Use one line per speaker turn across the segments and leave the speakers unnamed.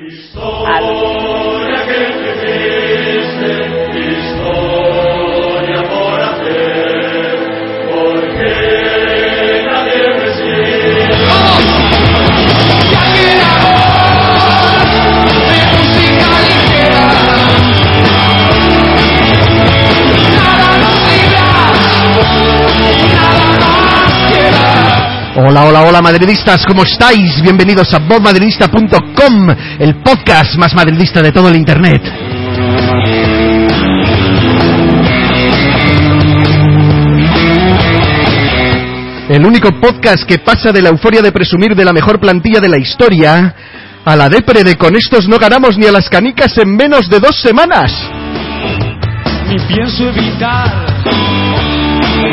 Hola, madridistas, ¿cómo estáis? Bienvenidos a bobmadridista.com, el podcast más madridista de todo el Internet. El único podcast que pasa de la euforia de presumir de la mejor plantilla de la historia a la depre de con estos no ganamos ni a las canicas en menos de dos semanas.
Ni pienso evitar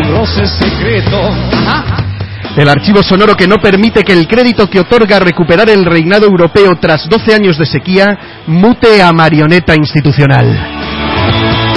roce secreto.
El archivo sonoro que no permite que el crédito que otorga recuperar el reinado europeo tras 12 años de sequía mute a marioneta institucional.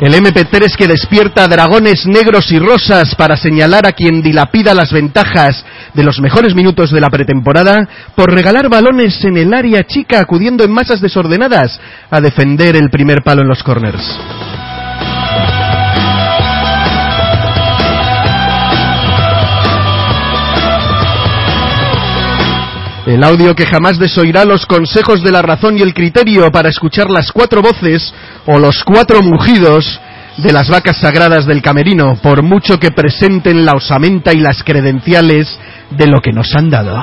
El MP3 que despierta dragones negros y rosas para señalar a quien dilapida las ventajas de los mejores minutos de la pretemporada por regalar balones en el área chica acudiendo en masas desordenadas a defender el primer palo en los corners. El audio que jamás desoirá los consejos de la razón y el criterio para escuchar las cuatro voces o los cuatro mugidos de las vacas sagradas del camerino, por mucho que presenten la osamenta y las credenciales de lo que nos han dado.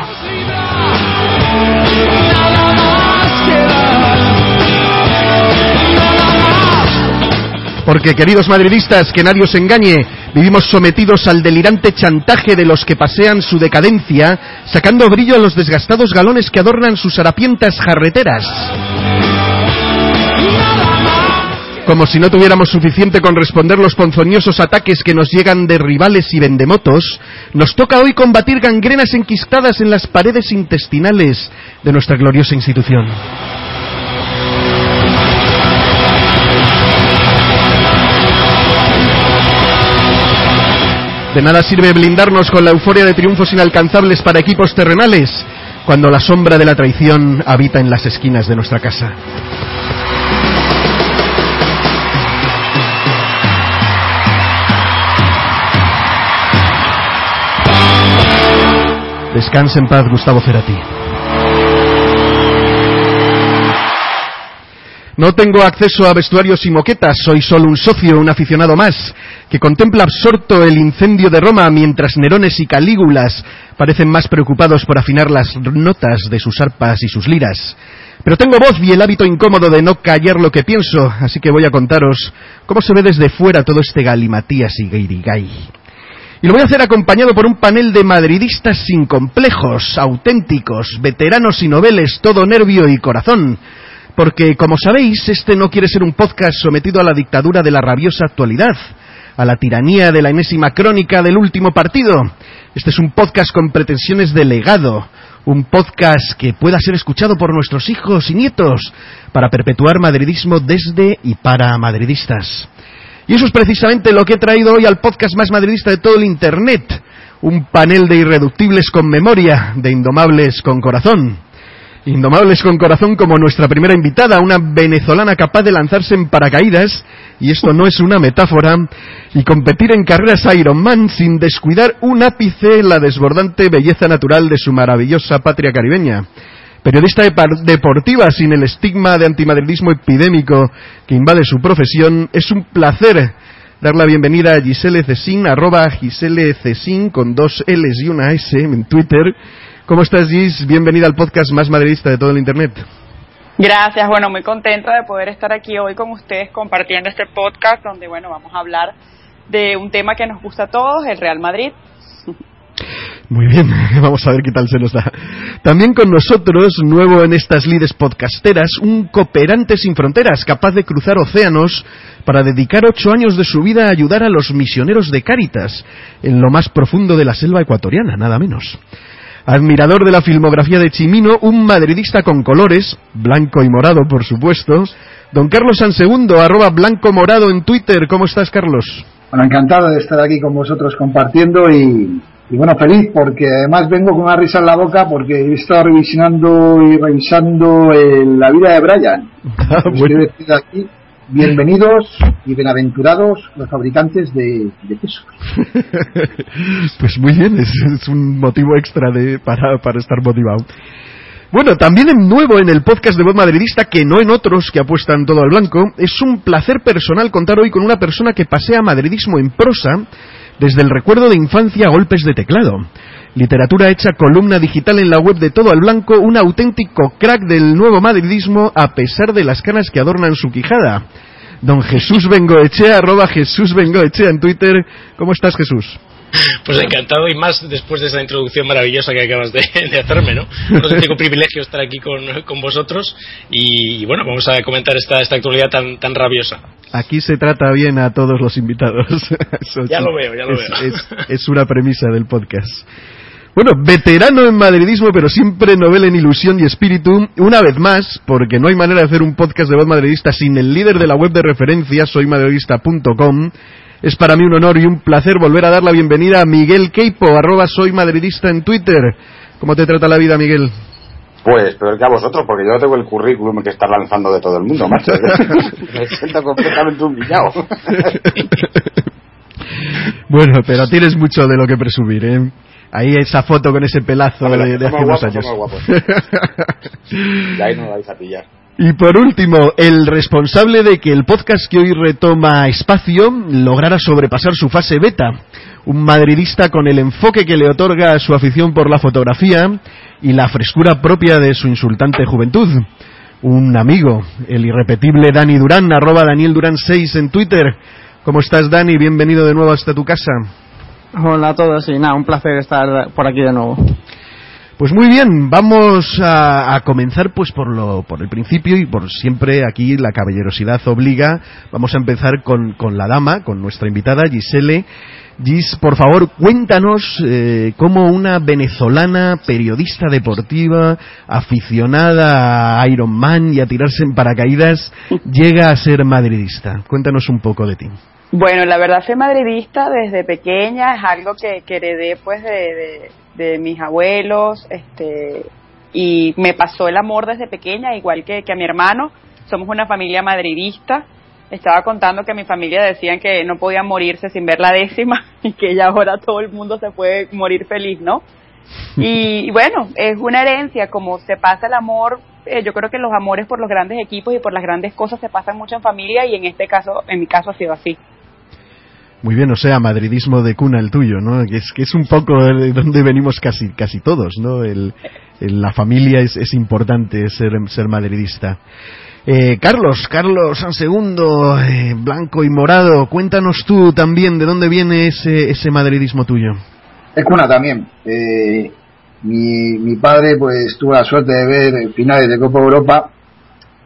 Porque, queridos madridistas, que nadie os engañe, vivimos sometidos al delirante chantaje de los que pasean su decadencia, sacando brillo a los desgastados galones que adornan sus harapientas jarreteras. Como si no tuviéramos suficiente con responder los ponzoñosos ataques que nos llegan de rivales y vendemotos, nos toca hoy combatir gangrenas enquistadas en las paredes intestinales de nuestra gloriosa institución. De nada sirve blindarnos con la euforia de triunfos inalcanzables para equipos terrenales cuando la sombra de la traición habita en las esquinas de nuestra casa. Descanse en paz, Gustavo Cerati. No tengo acceso a vestuarios y moquetas, soy solo un socio, un aficionado más, que contempla absorto el incendio de Roma mientras Nerones y Calígulas parecen más preocupados por afinar las notas de sus arpas y sus liras. Pero tengo voz y el hábito incómodo de no callar lo que pienso, así que voy a contaros cómo se ve desde fuera todo este galimatías y gairigay. Y lo voy a hacer acompañado por un panel de madridistas sin complejos, auténticos, veteranos y noveles, todo nervio y corazón. Porque, como sabéis, este no quiere ser un podcast sometido a la dictadura de la rabiosa actualidad, a la tiranía de la enésima crónica del último partido. Este es un podcast con pretensiones de legado, un podcast que pueda ser escuchado por nuestros hijos y nietos para perpetuar madridismo desde y para madridistas. Y eso es precisamente lo que he traído hoy al podcast más madridista de todo el Internet. Un panel de irreductibles con memoria, de indomables con corazón. Indomables con corazón como nuestra primera invitada, una venezolana capaz de lanzarse en paracaídas, y esto no es una metáfora, y competir en carreras Ironman sin descuidar un ápice la desbordante belleza natural de su maravillosa patria caribeña periodista deportiva sin el estigma de antimadridismo epidémico que invade su profesión, es un placer dar la bienvenida a Gisele Cesin, arroba Gisele Cesin con dos L's y una S en Twitter. ¿Cómo estás, Gis? Bienvenida al podcast más madridista de todo el Internet.
Gracias, bueno, muy contenta de poder estar aquí hoy con ustedes compartiendo este podcast donde, bueno, vamos a hablar de un tema que nos gusta a todos, el Real Madrid.
Muy bien, vamos a ver qué tal se nos da. También con nosotros, nuevo en estas lides podcasteras, un cooperante sin fronteras, capaz de cruzar océanos para dedicar ocho años de su vida a ayudar a los misioneros de Cáritas en lo más profundo de la selva ecuatoriana, nada menos. Admirador de la filmografía de Chimino, un madridista con colores, blanco y morado por supuesto. Don Carlos Sansegundo, arroba blanco morado en Twitter. ¿Cómo estás, Carlos?
Bueno, encantado de estar aquí con vosotros compartiendo y, bueno, feliz porque además vengo con una risa en la boca porque he estado revisionando y revisando la vida de Brian.
Ah, bueno.
aquí Bienvenidos y bienaventurados los fabricantes de, queso.
pues muy bien, es, un motivo extra de, para, para estar motivado. Bueno, también en nuevo en el podcast de Voz Madridista, que no en otros que apuestan todo al blanco, es un placer personal contar hoy con una persona que pasea madridismo en prosa desde el recuerdo de infancia a golpes de teclado. Literatura hecha columna digital en la web de Todo al Blanco, un auténtico crack del nuevo madridismo a pesar de las canas que adornan su quijada. Don Jesús Bengoechea, arroba Jesús Bengoechea en Twitter. ¿Cómo estás, Jesús?
Pues encantado y más después de esa introducción maravillosa que acabas de, hacerme, ¿no? Un auténtico privilegio estar aquí con, vosotros y, bueno, vamos a comentar esta, esta actualidad tan, tan rabiosa.
Aquí se trata bien a todos los invitados.
ya lo veo, ya lo veo.
es una premisa del podcast. Bueno, veterano en madridismo, pero siempre novela en ilusión y espíritu. Una vez más, porque no hay manera de hacer un podcast de voz madridista sin el líder de la web de referencia, soymadridista.com. Es para mí un honor y un placer volver a dar la bienvenida a Miguel Keipo, arroba soy madridista en Twitter. ¿Cómo te trata la vida, Miguel?
Pues peor que a vosotros, porque yo tengo el currículum que está lanzando de todo el mundo, macho. Me siento completamente humillado.
bueno, pero tienes mucho de lo que presumir, ¿eh? Ahí esa foto con ese pelazo de, hace unos años.
y ahí no la vais a pillar.
Y por último, el responsable de que el podcast que hoy retoma espacio lograra sobrepasar su fase beta. Un madridista con el enfoque que le otorga su afición por la fotografía y la frescura propia de su insultante juventud. Un amigo, el irrepetible Dani Durán, arroba Daniel Durán 6 en Twitter. ¿Cómo estás, Dani? Bienvenido de nuevo hasta tu casa.
Hola a todos y nada, un placer estar por aquí de nuevo.
Pues muy bien, vamos a, comenzar pues por lo por el principio y por siempre aquí la caballerosidad obliga. Vamos a empezar con, con la dama, con nuestra invitada Gisele. Gis, por favor, cuéntanos eh, cómo una venezolana periodista deportiva, aficionada a Iron Man y a tirarse en paracaídas, llega a ser madridista. Cuéntanos un poco de ti.
Bueno, la verdad soy madridista desde pequeña, es algo que, heredé pues de, mis abuelos, este, y me pasó el amor desde pequeña, igual que, que a mi hermano, somos una familia madridista, estaba contando que mi familia decían que no podía morirse sin ver la décima y que ya ahora todo el mundo se puede morir feliz, ¿no? Y, bueno, es una herencia, como se pasa el amor, eh, yo creo que los amores por los grandes equipos y por las grandes cosas se pasan mucho en familia y en este caso, en mi caso ha sido así.
Muy bien, o sea, madridismo de cuna el tuyo, ¿no? Que es, que es un poco de donde venimos casi, casi todos, ¿no? El, la familia es, es importante ser, ser madridista. Eh, Carlos, Carlos San Segundo, eh, blanco y morado, cuéntanos tú también de dónde viene ese, ese madridismo tuyo.
Es cuna también. Eh, mi, mi padre pues tuvo la suerte de ver finales de Copa Europa,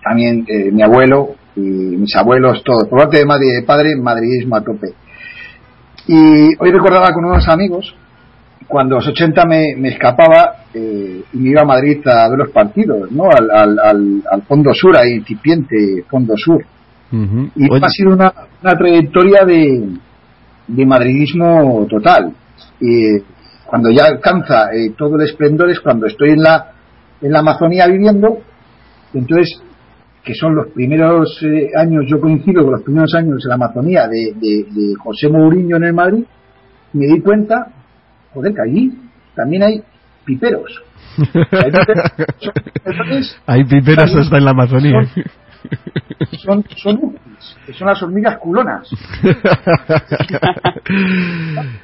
también eh, mi abuelo y mis abuelos, todos. Por parte de, madre, de padre, madridismo a tope. Y hoy recordaba con unos amigos, cuando los 80 me, me escapaba eh, y me iba a Madrid a ver los partidos, ¿no? Al, al, al, Fondo Sur, ahí incipiente Fondo Sur. Y ha sido una, una trayectoria de, de madridismo total. Y cuando ya alcanza eh, todo el esplendor es cuando estoy en la, en la Amazonía viviendo, entonces que son los primeros eh, años, yo coincido con los primeros años en la Amazonía de, de, José Mourinho en el Madrid, me di cuenta, joder, que allí también hay piperos.
Hay piperos, hasta en la Amazonía.
Son, son, son las hormigas culonas.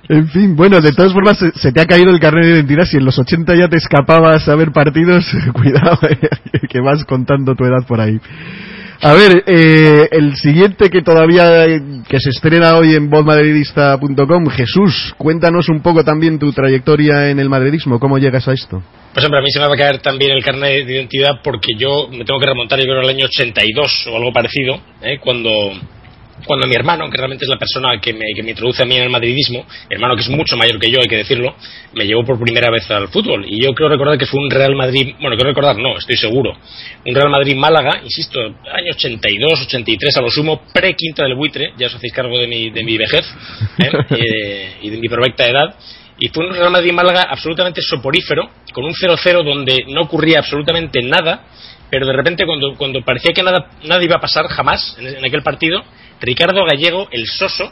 en fin, bueno, de todas formas, se, te ha caído el carnet de identidad. Si en los 80 ya te escapabas a ver partidos, cuidado, eh, que vas contando tu edad por ahí. A ver, eh, el siguiente que todavía que se estrena hoy en vozmadridista.com, Jesús, cuéntanos un poco también tu trayectoria en el madridismo, ¿cómo llegas a esto?
Pues hombre, a mí se me va a caer también el carnet de identidad porque yo me tengo que remontar yo creo al año 82 o algo parecido, ¿eh? cuando cuando mi hermano, que realmente es la persona que me, que me introduce a mí en el madridismo, mi hermano que es mucho mayor que yo, hay que decirlo, me llevó por primera vez al fútbol. Y yo creo recordar que fue un Real Madrid, bueno, creo recordar, no, estoy seguro, un Real Madrid-Málaga, insisto, año 82, 83 a lo sumo, pre-quinta del buitre, ya os hacéis cargo de mi, de mi vejez ¿eh? y, y de mi perfecta edad. Y fue un Real Madrid-Málaga absolutamente soporífero, con un 0-0 donde no ocurría absolutamente nada, pero de repente cuando, cuando parecía que nada, nada iba a pasar jamás en, en aquel partido, Ricardo Gallego, el soso,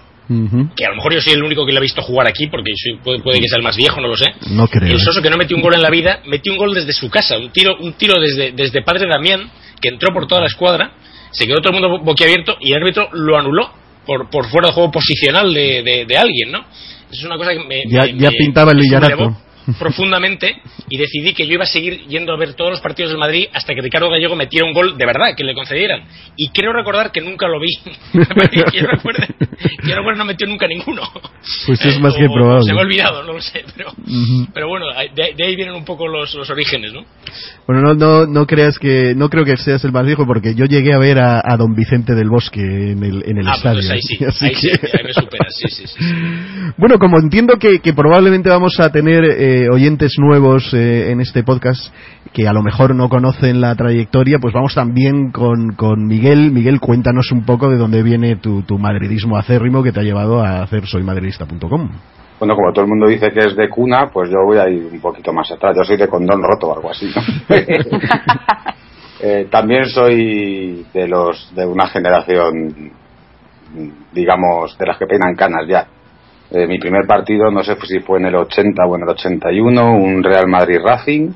que a lo mejor yo soy el único que lo ha visto jugar aquí, porque soy- puede, puede que sea el más viejo, no lo sé.
No creo.
El
¿eh?
soso que no metió un gol en la vida, metió un gol desde su casa, un tiro, un tiro desde, desde Padre Damián, que entró por toda la escuadra, se quedó todo el mundo bo- boquiabierto y el árbitro lo anuló por, por fuera de juego posicional de, de- de alguien, ¿no? Es una cosa que me,
Ya-
me-
ya
me-
pintaba el
sublevó profundamente y decidí que yo iba a seguir yendo a ver todos los partidos del Madrid hasta que Ricardo Gallego metiera un gol de verdad, que le concedieran. Y creo recordar que nunca lo vi. yo recuerde no metió nunca ninguno.
Pues es
Eh,
más que probable.
Se me ha olvidado, no lo sé. Pero, pero bueno, de, de ahí vienen un poco los, los orígenes, ¿no?
Bueno, no, no, no creas que, no creo que seas el más viejo porque yo llegué a ver a, a don Vicente del Bosque en el, en el
ah,
estadio.
pues ahí sí,
Así
ahí sí, ahí me superas, sí, sí, sí. sí.
Bueno, como entiendo que, que probablemente vamos a tener eh, oyentes nuevos eh, en este podcast que a lo mejor no conocen la trayectoria, pues vamos también con, con Miguel. Miguel, cuéntanos un poco de dónde viene tu, tu madridismo acérrimo que te ha llevado a hacer soymadridista.com.
Bueno, como todo el mundo dice que es de cuna, pues yo voy a ir un poquito más atrás. Yo soy de condón roto o algo así. ¿no? Eh, también soy de los de una generación, digamos, de las que peinan canas ya. Eh, mi primer partido, no sé si fue en el 80 o en el 81, un Real Madrid Racing.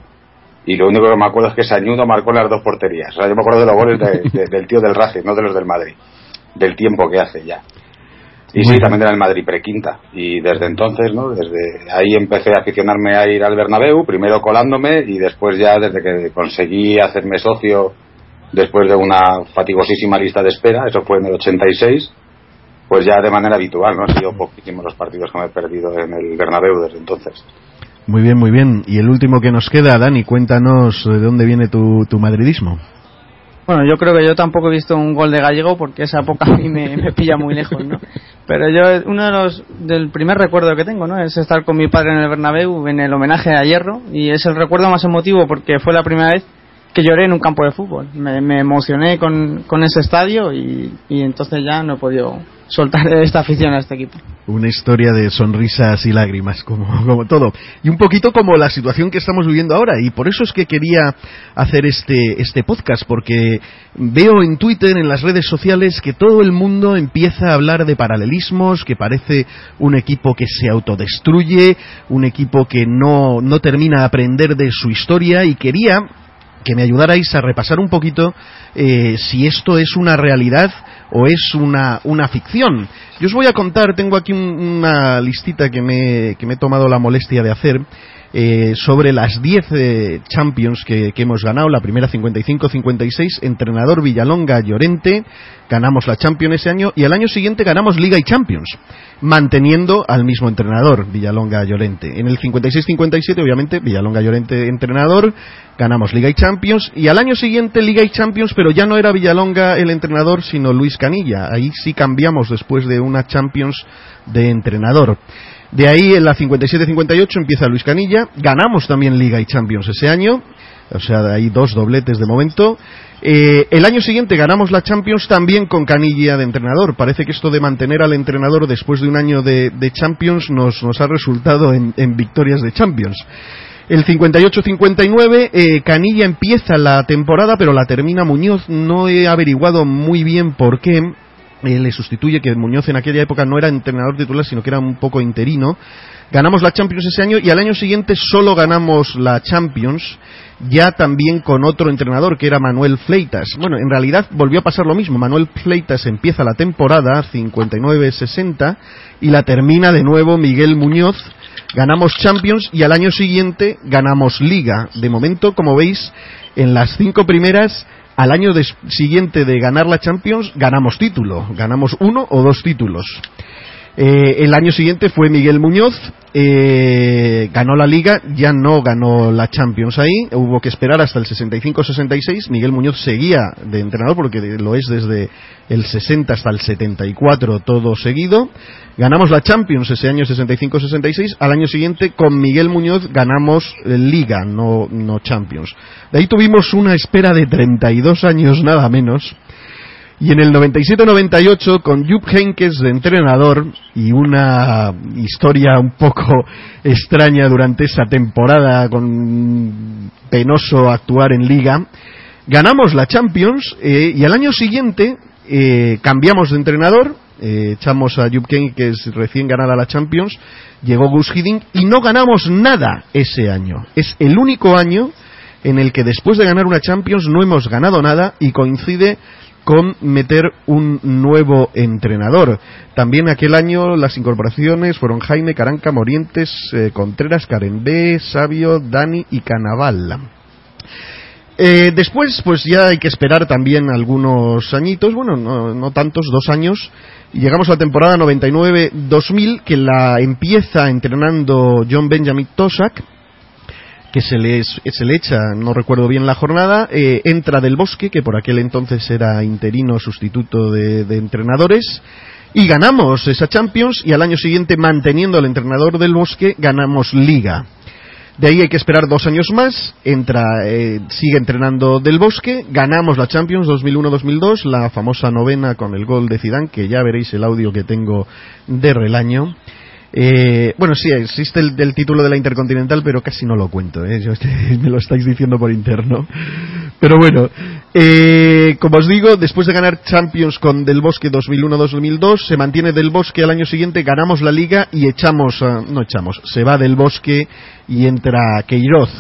Y lo único que me acuerdo es que Sañudo marcó en las dos porterías. O sea, yo me acuerdo de los goles de- de- del tío del Racing, no de los del Madrid. Del tiempo que hace ya. Y sí, también era el Madrid prequinta. Y desde entonces, ¿no? Desde ahí empecé a aficionarme a ir al Bernabéu, primero colándome y después ya desde que conseguí hacerme socio después de una fatigosísima lista de espera, eso fue en el 86, pues ya de manera habitual, ¿no? Han sido poquísimos los partidos que me he perdido en el Bernabéu desde entonces.
Muy bien, muy bien. Y el último que nos queda, Dani, cuéntanos de dónde viene tu, tu madridismo.
Bueno, yo creo que yo tampoco he visto un gol de Gallego porque esa época a mí me, me pilla muy lejos, ¿no? Pero yo, uno de los, del primer recuerdo que tengo, ¿no? Es estar con mi padre en el Bernabéu en el homenaje a Hierro y es el recuerdo más emotivo porque fue la primera vez que lloré en un campo de fútbol. Me, emocioné con, con ese estadio y, y entonces ya no he podido soltar esta afición a este equipo.
Una historia de sonrisas y lágrimas, como, como todo. Y un poquito como la situación que estamos viviendo ahora. Y por eso es que quería hacer este, este podcast, porque veo en Twitter, en las redes sociales, que todo el mundo empieza a hablar de paralelismos, que parece un equipo que se autodestruye, un equipo que no, no termina de aprender de su historia. Y quería que me ayudarais a repasar un poquito eh, si esto es una realidad o es una, una ficción. Yo os voy a contar, tengo aquí un- una listita que me, que me he tomado la molestia de hacer eh, sobre las 10 eh, Champions que, que hemos ganado, la primera 55-56, entrenador Villalonga Llorente, ganamos la Champions ese año y al año siguiente ganamos Liga y Champions, manteniendo al mismo entrenador, Villalonga Llorente. En el 56-57, obviamente, Villalonga Llorente entrenador, ganamos Liga y Champions y al año siguiente Liga y Champions, pero ya no era Villalonga el entrenador, sino Luis Canilla. Ahí sí cambiamos después de una Champions de entrenador. De ahí en la 57-58 empieza Luis Canilla, ganamos también Liga y Champions ese año, o sea, hay dos dobletes de momento. Eh, el año siguiente ganamos la Champions también con Canilla de entrenador. Parece que esto de mantener al entrenador después de un año de, Champions nos, ha resultado en, en victorias de Champions. El 58-59, eh, Canilla empieza la temporada, pero la termina Muñoz. No he averiguado muy bien por qué. Le sustituye que Muñoz en aquella época no era entrenador titular, sino que era un poco interino. Ganamos la Champions ese año y al año siguiente solo ganamos la Champions, ya también con otro entrenador que era Manuel Fleitas. Bueno, en realidad volvió a pasar lo mismo. Manuel Fleitas empieza la temporada 59-60 y la termina de nuevo Miguel Muñoz. Ganamos Champions y al año siguiente ganamos Liga. De momento, como veis, en las cinco primeras al año des- siguiente de ganar la Champions ganamos título, ganamos uno o dos títulos. Eh, el año siguiente fue Miguel Muñoz, eh, ganó la liga, ya no ganó la Champions ahí, hubo que esperar hasta el 65-66, Miguel Muñoz seguía de entrenador porque lo es desde el 60 hasta el 74 todo seguido, ganamos la Champions ese año 65-66, al año siguiente con Miguel Muñoz ganamos liga, no, no Champions. De ahí tuvimos una espera de 32 años nada menos, y en el 97-98, con Jupp Heynckes de entrenador y una historia un poco extraña durante esa temporada con penoso actuar en liga, ganamos la Champions eh, y al año siguiente eh, cambiamos de entrenador, eh, echamos a Jupp Heynckes recién ganada la Champions, llegó Gus Hiddink y no ganamos nada ese año. Es el único año en el que después de ganar una Champions no hemos ganado nada y coincide con meter un nuevo entrenador. También aquel año las incorporaciones fueron Jaime Caranca, Morientes, eh, Contreras, Carembé, Sabio, Dani y Canaval. Eh, después, pues ya hay que esperar también algunos añitos, bueno, no, tantos, dos años, y llegamos a la temporada 99-2000, que la empieza entrenando John Benjamin Tosak, que se le, se le echa, no recuerdo bien la jornada, eh, entra del bosque, que por aquel entonces era interino sustituto de, entrenadores, y ganamos esa Champions y al año siguiente, manteniendo al entrenador del bosque, ganamos Liga. De ahí hay que esperar dos años más, entra, eh, sigue entrenando del bosque, ganamos la Champions 2001-2002, la famosa novena con el gol de Zidane, que ya veréis el audio que tengo de relaño. Eh, bueno, sí, existe el, título de la Intercontinental, pero casi no lo cuento, ¿eh? me lo estáis diciendo por interno. Pero bueno, eh, como os digo, después de ganar Champions con Del Bosque 2001-2002, se mantiene Del Bosque al año siguiente, ganamos la liga y echamos, no echamos, se va Del Bosque y entra Queiroz.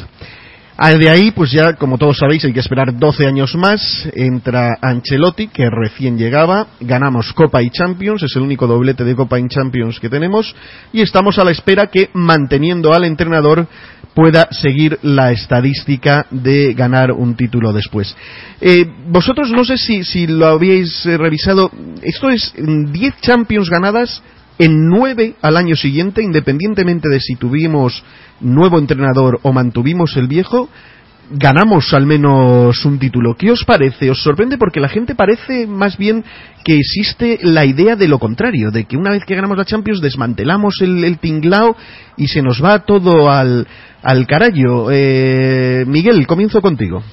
Ah, de ahí, pues ya, como todos sabéis, hay que esperar 12 años más. Entra Ancelotti, que recién llegaba. Ganamos Copa y Champions, es el único doblete de Copa y Champions que tenemos. Y estamos a la espera que, manteniendo al entrenador, pueda seguir la estadística de ganar un título después. Eh, vosotros no sé si, si lo habéis eh, revisado. Esto es 10 Champions ganadas en 9 al año siguiente, independientemente de si tuvimos nuevo entrenador o mantuvimos el viejo, ganamos al menos un título. ¿Qué os parece? ¿Os sorprende? Porque la gente parece más bien que existe la idea de lo contrario, de que una vez que ganamos la Champions desmantelamos el, tinglao y se nos va todo al, al carallo. Eh, Miguel, comienzo contigo.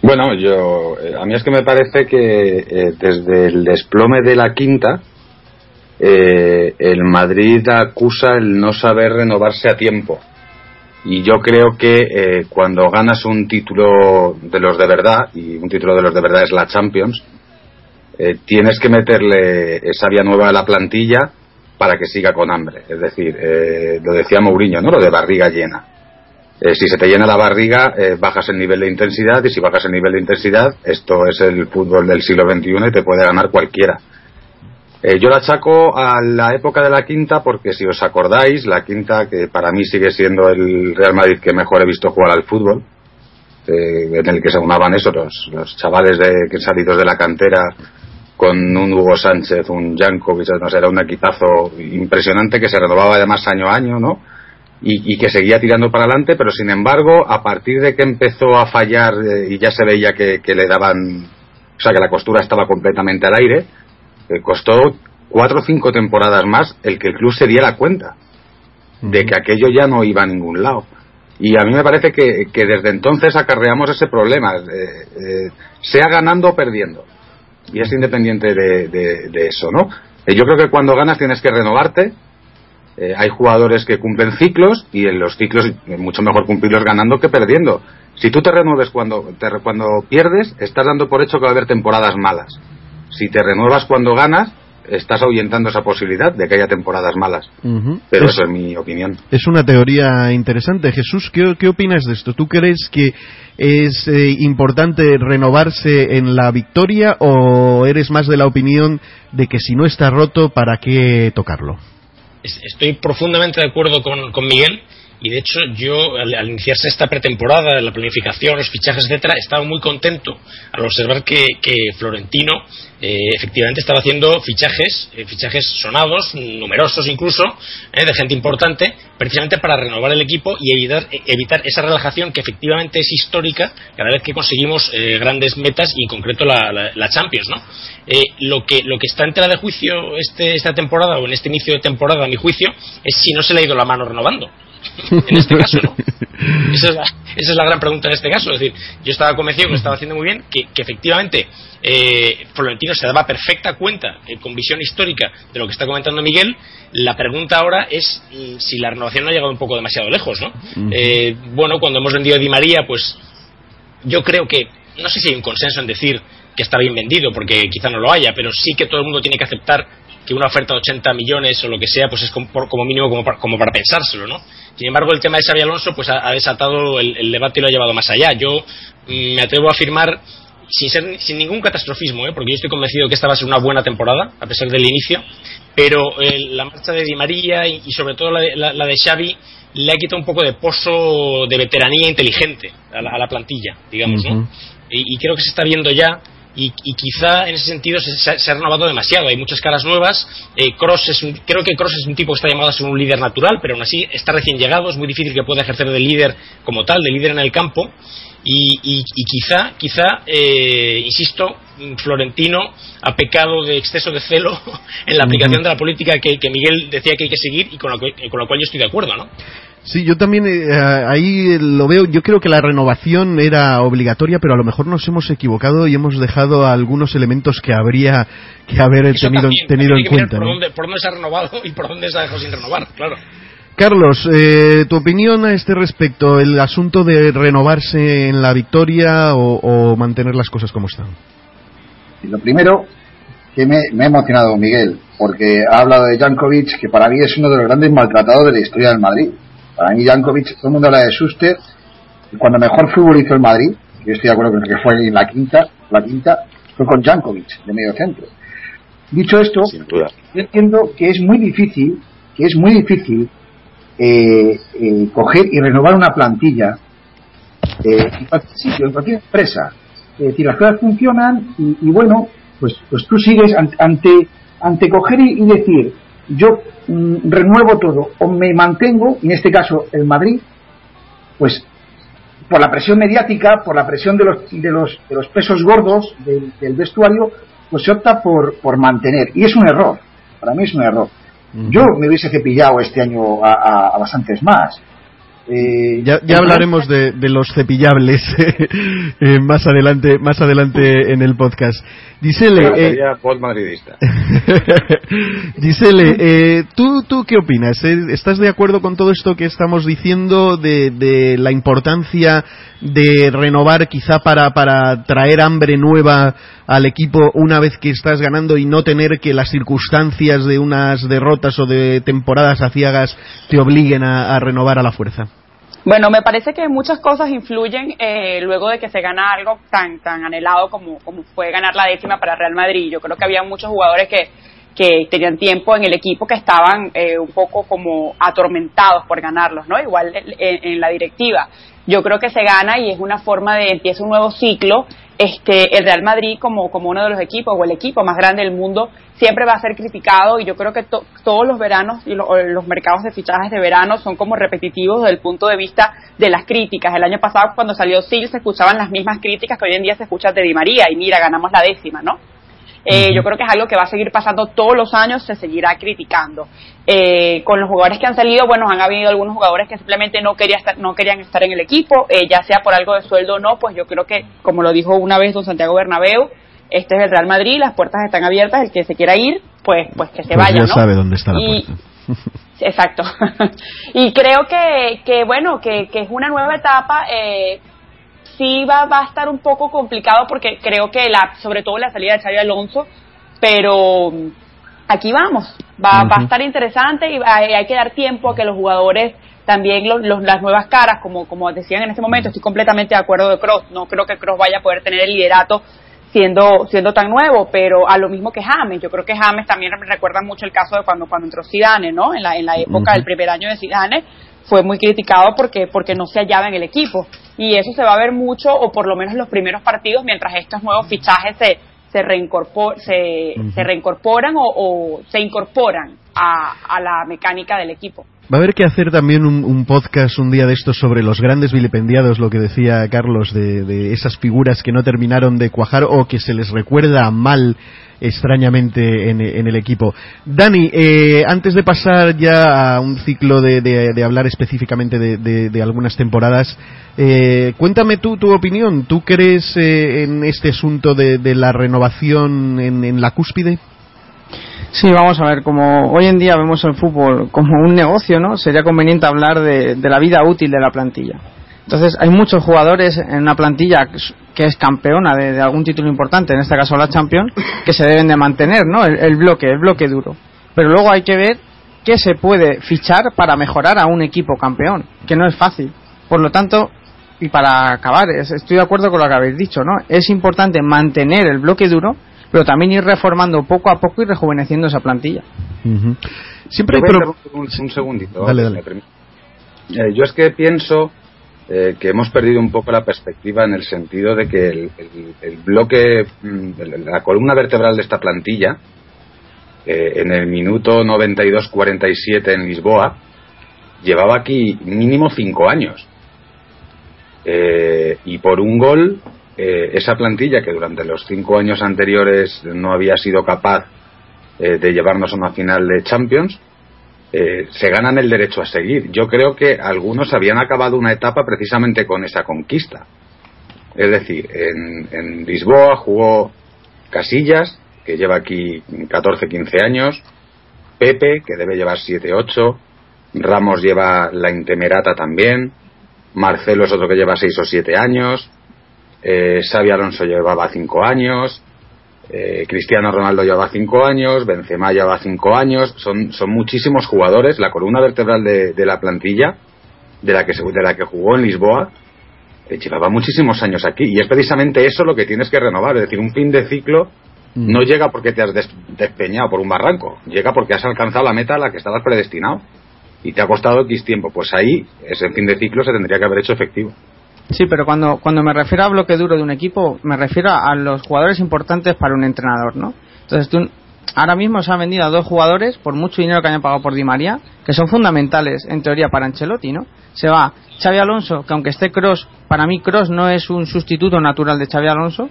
Bueno, yo eh, a mí es que me parece que eh, desde el desplome de la quinta eh, el Madrid acusa el no saber renovarse a tiempo. Y yo creo que eh, cuando ganas un título de los de verdad, y un título de los de verdad es la Champions, eh, tienes que meterle vía nueva a la plantilla para que siga con hambre. Es decir, lo decía Mourinho, ¿no? Lo de barriga llena. si se te llena la barriga, bajas el nivel de intensidad, y si bajas el nivel de intensidad, esto es el fútbol del siglo XXI y te puede ganar cualquiera. Eh, yo la achaco a la época de la quinta porque si os acordáis, la quinta que para mí sigue siendo el Real Madrid que mejor he visto jugar al fútbol, eh, en el que se unaban eso, los, chavales de, que salidos de la cantera con un Hugo Sánchez, un Jankovic, no sé, era un equipazo impresionante que se renovaba además año a año, ¿no? Y, que seguía tirando para adelante, pero sin embargo, a partir de que empezó a fallar eh, y ya se veía que, que le daban, o sea, que la costura estaba completamente al aire, costó cuatro o cinco temporadas más el que el club se diera cuenta de que aquello ya no iba a ningún lado. Y a mí me parece que, desde entonces acarreamos ese problema, eh, eh, sea ganando o perdiendo. Y es independiente de, eso, ¿no? Eh, yo creo que cuando ganas tienes que renovarte. hay jugadores que cumplen ciclos y en los ciclos es mucho mejor cumplirlos ganando que perdiendo. Si tú te renueves cuando, te, cuando pierdes, estás dando por hecho que va a haber temporadas malas si te renuevas cuando ganas, estás ahuyentando esa posibilidad de que haya temporadas malas. Pero eso es mi opinión.
Es una teoría interesante. Jesús, ¿qué, opinas de esto? ¿Tú crees que es eh, importante renovarse en la victoria o eres más de la opinión de que si no está roto, ¿para qué tocarlo?
Estoy profundamente de acuerdo con, Miguel y de hecho yo al, iniciarse esta pretemporada, la planificación, los fichajes, etcétera, estaba muy contento al observar que, Florentino eh, efectivamente estaba haciendo fichajes, eh, fichajes sonados, numerosos incluso, eh, de gente importante, precisamente para renovar el equipo y evitar, evitar esa relajación que efectivamente es histórica cada vez que conseguimos grandes metas y en concreto la, la, Champions, ¿no? lo que lo que está en tela de juicio este, esta temporada o en este inicio de temporada, a mi juicio, es si no se le ha ido la mano renovando en este caso, ¿no? Esa es, la, gran pregunta en este caso. Es decir, yo estaba convencido que lo estaba haciendo muy bien, que, efectivamente eh, Florentino se daba perfecta cuenta, eh, con visión histórica, de lo que está comentando Miguel. La pregunta ahora es mm, si la renovación no ha llegado un poco demasiado lejos, ¿no? Eh, bueno, cuando hemos vendido a Di María, pues yo creo que, no sé si hay un consenso en decir que está bien vendido, porque quizá no lo haya, pero sí que todo el mundo tiene que aceptar que una oferta de 80 millones o lo que sea, pues es como, mínimo como para, como para pensárselo, ¿no? Sin embargo, el tema de Xavi Alonso pues ha, desatado el, debate y lo ha llevado más allá. Yo mm, me atrevo a afirmar, sin, ser, sin ningún catastrofismo, ¿eh? porque yo estoy convencido que esta va a ser una buena temporada, a pesar del inicio, pero eh, la marcha de Di María y, sobre todo la de, la, de, Xavi le ha quitado un poco de pozo de veteranía inteligente a la, plantilla, digamos, ¿no? y creo que se está viendo ya y, quizá en ese sentido se, ha renovado demasiado. Hay muchas caras nuevas. Eh, Cross es creo que Cross es un tipo que está llamado a ser un líder natural, pero aún así está recién llegado. Es muy difícil que pueda ejercer de líder como tal, de líder en el campo. Y, quizá, quizá eh, insisto, Florentino ha pecado de exceso de celo en la aplicación de la política que, Miguel decía que hay que seguir y con la, con la cual yo estoy de acuerdo, ¿no?
Sí, yo también eh, ahí lo veo. Yo creo que la renovación era obligatoria, pero a lo mejor nos hemos equivocado y hemos dejado algunos elementos que habría que haber tenido, tenido en cuenta.
Por, dónde, por, dónde, se ha renovado y por dónde se ha dejado sin renovar, claro.
Carlos, eh, tu opinión a este respecto, el asunto de renovarse en la victoria o, mantener las cosas como están.
Lo primero, que me, me, ha emocionado Miguel, porque ha hablado de Jankovic, que para mí es uno de los grandes maltratados de la historia del Madrid. Para mí Jankovic, todo el mundo habla de Suster, y cuando mejor fútbol hizo el Madrid, yo estoy de acuerdo con que fue en la quinta, la quinta, fue con Jankovic, de medio centro. Dicho esto, yo entiendo que es muy difícil, que es muy difícil eh, eh, coger y renovar una plantilla eh, en cualquier sitio, en cualquier empresa. Es decir, las cosas funcionan y, bueno, pues, pues tú sigues ante, ante coger y decir, yo mm, renuevo todo o me mantengo, en este caso el Madrid, pues por la presión mediática, por la presión de los, de los, de los pesos gordos del, vestuario, pues se opta por, por mantener. Y es un error, para mí es un error. Yo me hubiese cepillado este año a bastantes más.
Eh, ya, hablaremos de, los cepillables eh, más adelante más adelante en el podcast. Gisele,
eh, madridista.
Gisele eh, ¿tú, ¿tú qué opinas? ¿Estás de acuerdo con todo esto que estamos diciendo de, de la importancia de renovar quizá para, para traer hambre nueva al equipo una vez que estás ganando y no tener que las circunstancias de unas derrotas o de temporadas aciagas te obliguen a renovar a la fuerza?
Bueno, me parece que muchas cosas influyen eh, luego de que se gana algo tan tan anhelado como, como fue ganar la décima para Real Madrid. Yo creo que había muchos jugadores que, que tenían tiempo en el equipo que estaban eh, un poco como atormentados por ganarlos, ¿no? Igual en, la directiva. Yo creo que se gana y es una forma de empieza un nuevo ciclo. Este, el Real Madrid como, como uno de los equipos o el equipo más grande del mundo siempre va a ser criticado y yo creo que todos los veranos y los mercados de fichajes de verano son como repetitivos desde el punto de vista de las críticas. El año pasado cuando salió Sil se escuchaban las mismas críticas que hoy en día se escuchan de Di María y mira, ganamos la décima, ¿no? Eh, yo creo que es algo que va a seguir pasando todos los años, se seguirá criticando. Eh, con los jugadores que han salido, bueno, han habido algunos jugadores que simplemente no, quería estar, no querían estar en el equipo, eh, ya sea por algo de sueldo o no, pues yo creo que, como lo dijo una vez don Santiago Bernabéu, este es el Real Madrid, las puertas están abiertas, el que se quiera ir, pues, pues que se
pues
vaya,
ya sabe dónde está la puerta.
Exacto. y creo que, que bueno, que, que es una nueva etapa. Eh, sí va, va a estar un poco complicado porque creo que la, sobre todo la salida de Xavi Alonso, pero aquí vamos, va, va a estar interesante y hay, que dar tiempo a que los jugadores también los, las nuevas caras, como, como decían en este momento, estoy completamente de acuerdo de Cross, no creo que Cross vaya a poder tener el liderato siendo siendo tan nuevo, pero a lo mismo que James. Yo creo que James también recuerda mucho el caso de cuando cuando entró Zidane, ¿no? En la en la época del primer año de Zidane fue muy criticado porque porque no se hallaba en el equipo y eso se va a ver mucho o por lo menos los primeros partidos mientras estos nuevos fichajes se se, reincorpor, se, se reincorporan o, o, se incorporan a, a la mecánica del equipo.
Va a haber que hacer también un, un, podcast un día de estos sobre los grandes vilipendiados, lo que decía Carlos, de, de, esas figuras que no terminaron de cuajar o que se les recuerda mal extrañamente en, el equipo. Dani, eh, antes de pasar ya a un ciclo de, hablar específicamente de, algunas temporadas, eh, cuéntame tú tu opinión. ¿Tú crees eh, en este asunto de, la renovación en, la cúspide?
Sí, vamos a ver, como hoy en día vemos el fútbol como un negocio, ¿no? Sería conveniente hablar de la vida útil de la plantilla. Entonces, hay muchos jugadores en una plantilla que es campeona de, de, algún título importante, en este caso la Champions, que se deben de mantener, ¿no? El, el, bloque, el bloque duro. Pero luego hay que ver qué se puede fichar para mejorar a un equipo campeón, que no es fácil. Por lo tanto, y para acabar, estoy de acuerdo con lo que habéis dicho, ¿no? Es importante mantener el bloque duro pero también ir reformando poco a poco y rejuveneciendo esa plantilla.
Uh -huh. Siempre hay pro... un, un, segundito.
Dale, dale.
Eh, yo es que pienso eh, que hemos perdido un poco la perspectiva en el sentido de que el, bloque, mm, la columna vertebral de esta plantilla, eh, en el minuto 92-47 en Lisboa, llevaba aquí mínimo cinco años. Eh, y por un gol esa plantilla que durante los cinco años anteriores no había sido capaz de llevarnos a una final de Champions, eh, se ganan el derecho a seguir. Yo creo que algunos habían acabado una etapa precisamente con esa conquista. Es decir, en, Lisboa jugó Casillas, que lleva aquí 14-15 años, Pepe, que debe llevar 7-8, Ramos lleva la Intemerata también, Marcelo es otro que lleva 6 o 7 años, eh, Xavi Alonso llevaba cinco años, eh, Cristiano Ronaldo llevaba cinco años, Benzema llevaba cinco años, son, son muchísimos jugadores, la columna vertebral de, de la plantilla, de la que, de la que jugó en Lisboa, eh, llevaba muchísimos años aquí, y es precisamente eso lo que tienes que renovar, es decir, un fin de ciclo mm. no llega porque te has des despeñado por un barranco, llega porque has alcanzado la meta a la que estabas predestinado y te ha costado X tiempo, pues ahí ese fin de ciclo se tendría que haber hecho efectivo.
Sí, pero cuando, cuando me refiero a bloque duro de un equipo, me refiero a los jugadores importantes para un entrenador, ¿no? Entonces, tú, ahora mismo se han vendido a dos jugadores por mucho dinero que hayan pagado por Di María, que son fundamentales, en teoría, para Ancelotti, ¿no? Se va Xavi Alonso, que aunque esté Cross, para mí Cross no es un sustituto natural de Xavi Alonso,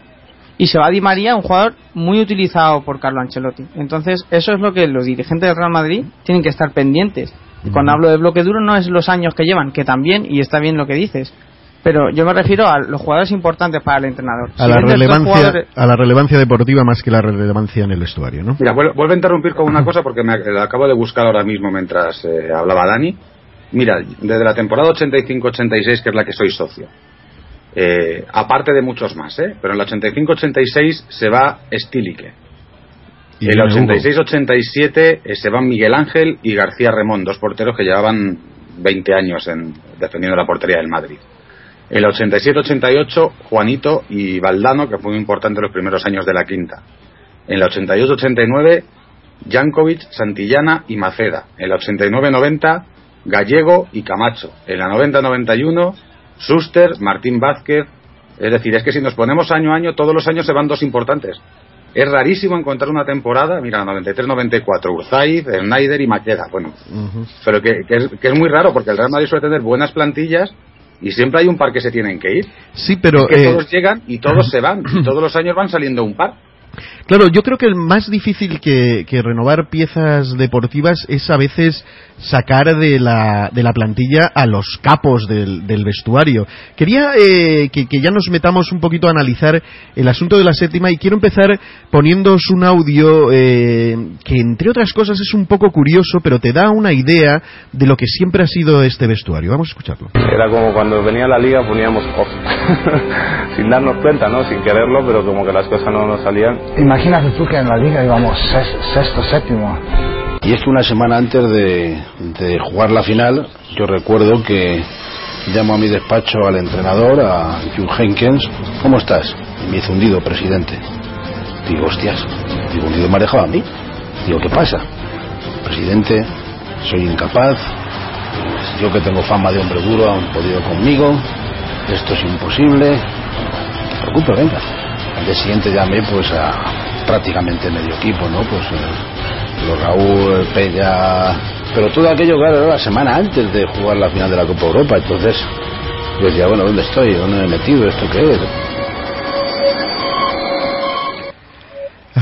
y se va Di María, un jugador muy utilizado por Carlo Ancelotti. Entonces, eso es lo que los dirigentes del Real Madrid tienen que estar pendientes. Cuando hablo de bloque duro no es los años que llevan, que también, y está bien lo que dices, pero yo me refiero a los jugadores importantes para el entrenador.
A, si la, relevancia, jugadores... a la relevancia deportiva más que la relevancia en el vestuario, ¿no?
Mira, vuelvo a interrumpir con una cosa porque me la acabo de buscar ahora mismo mientras eh, hablaba Dani. Mira, desde la temporada 85-86, que es la que soy socio, eh, aparte de muchos más, ¿eh? pero en la 85-86 se va Stilike. Y en la 86-87 eh, se van Miguel Ángel y García Remón, dos porteros que llevaban 20 años en, defendiendo la portería del Madrid. En el 87-88, Juanito y Valdano, que fue muy importante en los primeros años de la quinta. En el 88-89, Jankovic, Santillana y Maceda. En el 89-90, Gallego y Camacho. En la 90-91, Suster, Martín Vázquez. Es decir, es que si nos ponemos año a año, todos los años se van dos importantes. Es rarísimo encontrar una temporada, mira, 93-94, Urzaiz, Schneider y Maqueda. Bueno, uh -huh. pero que, que, es, que es muy raro porque el Real Madrid suele tener buenas plantillas y siempre hay un par que se tienen que ir.
Sí, pero.
Es que eh... todos llegan y todos se van. Y todos los años van saliendo un par.
Claro, yo creo que el más difícil que, que, renovar piezas deportivas es a veces sacar de la, de la plantilla a los capos del, del vestuario. Quería eh, que, que, ya nos metamos un poquito a analizar el asunto de la séptima y quiero empezar poniéndoos un audio eh, que entre otras cosas es un poco curioso, pero te da una idea de lo que siempre ha sido este vestuario. Vamos a escucharlo.
Era como cuando venía la liga poníamos off, sin darnos cuenta, ¿no? Sin quererlo, pero como que las cosas no nos salían.
Imagínate tú que en la liga íbamos sexto, séptimo.
Y es que una semana antes de, jugar la final, yo recuerdo que llamo a mi despacho al entrenador, a Hugh Henkens. ¿Cómo estás? Y me dice hundido, presidente. Digo, hostias, digo, hundido me ha a mí. Digo, ¿qué pasa? Presidente, soy incapaz. Yo que tengo fama de hombre duro, han podido conmigo. Esto es imposible. No preocupes, venga. Al día siguiente llamé pues a prácticamente medio equipo, ¿no? Pues eh, los Raúl, Pella, pero todo aquello, claro, era la semana antes de jugar la final de la Copa Europa. Entonces, yo decía, bueno, ¿dónde estoy? ¿Dónde me he metido? ¿Esto qué es?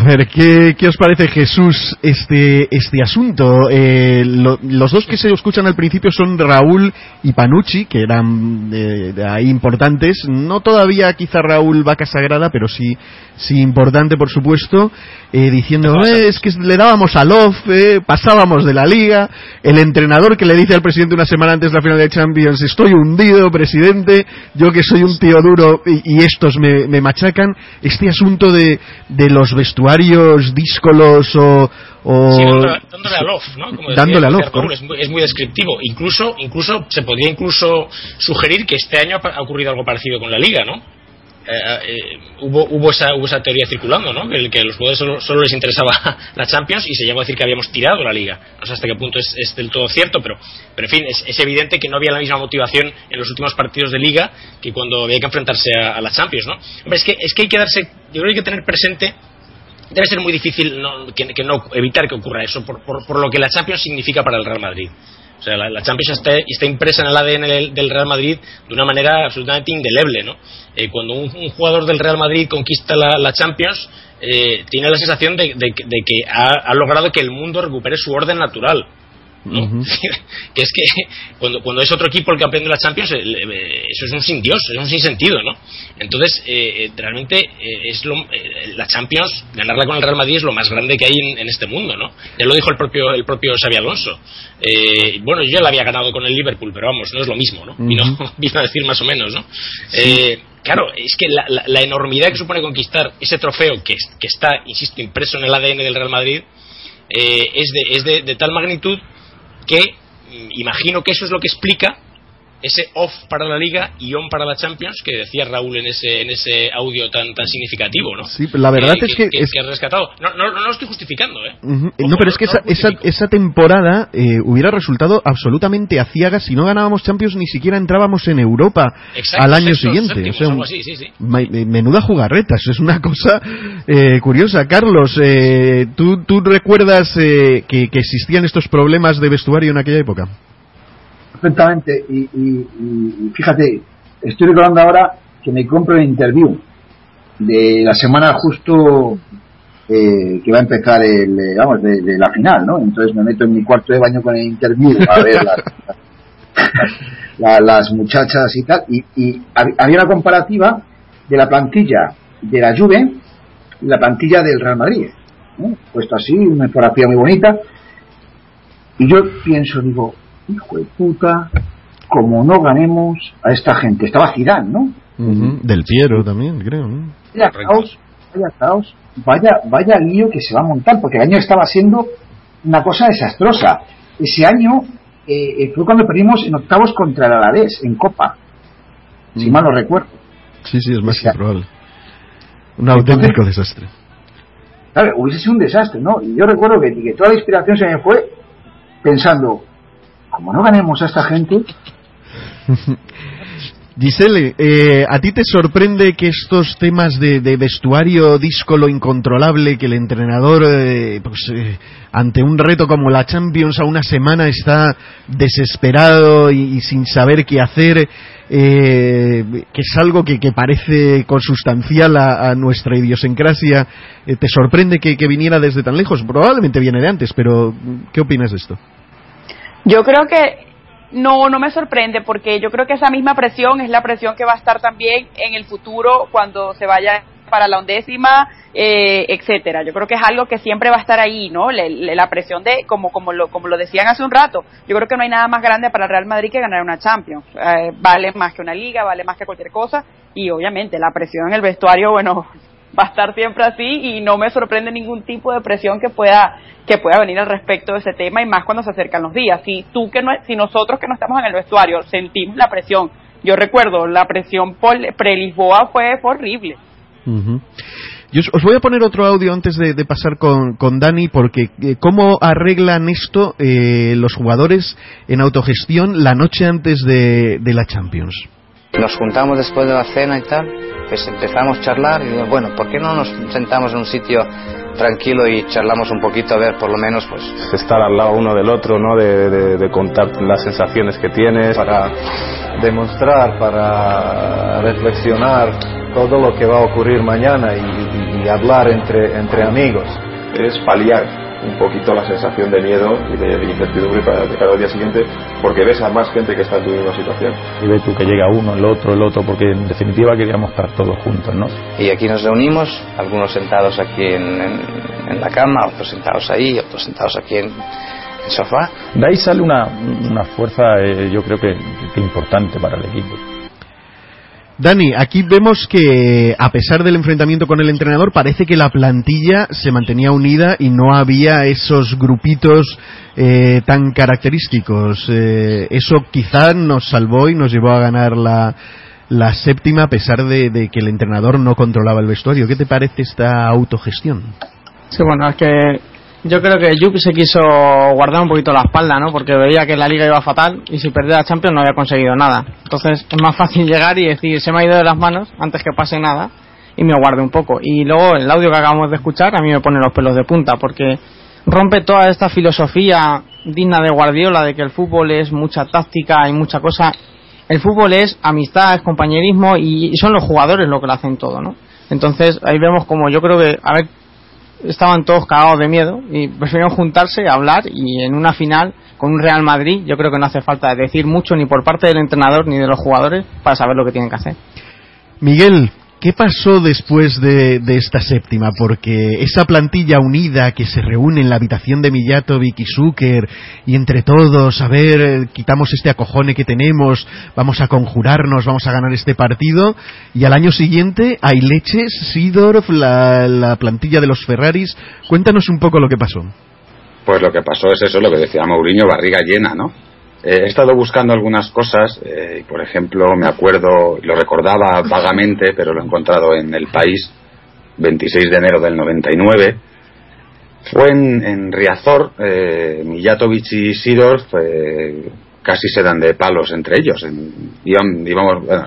Ver, ¿qué, qué os parece, Jesús, este, este asunto? Eh, lo- los dos que se escuchan al principio son Raúl y Panucci, que eran eh, ahí importantes. No todavía quizá Raúl Vaca Sagrada, pero sí, sí importante, por supuesto, eh, diciendo, "Eh, es que le dábamos al off, eh, pasábamos de la liga. El entrenador que le dice al presidente una semana antes de la final de Champions, estoy hundido, presidente, yo que soy un tío duro y, y estos me, me machacan. Este asunto de, de los vestuarios díscolos o... o-
Sí, dándole, dándole al off, ¿no? Como decía-
Dándole al
decía
off,
Raúl,
correcto.
es, muy, es muy descriptivo. Incluso, incluso se podría incluso sugerir que este año ha, ocurrido algo parecido con la liga, ¿no? Eh, eh, hubo, hubo, esa, hubo esa teoría circulando, ¿no? Que, el- que a los jugadores solo, solo les interesaba la Champions y se llegó a decir que habíamos tirado la liga. No sé hasta qué punto es, es del todo cierto, pero, pero en fin, es, es evidente que no había la misma motivación en los últimos partidos de liga que cuando había que enfrentarse a, a la Champions, ¿no? Hombre, es que, es que hay que darse, yo creo que hay que tener presente debe ser muy difícil no- que, no evitar que ocurra eso por, por- lo que la Champions significa para el Real Madrid. O sea, la, Champions está, está impresa en el ADN del, Real Madrid de una manera absolutamente indeleble, ¿no? Eh, cuando un, jugador del Real Madrid conquista la, la Champions, eh, tiene la sensación de, que- ha logrado que el mundo recupere su orden natural. ¿No? que es que cuando, cuando es otro equipo el campeón de la Champions, eh, eh, eso es un sin Dios, es un sin sentido, ¿no? Entonces, eh, eh, realmente eh, es lo, eh, la Champions, ganarla con el Real Madrid es lo más grande que hay en, en este mundo, ¿no? Ya lo dijo el propio el propio Xavi Alonso. Eh, bueno, yo ya la había ganado con el Liverpool, pero vamos, no es lo mismo, ¿no? Vino, vino a decir más o menos, ¿no? Claro, es que la, la- la enormidad que supone conquistar ese trofeo que, que está, insisto, impreso en el ADN del Real Madrid, eh, es, de, es de, de tal magnitud que mm, imagino que eso es lo que explica ese off para la liga y on para la Champions que decía Raúl en ese en ese audio tan tan significativo, ¿no?
Sí, la verdad
Eh,
es que es-
has rescatado. No, no, no lo estoy justificando, ¿eh?
No, pero es que esa, esa, esa temporada eh, hubiera resultado absolutamente aciaga si no ganábamos Champions ni siquiera entrábamos en Europa
Exacto,
al año siguiente.
séptimos,
O sea, un-
así, sí, sí.
menuda jugarreta, eso es una cosa eh, curiosa. Carlos, eh, ¿tú, tú recuerdas eh, que, que existían estos problemas de vestuario en aquella época?
Perfectamente. Y, fíjate, estoy recordando ahora que me compro el interview de la semana justo eh, que va a empezar el, eh, vamos, de, la final, ¿no? Entonces me meto en mi cuarto de baño con el interview a ver las, la- las muchachas y tal. Y, y hab- había una comparativa de la plantilla de la Juve y la plantilla del Real Madrid. ¿no? Puesto así, una fotografía muy bonita. Y yo pienso, digo, hijo de puta, como no ganemos a esta gente. Estaba Zidane, ¿no?
Del Piero también, creo. ¿no?
Vaya caos, vaya caos, vaya, vaya lío que se va a montar, porque el año estaba siendo una cosa desastrosa. Ese año eh, eh, fue cuando perdimos en octavos contra el Alavés, en Copa, si mal no recuerdo.
Sí, sí, es más
O sea,
que probable. Un auténtico desastre.
Claro, hubiese sido un desastre, ¿no? Y yo recuerdo que, que toda la inspiración se me fue pensando, como no ganemos a esta gente,
Giselle, eh, ¿a ti te sorprende que estos temas de, vestuario díscolo incontrolable, que el entrenador, eh, pues, eh, ante un reto como la Champions a una semana está desesperado y, sin saber qué hacer, que es algo que, parece consustancial a, nuestra idiosincrasia, ¿te sorprende que, que viniera desde tan lejos? Probablemente viene de antes, pero ¿qué opinas de esto?
Yo creo que no, no me sorprende porque yo creo que esa misma presión es la presión que va a estar también en el futuro cuando se vaya para la undécima, eh, etcétera. Yo creo que es algo que siempre va a estar ahí, ¿no? Le- la presión de, como, como, lo, como lo decían hace un rato, yo creo que no hay nada más grande para el Real Madrid que ganar una Champions. Eh, vale más que una liga, vale más que cualquier cosa y obviamente la presión en el vestuario, bueno, va a estar siempre así y no me sorprende ningún tipo de presión que pueda que pueda venir al respecto de ese tema y más cuando se acercan los días. Si tú que no, si nosotros que no estamos en el vestuario sentimos la presión, yo recuerdo la presión pre-Lisboa fue, horrible.
Yo os voy a poner otro audio antes de, pasar con, con, Dani, porque eh, ¿cómo arreglan esto eh, los jugadores en autogestión la noche antes de, de la Champions?
Nos juntamos después de la cena y tal, pues empezamos a charlar y digo, bueno, ¿por qué no nos sentamos en un sitio tranquilo y charlamos un poquito a ver por lo menos pues
estar al lado uno del otro no de, contar las sensaciones que tienes.
Para demostrar para reflexionar todo lo que va a ocurrir mañana y, hablar entre entre amigos
es paliar un poquito la sensación de miedo y de, incertidumbre para el día siguiente porque ves a más gente que está en tu misma situación.
Y ves tú que llega uno, el otro, el otro, porque en definitiva queríamos estar todos juntos, ¿no?
Y aquí nos reunimos, algunos sentados aquí en, la cama, otros sentados ahí, otros sentados aquí en, el sofá.
De ahí sale una, una fuerza, eh, yo creo que, que importante para el equipo.
Dani, aquí vemos que a pesar del enfrentamiento con el entrenador, parece que la plantilla se mantenía unida y no había esos grupitos eh, tan característicos. Eh, eso quizá nos salvó y nos llevó a ganar la, la séptima a pesar de, de, que el entrenador no controlaba el vestuario. ¿Qué te parece esta autogestión?
Sí, bueno, es que yo creo que Jupp se quiso guardar un poquito la espalda, ¿no? Porque veía que la liga iba fatal y si perdía la Champions no había conseguido nada. Entonces es más fácil llegar y decir, se me ha ido de las manos antes que pase nada y me guarde un poco. Y luego el audio que acabamos de escuchar a mí me pone los pelos de punta porque rompe toda esta filosofía digna de Guardiola de que el fútbol es mucha táctica y mucha cosa. El fútbol es amistad, es compañerismo y son los jugadores lo que lo hacen todo, ¿no? Entonces ahí vemos como yo creo que, a ver estaban todos cagados de miedo y prefirieron juntarse, hablar y en una final con un Real Madrid yo creo que no hace falta decir mucho ni por parte del entrenador ni de los jugadores para saber lo que tienen que hacer.
Miguel, ¿Qué pasó después de, esta séptima? Porque esa plantilla unida que se reúne en la habitación de Mijatovic y Zucker y entre todos, a ver, quitamos este acojone que tenemos, vamos a conjurarnos, vamos a ganar este partido y al año siguiente hay leches, Sidorf, la, la plantilla de los Ferraris. Cuéntanos un poco lo que pasó.
Pues lo que pasó es eso, lo que decía Mourinho, barriga llena, ¿no? Eh, he estado buscando algunas cosas, eh, por ejemplo, me acuerdo, lo recordaba vagamente, pero lo he encontrado en El País, 26 de enero del 99. Fue en, Riazor, eh, y Sidorf eh, casi se dan de palos entre ellos.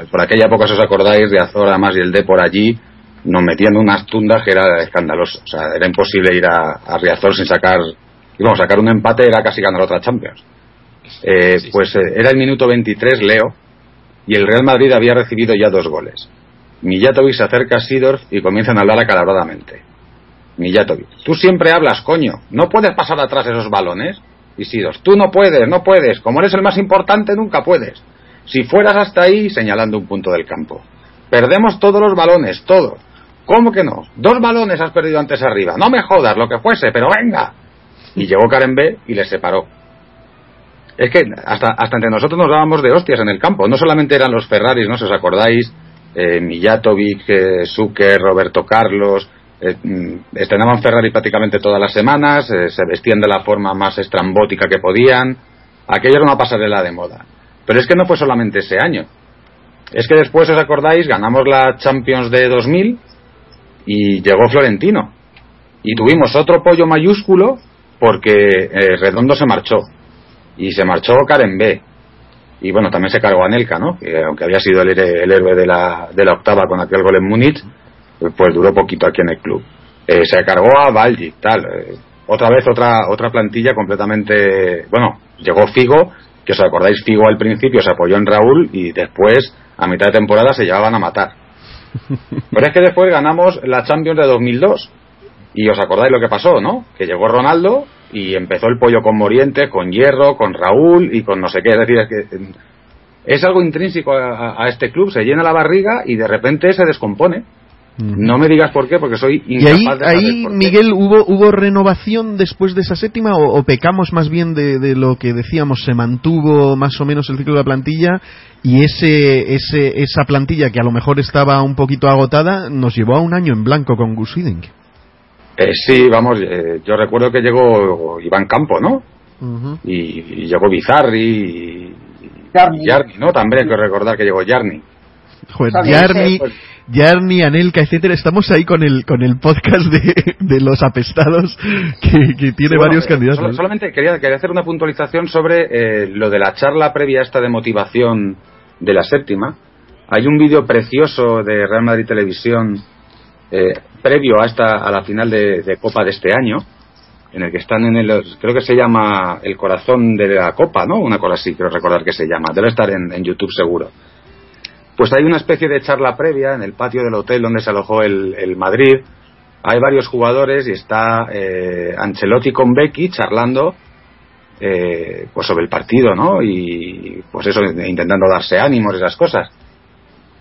por aquella época, si os acordáis, Riazor además y el D por allí, nos metiendo unas tundas que era escandaloso. O sea, era imposible ir a, Riazor sin sacar, íbamos a sacar un empate, era casi ganar otra Champions. Eh, pues eh, era el minuto 23, Leo, y el Real Madrid había recibido ya dos goles. Mijatovic se acerca a Sidorf y comienzan a hablar acalabradamente. Mijatovic, tú siempre hablas, coño, no puedes pasar atrás esos balones. Y Sidorf, tú no puedes, no puedes, como eres el más importante nunca puedes. Si fueras hasta ahí, señalando un punto del campo. Perdemos todos los balones, todo. ¿Cómo que no? Dos balones has perdido antes arriba. No me jodas, lo que fuese, pero venga. Y llegó Karen B y les separó es que hasta, hasta entre nosotros nos dábamos de hostias en el campo. No solamente eran los Ferraris, ¿no? Si os acordáis, eh, Mijatovic, eh, Zucker, Roberto Carlos, eh, mm, estrenaban Ferrari prácticamente todas las semanas, eh, se vestían de la forma más estrambótica que podían. Aquello era una pasarela de moda. Pero es que no fue solamente ese año. Es que después, os acordáis, ganamos la Champions de 2000 y llegó Florentino. Y tuvimos otro pollo mayúsculo porque Redondo se marchó y se marchó Karen B. Y bueno, también se cargó a Nelka, ¿no? Que aunque había sido el, héroe de la, de la octava con aquel gol en Múnich, pues duró poquito aquí en el club. Eh, se cargó a Balji, tal. Eh, otra vez otra, otra plantilla completamente. Bueno, llegó Figo, que os acordáis, Figo al principio se apoyó en Raúl y después, a mitad de temporada, se llevaban a matar. Pero es que después ganamos la Champions de 2002. Y os acordáis lo que pasó, ¿no? Que llegó Ronaldo y empezó el pollo con Moriente, con Hierro, con Raúl y con no sé qué. Es decir, es que es algo intrínseco a, este club, se llena la barriga y de repente se descompone. No me digas por qué, porque soy
Y ahí,
incapaz de saber
ahí
por qué.
Miguel, ¿hubo, ¿hubo renovación después de esa séptima o, o pecamos más bien de, de lo que decíamos? Se mantuvo más o menos el ciclo de la plantilla y ese, ese, esa plantilla que a lo mejor estaba un poquito agotada nos llevó a un año en blanco con Gus Hiddink.
Eh, sí, vamos, eh, yo recuerdo que llegó Iván Campo, ¿no? Y, y llegó Bizarri y, y Yarni, ¿no? También hay que recordar que llegó Yarni.
Joder, Yarni,
pues-
Yarni, Anelka, etcétera. Estamos ahí con el, con el podcast de, de los apestados que, que tiene
Sí, bueno,
varios
eh,
candidatos.
solo- solamente quería, quería hacer una puntualización sobre eh, lo de la charla previa a esta de motivación de la séptima. Hay un vídeo precioso de Real Madrid Televisión eh, previo a esta a la final de, Copa de este año, en el que están en el creo que se llama el corazón de la Copa, ¿no? Una cosa así, creo recordar que se llama. Debe estar en, en YouTube seguro. Pues hay una especie de charla previa en el patio del hotel donde se alojó el, el Madrid. Hay varios jugadores y está eh, Ancelotti con Becky charlando eh, pues sobre el partido, ¿no? Y pues eso, intentando darse ánimos, esas cosas.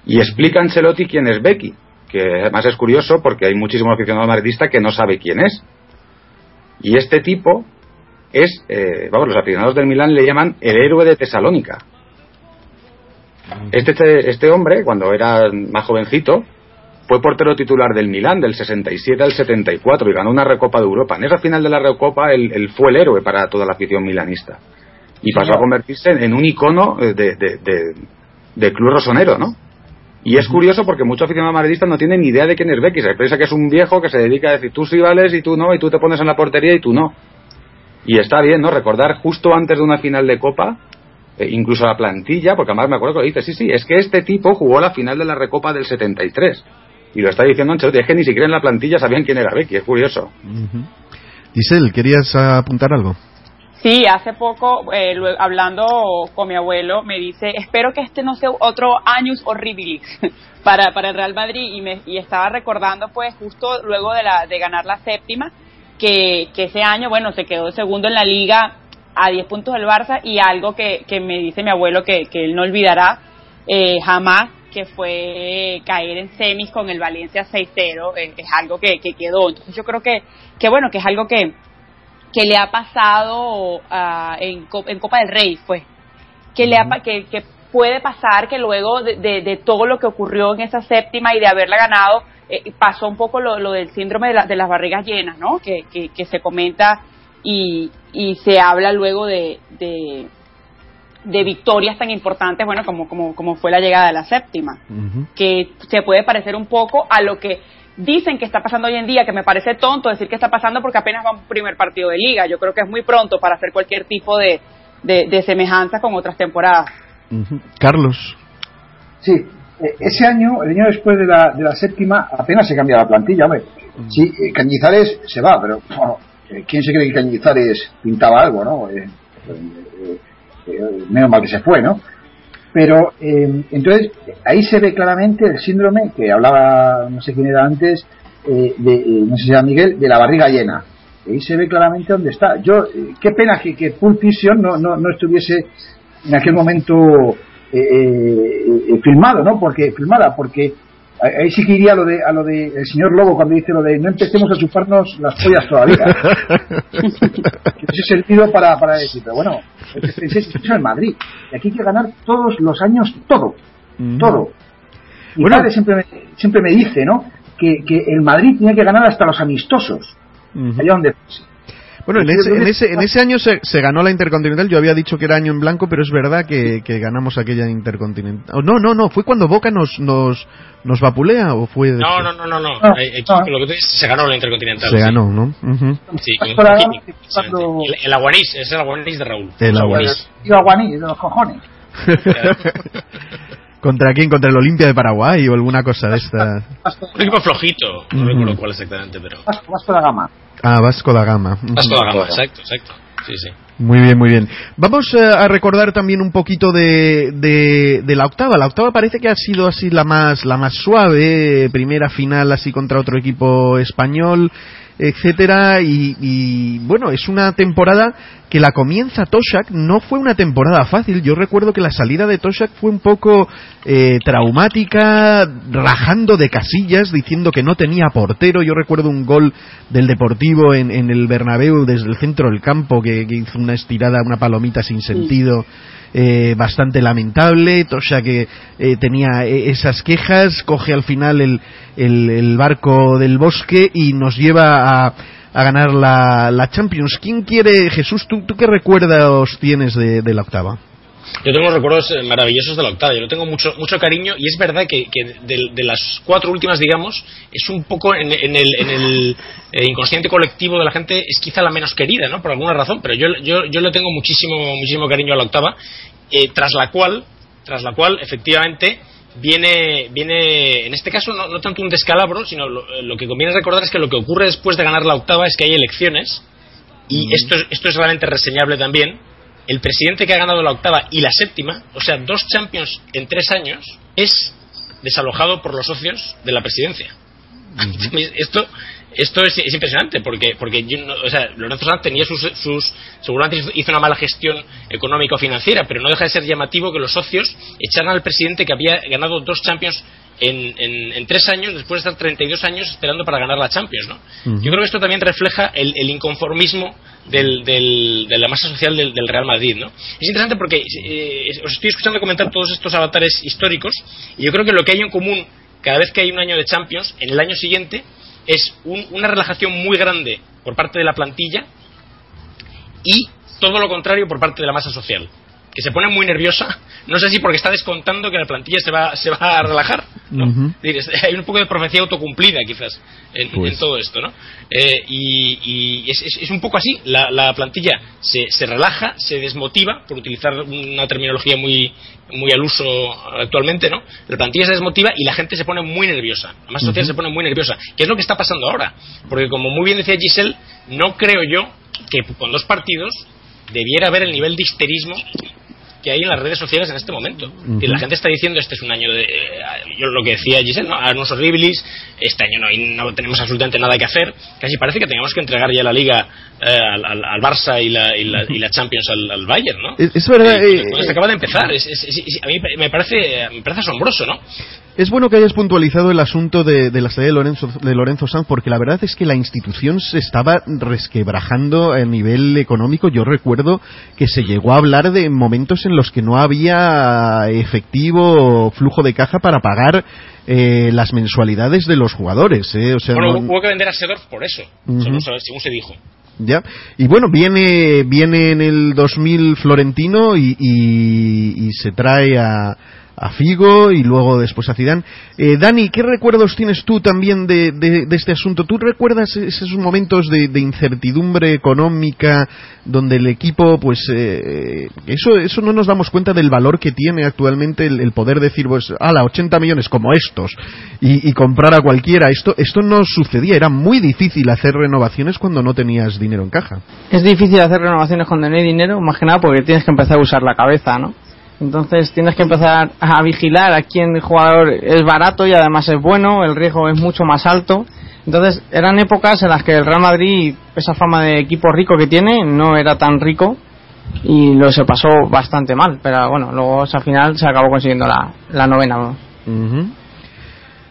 Y explica Ancelotti quién es Becky, que además es curioso porque hay muchísimo aficionado madridista que no sabe quién es. Y este tipo es, eh, vamos, los aficionados del Milán le llaman el héroe de Tesalónica. Este, este, este hombre, cuando era más jovencito, fue portero titular del Milán del 67 al 74 y ganó una Recopa de Europa. En esa final de la Recopa él, él fue el héroe para toda la afición milanista. Y pasó a convertirse en, en un icono eh, de, de, de- de club rosonero, ¿no? Y es curioso porque muchos aficionados madridistas no tienen ni idea de quién es Becky. Se piensa que es un viejo que se dedica a decir tú sí vales y tú no, y tú te pones en la portería y tú no. Y está bien, ¿no? Recordar justo antes de una final de Copa, eh, incluso la plantilla, porque además me acuerdo que lo dice, sí, sí, es que este tipo jugó la final de la Recopa del 73. Y lo está diciendo Ancelotti, es que ni siquiera en la plantilla sabían quién era Becky, es curioso.
Giselle, ¿querías apuntar algo?
Sí, hace poco, eh, hablando con mi abuelo, me dice, espero que este no sea otro años horribilis para, para el Real Madrid. Y, me, y estaba recordando, pues, justo luego de, la, de ganar la séptima, que, que ese año, bueno, se quedó segundo en la liga a 10 puntos del Barça y algo que, que me dice mi abuelo que, él no olvidará eh, jamás, que fue caer en semis con el Valencia 6-0, eh, es algo que, que quedó. Entonces yo creo que, que bueno, que es algo que, que le ha pasado ah, en, Co- en Copa del Rey, fue. Que, le ha, que, que puede pasar que luego de, de- de todo lo que ocurrió en esa séptima y de haberla ganado, eh, pasó un poco lo, lo del síndrome de, la- de las barrigas llenas, ¿no? Que, que, que se comenta y, y se habla luego de, de, de victorias tan importantes, bueno, como, como, como fue la llegada de la séptima que se puede parecer un poco a lo que dicen que está pasando hoy en día, que me parece tonto decir que está pasando porque apenas va un primer partido de liga. Yo creo que es muy pronto para hacer cualquier tipo de, de, de semejanza con otras temporadas.
Carlos.
Sí, eh, ese año, el año después de la, de la séptima, apenas se cambia la plantilla, hombre. Sí, eh, Cañizares se va, pero bueno, eh, ¿quién se cree que Cañizares pintaba algo, no? Eh, eh, eh, menos mal que se fue, ¿no? Pero eh, entonces ahí se ve claramente el síndrome que hablaba, no sé quién era antes, eh, de, eh, no sé si era Miguel, de la barriga llena. Ahí se ve claramente dónde está. Yo, eh, qué pena que, que Pulp Fiction no, no, no estuviese en aquel momento filmado, ¿no? Porque filmada, porque ahí sí que iría a lo de a lo de el señor Lobo cuando dice lo de no empecemos a chuparnos las pollas todavía. que ese sentido para, para decir, pero bueno, es es el Madrid y aquí hay que ganar todos los años todo, todo. Mi
Bueno.
padre siempre me, siempre me dice, ¿no? Que, que el Madrid tiene que ganar hasta los amistosos, allá donde
Bueno, en ese, en ese, en ese año se, se ganó la Intercontinental. Yo había dicho que era año en blanco, pero es verdad que, que ganamos aquella Intercontinental. Oh, no, no, no. ¿Fue cuando Boca nos, nos, nos vapulea o fue
No,
después?
no, no, no, no.
No,
Eh, eh,
no.
Lo que tú dices, se ganó la Intercontinental.
Se
sí.
ganó, ¿no?
Sí,
Para-
Kiki, precisamente. el, el aguanís, es el aguanís de Raúl.
El Aguanís.
Digo Aguaní, de los cojones.
¿Contra quién? ¿Contra el Olimpia de Paraguay o alguna cosa de esta?
Un equipo flojito, no recuerdo cuál exactamente, pero.
Vasco, Vasco da Gama.
Ah, Vasco da Gama.
Vasco da Gama, exacto, exacto. Sí, sí.
Muy bien, muy bien. Vamos eh, a recordar también un poquito de, de, de la octava. La octava parece que ha sido así la más, la más suave. Primera final así contra otro equipo español. etcétera, y, y, bueno, es una temporada que la comienza Toshak, no fue una temporada fácil, yo recuerdo que la salida de Toshak fue un poco eh, traumática, rajando de casillas, diciendo que no tenía portero, yo recuerdo un gol del Deportivo en, en el Bernabéu desde el centro del campo, que, que hizo una estirada, una palomita sin sentido, eh, bastante lamentable. Tosha que eh, tenía eh, esas quejas, coge al final el, el, el barco del bosque y nos lleva a, a ganar la, la Champions. ¿Quién quiere, Jesús, tú, tú qué recuerdos tienes de, la octava?
Yo tengo recuerdos eh, maravillosos de la octava, yo lo tengo mucho, mucho cariño y es verdad que, que de, de las cuatro últimas, digamos, es un poco en, en el, en el eh, inconsciente colectivo de la gente, es quizá la menos querida, ¿no? Por alguna razón, pero yo, yo, yo le tengo muchísimo, muchísimo cariño a la octava, eh, tras la cual, tras la cual, efectivamente, viene, viene en este caso no, no tanto un descalabro, sino lo, lo, que conviene recordar es que lo que ocurre después de ganar la octava es que hay elecciones y mm. esto, esto es realmente reseñable también el presidente que ha ganado la octava y la séptima, o sea, dos Champions en tres años, es desalojado por los socios de la presidencia. Esto, esto es, es, impresionante porque, porque yo no, o sea, Lorenzo Sanz tenía sus, sus, seguramente hizo una mala gestión económica o financiera, pero no deja de ser llamativo que los socios echaran al presidente que había ganado dos Champions en, en, en, tres años después de estar 32 años esperando para ganar la Champions. ¿no? Uh -huh. Yo creo que esto también refleja el, el inconformismo del, del, de la masa social del, del, Real Madrid. ¿no? Es interesante porque eh, os estoy escuchando comentar todos estos avatares históricos y yo creo que lo que hay en común cada vez que hay un año de Champions, en el año siguiente, es un, una relajación muy grande por parte de la plantilla y todo lo contrario por parte de la masa social que se pone muy nerviosa, no sé si porque está descontando que la plantilla se va, se va a relajar, ¿no? Uh -huh. Hay un poco de profecía autocumplida, quizás, en, pues. en todo esto, ¿no? Eh, y, y es, es, es, un poco así, la, la plantilla se, se, relaja, se desmotiva, por utilizar una terminología muy, muy al uso actualmente, ¿no? La plantilla se desmotiva y la gente se pone muy nerviosa, la masa social uh -huh. se pone muy nerviosa, que es lo que está pasando ahora, porque como muy bien decía Giselle, no creo yo que con dos partidos debiera haber el nivel de histerismo que hay en las redes sociales en este momento. Uh -huh. La gente está diciendo este es un año de. Eh, yo lo que decía Giselle, ¿no? Anos horribilis, este año no, hay, no, tenemos absolutamente nada que hacer. Casi parece que teníamos que entregar ya la liga eh, al, al, al, Barça y la, y la, y la Champions al, al, Bayern, ¿no?
Es, es verdad.
Eh, se acaba de empezar. Es, a mí me parece, me parece asombroso, ¿no?
Es bueno que hayas puntualizado el asunto de, de la salida de Lorenzo, de Lorenzo Sanz, porque la verdad es que la institución se estaba resquebrajando a nivel económico. Yo recuerdo que se llegó a hablar de momentos en los que no había efectivo flujo de caja para pagar eh, las mensualidades de los jugadores. Eh. O sea,
bueno,
no...
hubo que vender a Sedorf por eso, uh -huh. según se dijo.
Ya. Y bueno, viene, viene en el 2000 Florentino y, y, y se trae a, a Figo y luego después a Zidane. Eh, Dani, ¿qué recuerdos tienes tú también de, de, de este asunto? ¿Tú recuerdas esos momentos de, incertidumbre económica donde el equipo, pues, eh, eso, eso no nos damos cuenta del valor que tiene actualmente el, el poder decir, pues, ala, 80 millones como estos y, y, comprar a cualquiera? Esto, esto no sucedía, era muy difícil hacer renovaciones cuando no tenías dinero en caja.
Es difícil hacer renovaciones cuando no hay dinero, más que nada porque tienes que empezar a usar la cabeza, ¿no? Entonces tienes que empezar a vigilar a quién jugador es barato y además es bueno, el riesgo es mucho más alto. Entonces eran épocas en las que el Real Madrid, esa fama de equipo rico que tiene, no era tan rico y lo se pasó bastante mal. Pero bueno, luego al final se acabó consiguiendo la, la novena.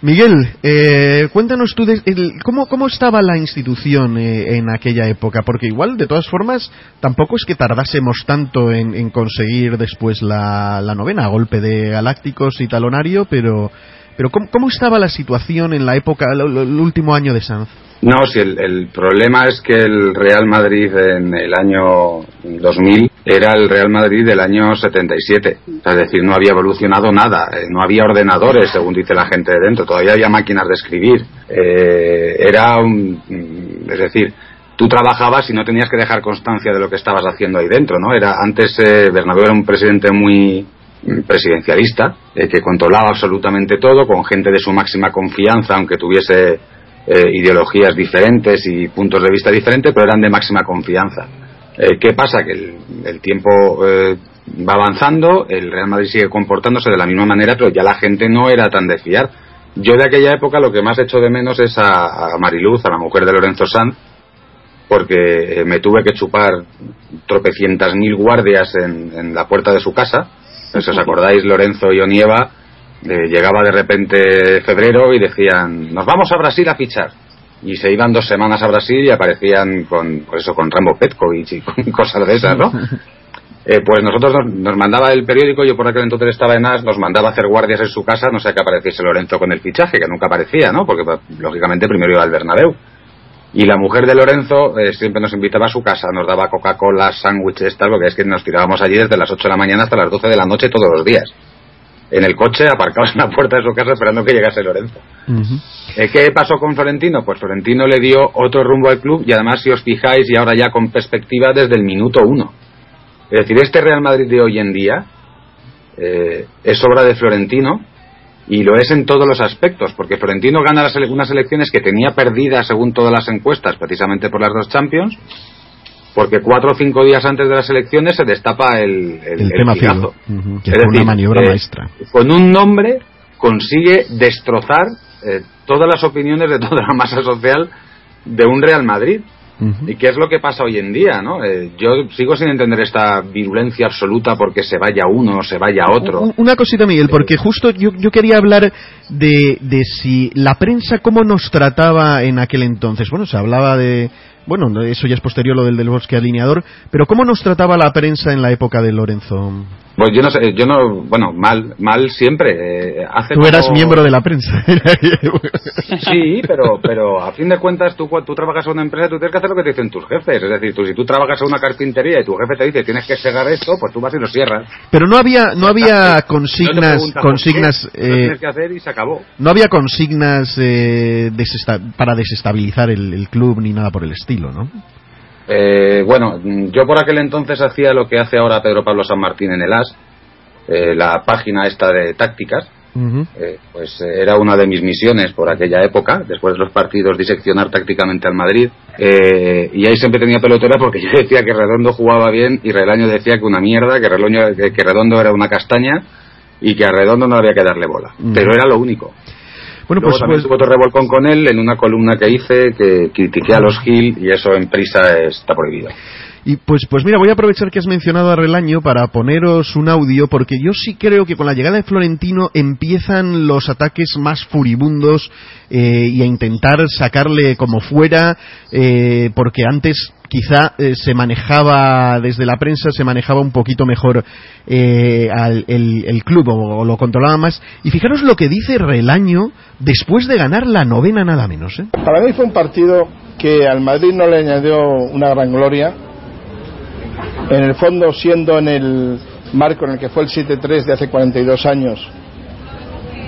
Miguel, eh, cuéntanos tú de, el, ¿cómo, cómo estaba la institución eh, en aquella época, porque igual, de todas formas, tampoco es que tardásemos tanto en, conseguir después la, la, novena, golpe de galácticos y talonario, pero, pero ¿cómo, cómo estaba la situación en la época, el, el último año de Sanz?
No, si el, el, problema es que el Real Madrid en el año 2000 era el Real Madrid del año 77. Es decir, no había evolucionado nada. Eh, no había ordenadores, según dice la gente de dentro. Todavía había máquinas de escribir. Eh, era un. Es decir, tú trabajabas y no tenías que dejar constancia de lo que estabas haciendo ahí dentro, ¿no? Era, antes eh, Bernabéu era un presidente muy presidencialista, eh, que controlaba absolutamente todo, con gente de su máxima confianza, aunque tuviese eh, ideologías diferentes y puntos de vista diferentes, pero eran de máxima confianza. Eh, ¿Qué pasa? Que el, tiempo eh, va avanzando, el Real Madrid sigue comportándose de la misma manera, pero ya la gente no era tan de fiar. yo de aquella época lo que más echo de menos es a, a Mariluz, a la mujer de Lorenzo Sanz, porque eh, me tuve que chupar tropecientas mil guardias en, en la puerta de su casa. Si os acordáis, Lorenzo y Onieva eh, llegaba de repente febrero y decían, nos vamos a Brasil a fichar. Y se iban dos semanas a Brasil y aparecían con, eso, con Rambo Petkovic y con cosas de esas, ¿no? Eh, pues nosotros nos, nos mandaba el periódico, yo por aquel entonces estaba en AS, nos mandaba a hacer guardias en su casa, no sé que apareciese Lorenzo con el fichaje, que nunca aparecía, ¿no? Porque pues, lógicamente primero iba al Bernabéu. Y la mujer de Lorenzo eh, siempre nos invitaba a su casa, nos daba Coca-Cola, sándwiches, tal, porque es que nos tirábamos allí desde las 8 de la mañana hasta las 12 de la noche todos los días. En el coche, aparcados en la puerta de su casa esperando que llegase Lorenzo. Eh, ¿Qué pasó con Florentino? Pues Florentino le dio otro rumbo al club y además, si os fijáis, y ahora ya con perspectiva desde el minuto uno. Es decir, este Real Madrid de hoy en día eh, es obra de Florentino y lo es en todos los aspectos, porque Florentino gana las ele- unas elecciones que tenía perdidas según todas las encuestas, precisamente por las dos Champions, porque cuatro o cinco días antes de las elecciones se destapa el, el,
El
el
tema. Figo, ujú, que
Es
fue una
decir,
maniobra
eh,
maestra.
Con un nombre consigue destrozar eh, todas las opiniones de toda la masa social de un Real Madrid. ¿Y qué es lo que pasa hoy en día? ¿no? Eh, yo sigo sin entender esta virulencia absoluta porque se vaya uno o se vaya otro.
Un- Una cosita, Miguel, porque justo yo, yo quería hablar de, de si la prensa cómo nos trataba en aquel entonces. Bueno, se hablaba de... Bueno, no, eso ya es posterior lo del del bosque alineador, pero ¿cómo nos trataba la prensa en la época de Lorenzo?
Pues yo no sé, yo no, bueno, mal, mal siempre. eh, hace
Tú eras miembro de la prensa.
Sí, pero, pero a fin de cuentas tú, tú trabajas en una empresa, tú tienes que hacer lo que te dicen tus jefes. Es decir, tú, si tú trabajas en una carpintería y tu jefe te dice tienes que cegar esto, pues tú vas y lo cierras.
Pero no había, no había consignas, consignas,
qué, lo
eh,
tienes que hacer y se acabó.
no había consignas eh, desesta- para desestabilizar el, el club ni nada por el estilo, ¿no?
Eh, bueno, yo por aquel entonces hacía lo que hace ahora Pedro Pablo San Martín en el AS, eh, la página esta de tácticas. Eh, pues eh, era una de mis misiones por aquella época, después de los partidos, diseccionar tácticamente al Madrid. Eh, y ahí siempre tenía pelotera porque yo decía que Redondo jugaba bien y Relaño decía que una mierda, que, Reloño- que, Redondo era una castaña y que a Redondo no había que darle bola. Pero era lo único.
Bueno,
Luego
pues,
también
pues-
tuve otro revolcón con él en una columna que hice que critiqué a los Gil y eso en prisa está prohibido.
Y pues, pues mira, voy a aprovechar que has mencionado a Relaño para poneros un audio, porque yo sí creo que con la llegada de Florentino empiezan los ataques más furibundos eh, y a intentar sacarle como fuera, eh, porque antes quizá eh, se manejaba desde la prensa, se manejaba un poquito mejor eh, al- el, club o, o lo controlaba más. Y fijaros lo que dice Relaño después de ganar la novena nada menos. ¿eh?
Para mí fue un partido que al Madrid no le añadió una gran gloria. En el fondo, siendo en el marco en el que fue el 7-3 de hace 42 años,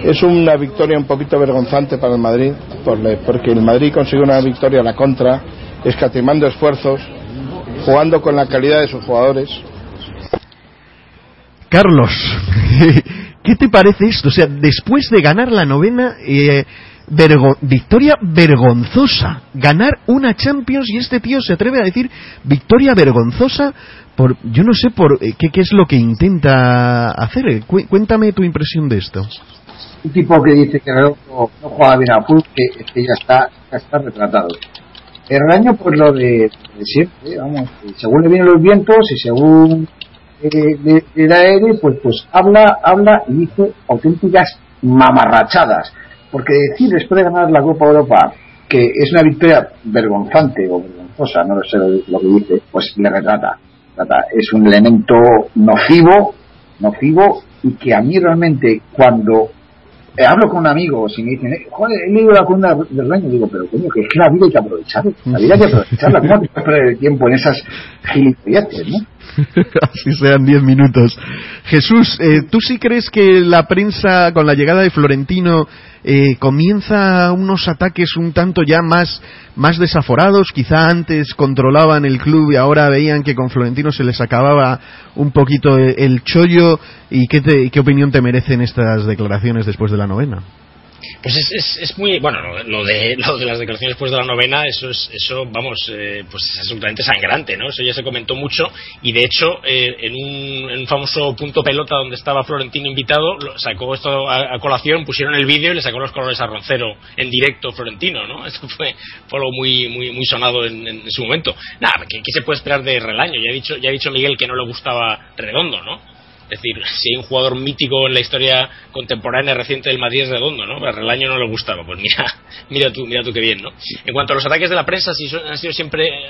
es una victoria un poquito vergonzante para el Madrid, porque el Madrid consiguió una victoria a la contra, escatimando esfuerzos, jugando con la calidad de sus jugadores.
Carlos, ¿qué te parece esto? O sea, después de ganar la novena, eh, victoria vergonzosa. Ganar una Champions y este tío se atreve a decir victoria vergonzosa por, yo no sé por eh, qué, qué es lo que intenta hacer. Eh, cu- cuéntame tu impresión de esto.
un tipo que dice que Redondo no juega bien al fútbol, que, que ya está, ya está retratado. El año, pues lo de, siempre, vamos, según le vienen los vientos y según eh, aire, pues, pues habla, habla y dice auténticas mamarrachadas. Porque decir después de ganar la Copa Europa que es una victoria vergonzante o vergonzosa, no lo sé lo que dice, pues le retrata. Es un elemento nocivo, nocivo y que a mí realmente cuando eh, hablo con un amigo si me dicen, eh, joder, he leído la columna del año, digo, pero coño, que es que la vida hay que aprovecharla, la vida hay que aprovecharla, ¿cómo te puedes perder el tiempo en esas gilipolleces, no?
Así sean 10 minutos. Jesús, eh, ¿tú sí crees que la prensa, con la llegada de Florentino, eh, comienza unos ataques un tanto ya más, más desaforados? Quizá antes controlaban el club y ahora veían que con Florentino se les acababa un poquito el chollo. ¿Y qué, te- qué opinión te merecen estas declaraciones después de la novena?
Pues es, es, es muy bueno lo de lo de las declaraciones después de la novena eso es eso vamos eh, pues es absolutamente sangrante no eso ya se comentó mucho y de hecho eh, en, un, en un famoso punto pelota donde estaba Florentino invitado lo- sacó esto a, colación pusieron el vídeo y le sacó los colores a Roncero en directo Florentino no eso fue fue algo muy muy muy sonado en su momento. Nada ¿qué, qué se puede esperar de Relaño ya ha dicho ya ha dicho Miguel que no le gustaba Redondo no es decir, si hay un jugador mítico en la historia contemporánea reciente del Madrid es redondo, ¿no? A Relaño no le gustaba. Pues mira, mira tú, mira tú qué bien, ¿no? En cuanto a los ataques de la prensa, si son- han sido siempre eh,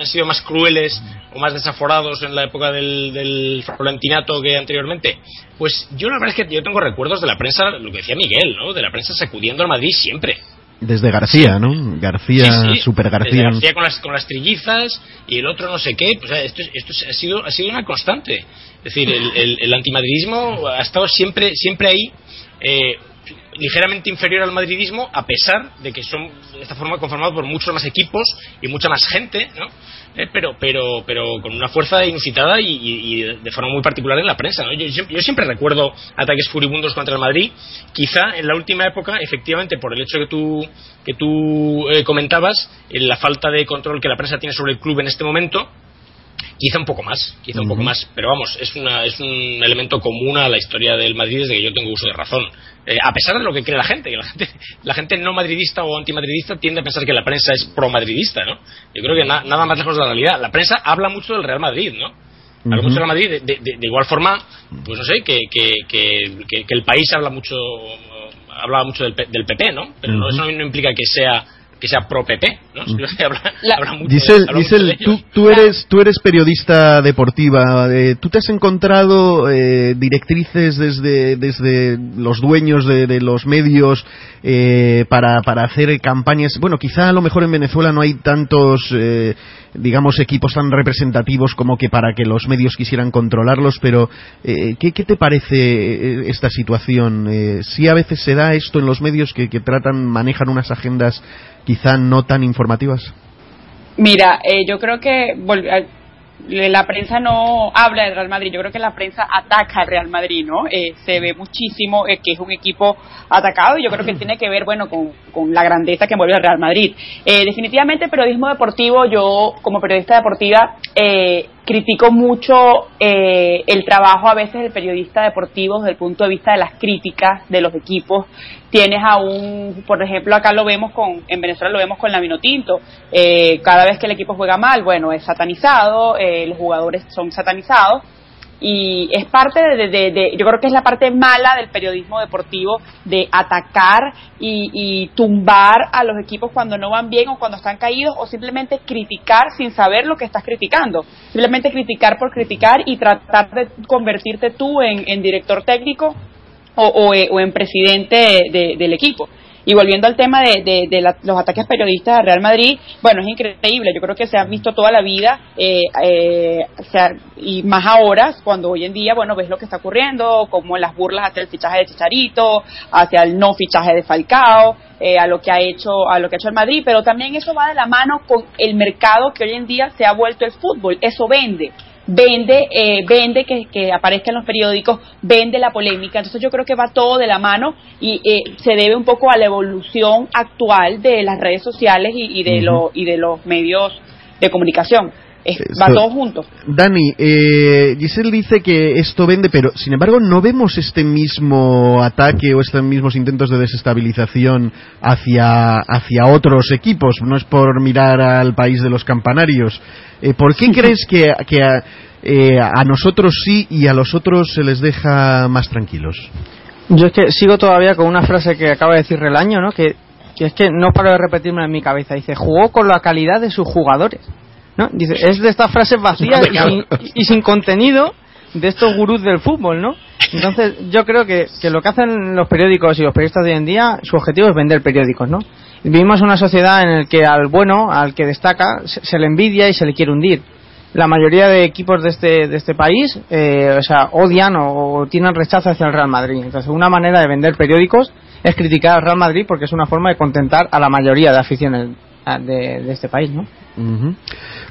han sido más crueles o más desaforados en la época del, del Florentinato que anteriormente. Pues yo la verdad es que yo tengo recuerdos de la prensa, lo que decía Miguel, ¿no? De la prensa sacudiendo al Madrid siempre.
Desde García, ¿no? García,
Sí, sí.
Super
Desde
García.
García con las, con las trillizas y el otro no sé qué. Pues, esto, es- esto es- ha, sido, ha sido una constante. Es decir, el, el, el antimadridismo ha estado siempre, siempre ahí, eh, ligeramente inferior al madridismo, a pesar de que son de esta forma conformado por muchos más equipos y mucha más gente, ¿no? Eh, pero, pero, pero con una fuerza inusitada y, de forma muy particular en la prensa. ¿no? Yo, siempre, yo siempre recuerdo ataques furibundos contra el Madrid. Quizá en la última época, efectivamente, por el hecho que tú, que tú eh, comentabas, en la falta de control que la prensa tiene sobre el club en este momento, quizá un poco más, quizá un poco más, pero vamos, es, una, es un elemento común a la historia del Madrid desde que yo tengo uso de razón. Eh, a pesar de lo que cree la gente, que la gente, la gente no madridista o antimadridista tiende a pensar que la prensa es pro-madridista, ¿no? Yo creo que na- nada más lejos de la realidad. La prensa habla mucho del Real Madrid, ¿no? Habla mucho del Real Madrid, de, de- de- de igual forma, pues no sé, que, que, que, que- que el país habla mucho habla mucho del, del PP, ¿no? Pero eso no implica que sea que sea pro PP, ¿no? Simplemente habla, habla mucho,
Giselle,
habla mucho
Giselle,
de
tú, tú eres, tú eres periodista deportiva. eh, ¿Tú te has encontrado eh, directrices desde, desde los dueños de, de los medios eh, para, para hacer campañas? Bueno, quizá a lo mejor en Venezuela no hay tantos, eh, digamos, equipos tan representativos como que para que los medios quisieran controlarlos, pero eh, ¿qué, qué te parece eh, esta situación? Eh, ¿Sí a veces se da esto en los medios que, que tratan, manejan unas agendas quizá no tan informativas?
Mira, eh, yo creo que la prensa no habla del Real Madrid, yo creo que la prensa ataca al Real Madrid, ¿no? Eh, se ve muchísimo eh, que es un equipo atacado y yo creo que tiene que ver, bueno, con, con la grandeza que mueve el Real Madrid. Eh, definitivamente, periodismo deportivo, yo como periodista deportiva eh, critico mucho eh, el trabajo a veces del periodista deportivo desde el punto de vista de las críticas de los equipos. Tienes a un, por ejemplo, acá lo vemos con, en Venezuela lo vemos con la Vinotinto. Eh, cada vez que el equipo juega mal, bueno, es satanizado, eh, los jugadores son satanizados y es parte de, de- yo creo que es la parte mala del periodismo deportivo de atacar y, y tumbar a los equipos cuando no van bien o cuando están caídos o simplemente criticar sin saber lo que estás criticando simplemente criticar por criticar y tratar de convertirte tú en, en director técnico o, o, eh, o en presidente de- del equipo. Y volviendo al tema de, la- los ataques periodistas a Real Madrid, bueno, es increíble. Yo creo que se ha visto toda la vida, eh, eh, y más ahora, cuando hoy en día, bueno, ves lo que está ocurriendo, como las burlas hacia el fichaje de Chicharito, hacia el no fichaje de Falcao, eh, a lo que ha hecho, a lo que ha hecho el Madrid, pero también eso va de la mano con el mercado que hoy en día se ha vuelto el fútbol. Eso vende vende eh, vende que, que aparezca en los periódicos, vende la polémica. Entonces yo creo que va todo de la mano y eh, se debe un poco a la evolución actual de las redes sociales y, y de, lo- y de los medios de comunicación. Va todo junto.
Dani, eh, Giselle dice que esto vende, pero sin embargo no vemos este mismo ataque o estos mismos intentos de desestabilización hacia, hacia otros equipos. No es por mirar al país de los campanarios. Eh, ¿Por qué crees que, que a, eh, a nosotros sí y a los otros se les deja más tranquilos?
Yo es que sigo todavía con una frase que acaba de decir Relaño, ¿no? Que, que es que no paro de repetirme en mi cabeza. Dice, jugó con la calidad de sus jugadores. ¿No? Dice, es de estas frases vacías y sin, y sin contenido de estos gurús del fútbol, ¿no? Entonces, yo creo que, que lo que hacen los periódicos y los periodistas de hoy en día, su objetivo es vender periódicos, ¿no? Vivimos en una sociedad en la que al bueno, al que destaca, se, se le envidia y se le quiere hundir. La mayoría de equipos de este, de este país, eh, o sea, odian o, o tienen rechazo hacia el Real Madrid. Entonces, una manera de vender periódicos es criticar al Real Madrid porque es una forma de contentar a la mayoría de aficiones ah, de, de este país, ¿no?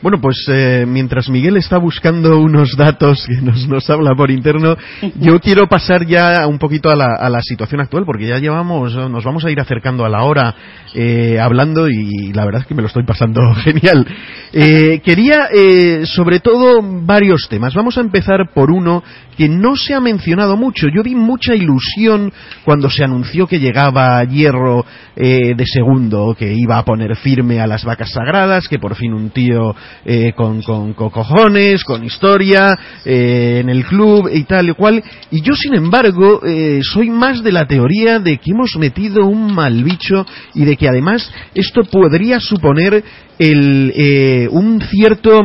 Bueno, pues eh, mientras Miguel está buscando unos datos que nos, nos habla por interno, yo quiero pasar ya un poquito a la, a la situación actual, porque ya llevamos, nos vamos a ir acercando a la hora eh, hablando y la verdad es que me lo estoy pasando genial. Eh, quería, eh, sobre todo, varios temas. Vamos a empezar por uno que no se ha mencionado mucho. Yo vi mucha ilusión cuando se anunció que llegaba Hierro eh, de segundo, que iba a poner firme a las vacas sagradas, que por fin un tío eh, con, con, con cojones, con historia, eh, en el club y tal y cual. Y yo, sin embargo, eh, soy más de la teoría de que hemos metido un mal bicho y de que además esto podría suponer el, eh, un cierto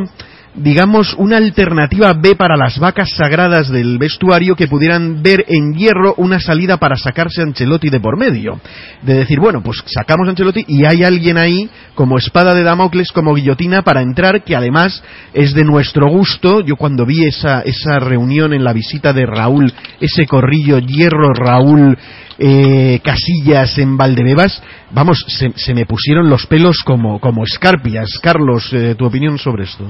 digamos, una alternativa B para las vacas sagradas del vestuario que pudieran ver en hierro una salida para sacarse a Ancelotti de por medio. De decir, bueno, pues sacamos a Ancelotti y hay alguien ahí como espada de Damocles, como guillotina para entrar, que además es de nuestro gusto. Yo cuando vi esa, esa reunión en la visita de Raúl, ese corrillo hierro Raúl eh, Casillas en Valdebebas, vamos, se, se me pusieron los pelos como, como escarpias. Carlos, eh, tu opinión sobre esto.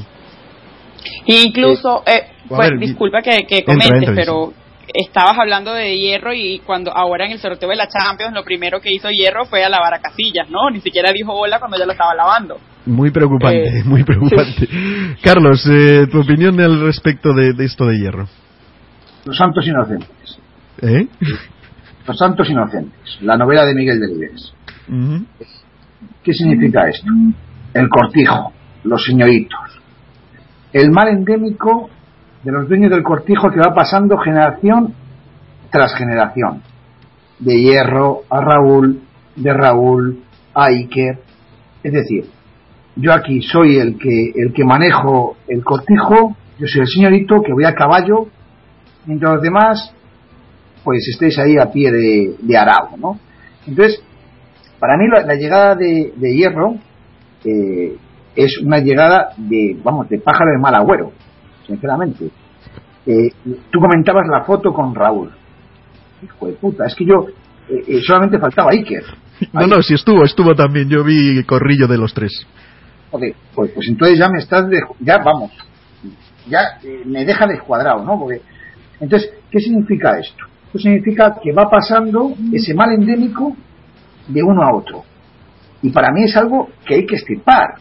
Incluso, eh,
a
pues,
ver,
disculpa que, que comentes,
entra,
pero estabas hablando de Hierro y cuando ahora en el sorteo de la Champions lo primero que hizo Hierro fue a lavar a Casillas, ¿no? Ni siquiera dijo hola cuando ya lo estaba lavando.
Muy preocupante,
Eh,
muy preocupante. Carlos, eh, tu opinión al respecto de, de esto de hierro.
Los Santos Inocentes.
¿Eh?
Los Santos Inocentes. La novela de Miguel Delibes.
Ujú.
¿Qué significa esto? El cortijo, los señoritos. El mal endémico de los dueños del cortijo que va pasando generación tras generación. De Hierro a Raúl, de Raúl a Iker. Es decir, yo aquí soy el que, el que manejo el cortijo, yo soy el señorito que voy a caballo, mientras los demás, pues estéis ahí a pie de, de ¿no? Entonces, para mí la, la llegada de, de Hierro eh, es una llegada de, vamos, de pájaro de mal agüero, sinceramente. Eh, tú comentabas la foto con Raúl. Hijo de puta, es que yo eh, eh, solamente faltaba Iker.
No, no, si estuvo, estuvo también. Yo vi corrillo de los tres.
Joder, pues, pues entonces ya me estás, de, ya vamos, ya eh, me deja descuadrado, ¿no? Porque, entonces, ¿qué significa esto? Esto significa que va pasando ese mal endémico de uno a otro. Y para mí es algo que hay que estirpar,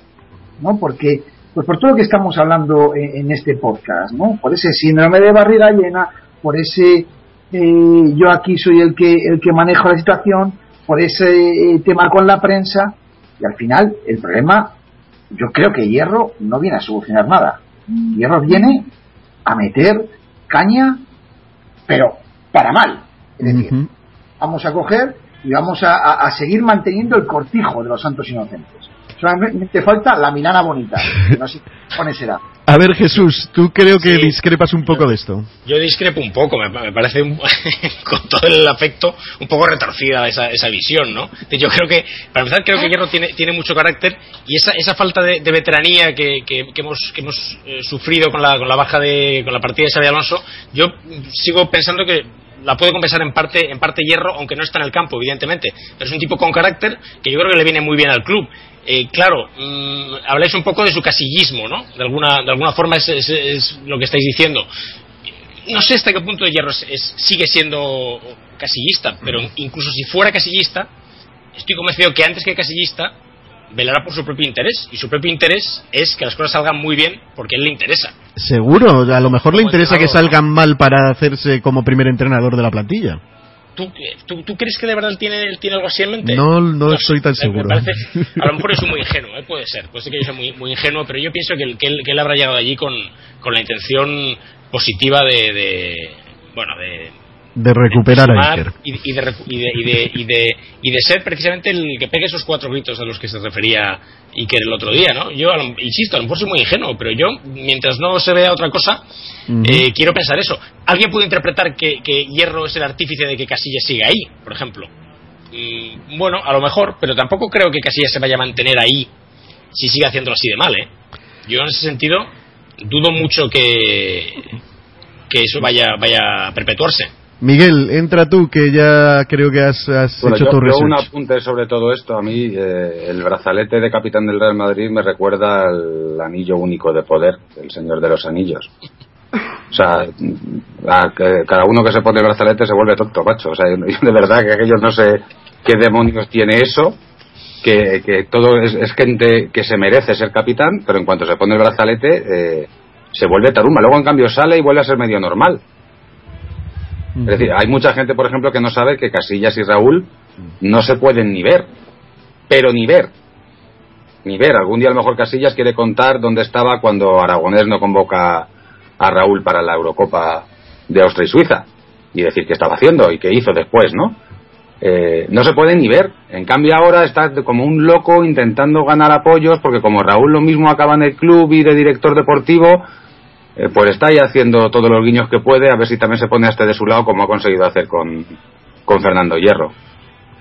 ¿no? Porque, pues por todo lo que estamos hablando en, en este podcast, ¿no? Por ese síndrome de barriga llena, por ese eh, yo aquí soy el que el que manejo la situación, por ese eh, tema con la prensa, y al final el problema, yo creo que Hierro no viene a solucionar nada. Hierro viene a meter caña, pero para mal. Es decir, vamos a coger y vamos a, a- a seguir manteniendo el cortijo de los santos inocentes. Solamente falta la milana bonita. que No sé pone será.
A ver, Jesús, tú creo que discrepas un poco de esto.
Yo discrepo un poco, me, me parece, un- con todo el afecto, un poco retorcida esa, esa visión, ¿no? Yo creo que, para empezar, creo que Hierro tiene, tiene mucho carácter y esa, esa falta de, de veteranía que, que- que hemos, que hemos eh, sufrido con la, con la baja de, con la partida de Xabi Alonso, yo sigo pensando que la puede compensar en parte, en parte Hierro, aunque no está en el campo, evidentemente, pero es un tipo con carácter que yo creo que le viene muy bien al club. Eh, claro, mm, habláis un poco de su casillismo, ¿no? De alguna, de alguna forma es, es- es lo que estáis diciendo no sé hasta qué punto Hierro es- sigue siendo casillista, pero incluso si fuera casillista, estoy convencido que antes que casillista velará por su propio interés. Y su propio interés es que las cosas salgan muy bien porque a él le interesa.
Seguro, a lo mejor le interesa que salgan mal para hacerse como primer entrenador de la plantilla.
¿Tú, tú, tú crees que de verdad tiene, tiene algo así en mente?
No, no estoy tan
Me-
seguro.
Parece, a lo mejor es muy ingenuo, ¿eh? puede ser, puede ser que yo sea muy, muy ingenuo, pero yo pienso que él, que él, que él habrá llegado allí con, con la intención positiva de, de bueno, de,
De recuperar a
sumar
Iker.
y, y de, recu- y, de, y, de, y, de, y de ser precisamente el que pegue esos cuatro gritos a los que se refería Iker el otro día, ¿no? Yo, insisto, a lo mejor soy muy ingenuo, pero yo, mientras no se vea otra cosa, eh, quiero pensar eso. ¿Alguien puede interpretar que, que Hierro es el artífice de que Casillas siga ahí, por ejemplo? Mm, bueno, a lo mejor, pero tampoco creo que Casillas se vaya a mantener ahí si sigue haciéndolo así de mal, ¿eh? Yo en ese sentido dudo mucho que, que eso vaya, vaya a perpetuarse.
Miguel, entra tú, que ya creo que has, has
Bueno,
hecho
yo,
tu
yo
research.
un apunte sobre todo esto. A mí eh, el brazalete de capitán del Real Madrid me recuerda al anillo único de poder, el Señor de los Anillos. O sea, a que cada uno que se pone el brazalete se vuelve tonto, macho. O sea, yo, yo de verdad que aquellos no sé qué demonios tiene eso, que, que todo es, es gente que se merece ser capitán, pero en cuanto se pone el brazalete eh, se vuelve tarumba. Luego en cambio sale y vuelve a ser medio normal. Es decir, hay mucha gente, por ejemplo, que no sabe que Casillas y Raúl no se pueden ni ver. Pero ni ver. Ni ver. Algún día a lo mejor Casillas quiere contar dónde estaba cuando Aragonés no convoca a Raúl para la Eurocopa de Austria y Suiza. Y decir qué estaba haciendo y qué hizo después, ¿no? Eh, no se puede ni ver. En cambio ahora está como un loco intentando ganar apoyos porque como Raúl lo mismo acaba en el club y de director deportivo, eh, pues está ahí haciendo todos los guiños que puede a ver si también se pone este de su lado como ha conseguido hacer con, con Fernando Hierro.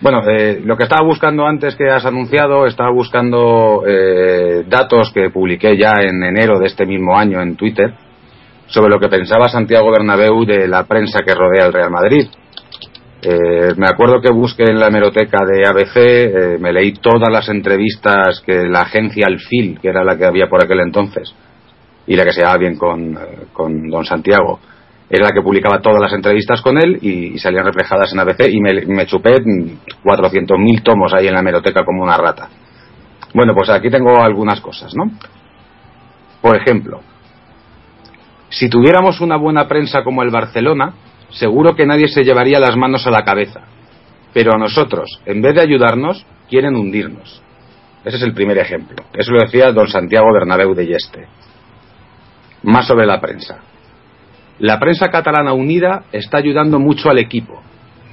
Bueno, eh, lo que estaba buscando antes que has anunciado, estaba buscando eh, datos que publiqué ya en enero de este mismo año en Twitter sobre lo que pensaba Santiago Bernabéu de la prensa que rodea al Real Madrid. Eh, me acuerdo que busqué en la hemeroteca de ABC, eh, me leí todas las entrevistas que la agencia Alfil, que era la que había por aquel entonces, y la que se llevaba bien con, eh, con don Santiago, era la que publicaba todas las entrevistas con él y, salían reflejadas en ABC y me, me chupé mm, 400.000 tomos ahí en la hemeroteca como una rata. Bueno, pues aquí tengo algunas cosas, ¿no? Por ejemplo, si tuviéramos una buena prensa como el Barcelona, seguro que nadie se llevaría las manos a la cabeza. Pero a nosotros, en vez de ayudarnos, quieren hundirnos. Ese es el primer ejemplo. Eso lo decía don Santiago Bernabéu de Yeste. Más sobre la prensa. La prensa catalana unida está ayudando mucho al equipo.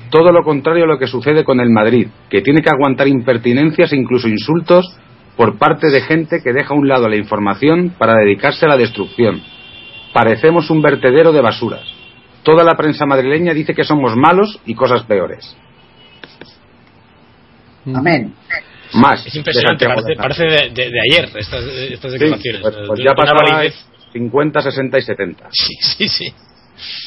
Todo lo contrario a lo que sucede con el Madrid, que tiene que aguantar impertinencias e incluso insultos por parte de gente que deja a un lado la información para dedicarse a la destrucción. Parecemos un vertedero de basuras. Toda la prensa madrileña dice que somos malos y cosas peores.
Amén.
Más.
Es impresionante, parece, de, de- de ayer estas, estas
Sí,
declaraciones.
pues, pues ya pasaba. 50, 60 y 70.
Sí, sí, sí.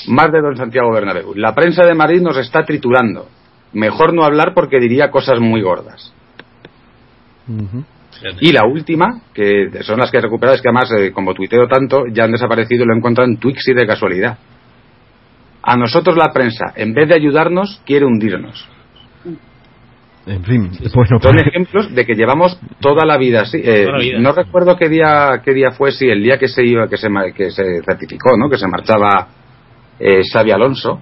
Más de don Santiago Bernabéu. La prensa de Madrid nos está triturando. Mejor no hablar porque diría cosas muy gordas. Y la última, que son las que he recuperado, es que además, eh, como tuiteo tanto, ya han desaparecido y lo encuentran en Twixy de casualidad. A nosotros la prensa, en vez de ayudarnos, quiere hundirnos.
En fin, bueno,
Son
pues-
ejemplos de que llevamos toda la vida así. Eh,
Toda la vida.
No recuerdo qué día, qué día fue, si el día que se iba, que se, ma- que se certificó, ¿no? Que se marchaba eh, Xavi Alonso.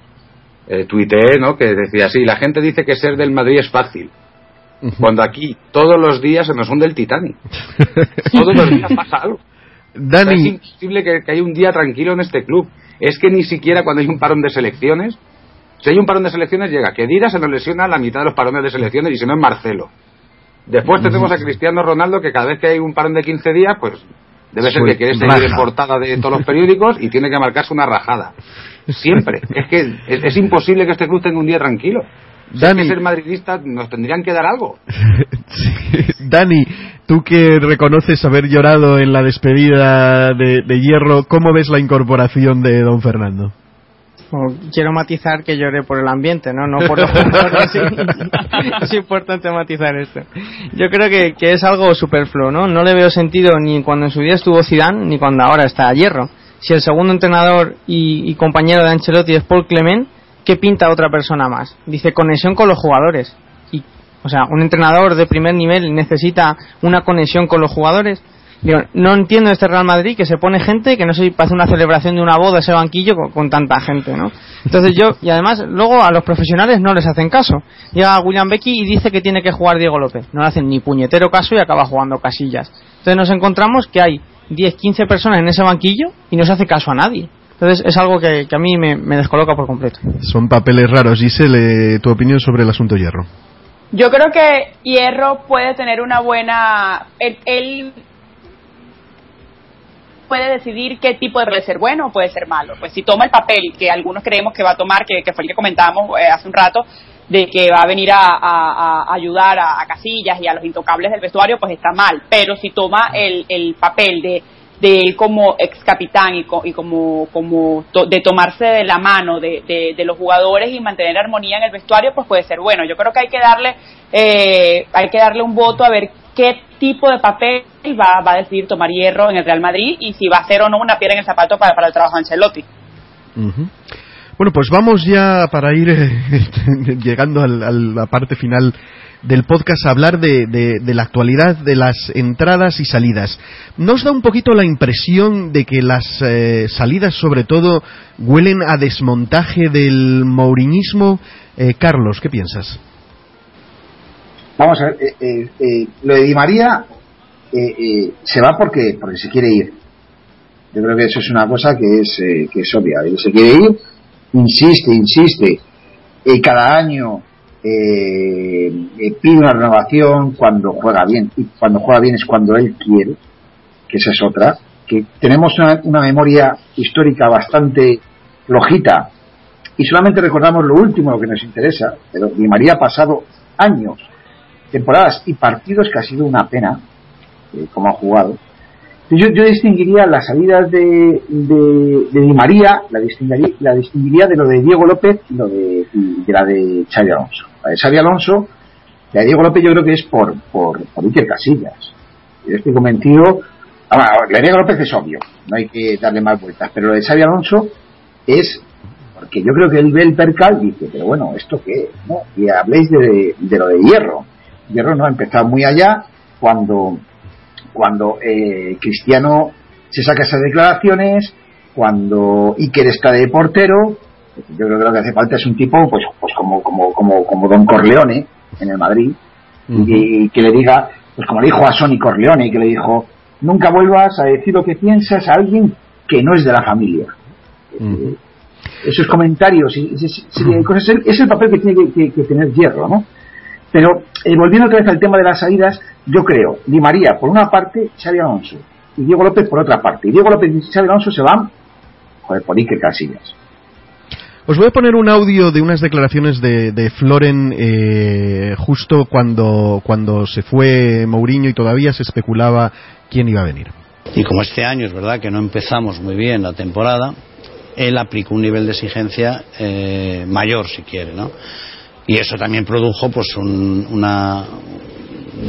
Eh, tuiteé, ¿no? Que decía así, la gente dice que ser del Madrid es fácil. Cuando aquí todos los días se nos hunde el Titanic. todos los días pasa algo.
Dani.
Es imposible que, que haya un día tranquilo en este club. Es que ni siquiera cuando hay un parón de selecciones, si hay un parón de selecciones llega que Dira se nos lesiona la mitad de los parones de selecciones y si no es Marcelo. Después tenemos a Cristiano Ronaldo que cada vez que hay un parón de 15 días, pues debe ser que quiere seguir en portada de todos los periódicos y tiene que marcarse una rajada. Siempre. es que es, es imposible que este club tenga un día tranquilo. Si hay que ser madridista nos tendrían que dar algo.
Dani, tú que reconoces haber llorado en la despedida de, de Hierro, ¿cómo ves la incorporación de don Fernando?
Quiero matizar que lloré por el ambiente, ¿no? No por los jugadores. es importante matizar esto. Yo creo que, que es algo superfluo, ¿no? No le veo sentido ni cuando en su día estuvo Zidane ni cuando ahora está a Hierro. Si el segundo entrenador y, y compañero de Ancelotti es Paul Clement, ¿qué pinta otra persona más? Dice conexión con los jugadores. Y, o sea, un entrenador de primer nivel necesita una conexión con los jugadores. Digo, no entiendo este Real Madrid que se pone gente que no sé si para hacer una celebración de una boda ese banquillo con, con tanta gente, ¿no? Entonces yo, y además luego a los profesionales no les hacen caso. Llega William Becky y dice que tiene que jugar Diego López. No le hacen ni puñetero caso y acaba jugando casillas. Entonces nos encontramos que hay 10, 15 personas en ese banquillo y no se hace caso a nadie. Entonces es algo que, que a mí me, me descoloca por completo.
Son papeles raros. Giselle, tu opinión sobre el asunto Hierro.
Yo creo que Hierro puede tener una buena. Él, él puede decidir qué tipo de puede ser bueno o puede ser malo. Pues si toma el papel que algunos creemos que va a tomar, que, que fue el que comentábamos eh, hace un rato, de que va a venir a, ayudar a, Casillas y a los intocables del vestuario, pues está mal. Pero si toma el, el papel de de él como ex capitán y, co- y como, como de tomarse de la mano de, de- de los jugadores y mantener armonía en el vestuario, pues puede ser bueno. Yo creo que hay que darle, eh, hay que darle un voto a ver qué tipo de papel va, va a decidir tomar Hierro en el Real Madrid y si va a ser o no una piedra en el zapato para, el trabajo de Ancelotti.
Bueno, pues vamos ya para ir eh, llegando a la parte final del podcast a hablar de, la actualidad de las entradas y salidas. ¿Nos da un poquito la impresión de que las eh, salidas, sobre todo, huelen a desmontaje del mouriñismo? Eh, Carlos, ¿qué piensas?
Vamos a ver, eh, eh, eh, lo de Di María se va porque, porque se quiere ir. Yo creo que eso es una cosa que es, que es obvia. Él se quiere ir, insiste, insiste. Cada año eh, pide una renovación cuando juega bien. Y cuando juega bien es cuando él quiere, que esa es otra. Que tenemos una, una memoria histórica bastante flojita y solamente recordamos lo último, lo que nos interesa. Pero Di María ha pasado años temporadas y partidos que ha sido una pena eh, como ha jugado. Yo, yo distinguiría las salidas de, de, Di María, la distinguiría, la distinguiría de lo de Diego López y, lo de, de la de Xavi Alonso. La de Xavi Alonso, la de Diego López yo creo que es por, por, por Iker Casillas. Yo estoy convencido, ahora, la de Diego López es obvio, no hay que darle más vueltas, pero lo de Xavi Alonso es porque yo creo que él ve el percal y dice, pero bueno, ¿esto qué? ¿no? Y habléis de, de lo de hierro. Hierro no ha empezado muy allá cuando, cuando eh, Cristiano se saca esas declaraciones, cuando Iker está de portero, yo creo que lo que hace falta es un tipo pues, pues como, como, como, como Don Corleone en el Madrid, y, y que le diga, pues como le dijo a Sonny Corleone, que le dijo, nunca vuelvas a decir lo que piensas a alguien que no es de la familia. Esos comentarios y de cosas es el papel que tiene que, que- que tener Hierro, ¿no? Pero eh, volviendo otra vez al tema de las salidas, yo creo, Di María por una parte, Xavi Alonso y Diego López por otra parte. Y Diego López y Xavi Alonso se van, joder, por Iker Casillas.
Os voy a poner un audio de unas declaraciones de, de Floren eh, justo cuando, cuando se fue Mourinho y todavía se especulaba quién iba a venir.
Y como este año es verdad que no empezamos muy bien la temporada, él aplicó un nivel de exigencia eh, mayor, si quiere, ¿no? Y eso también produjo, pues, un- una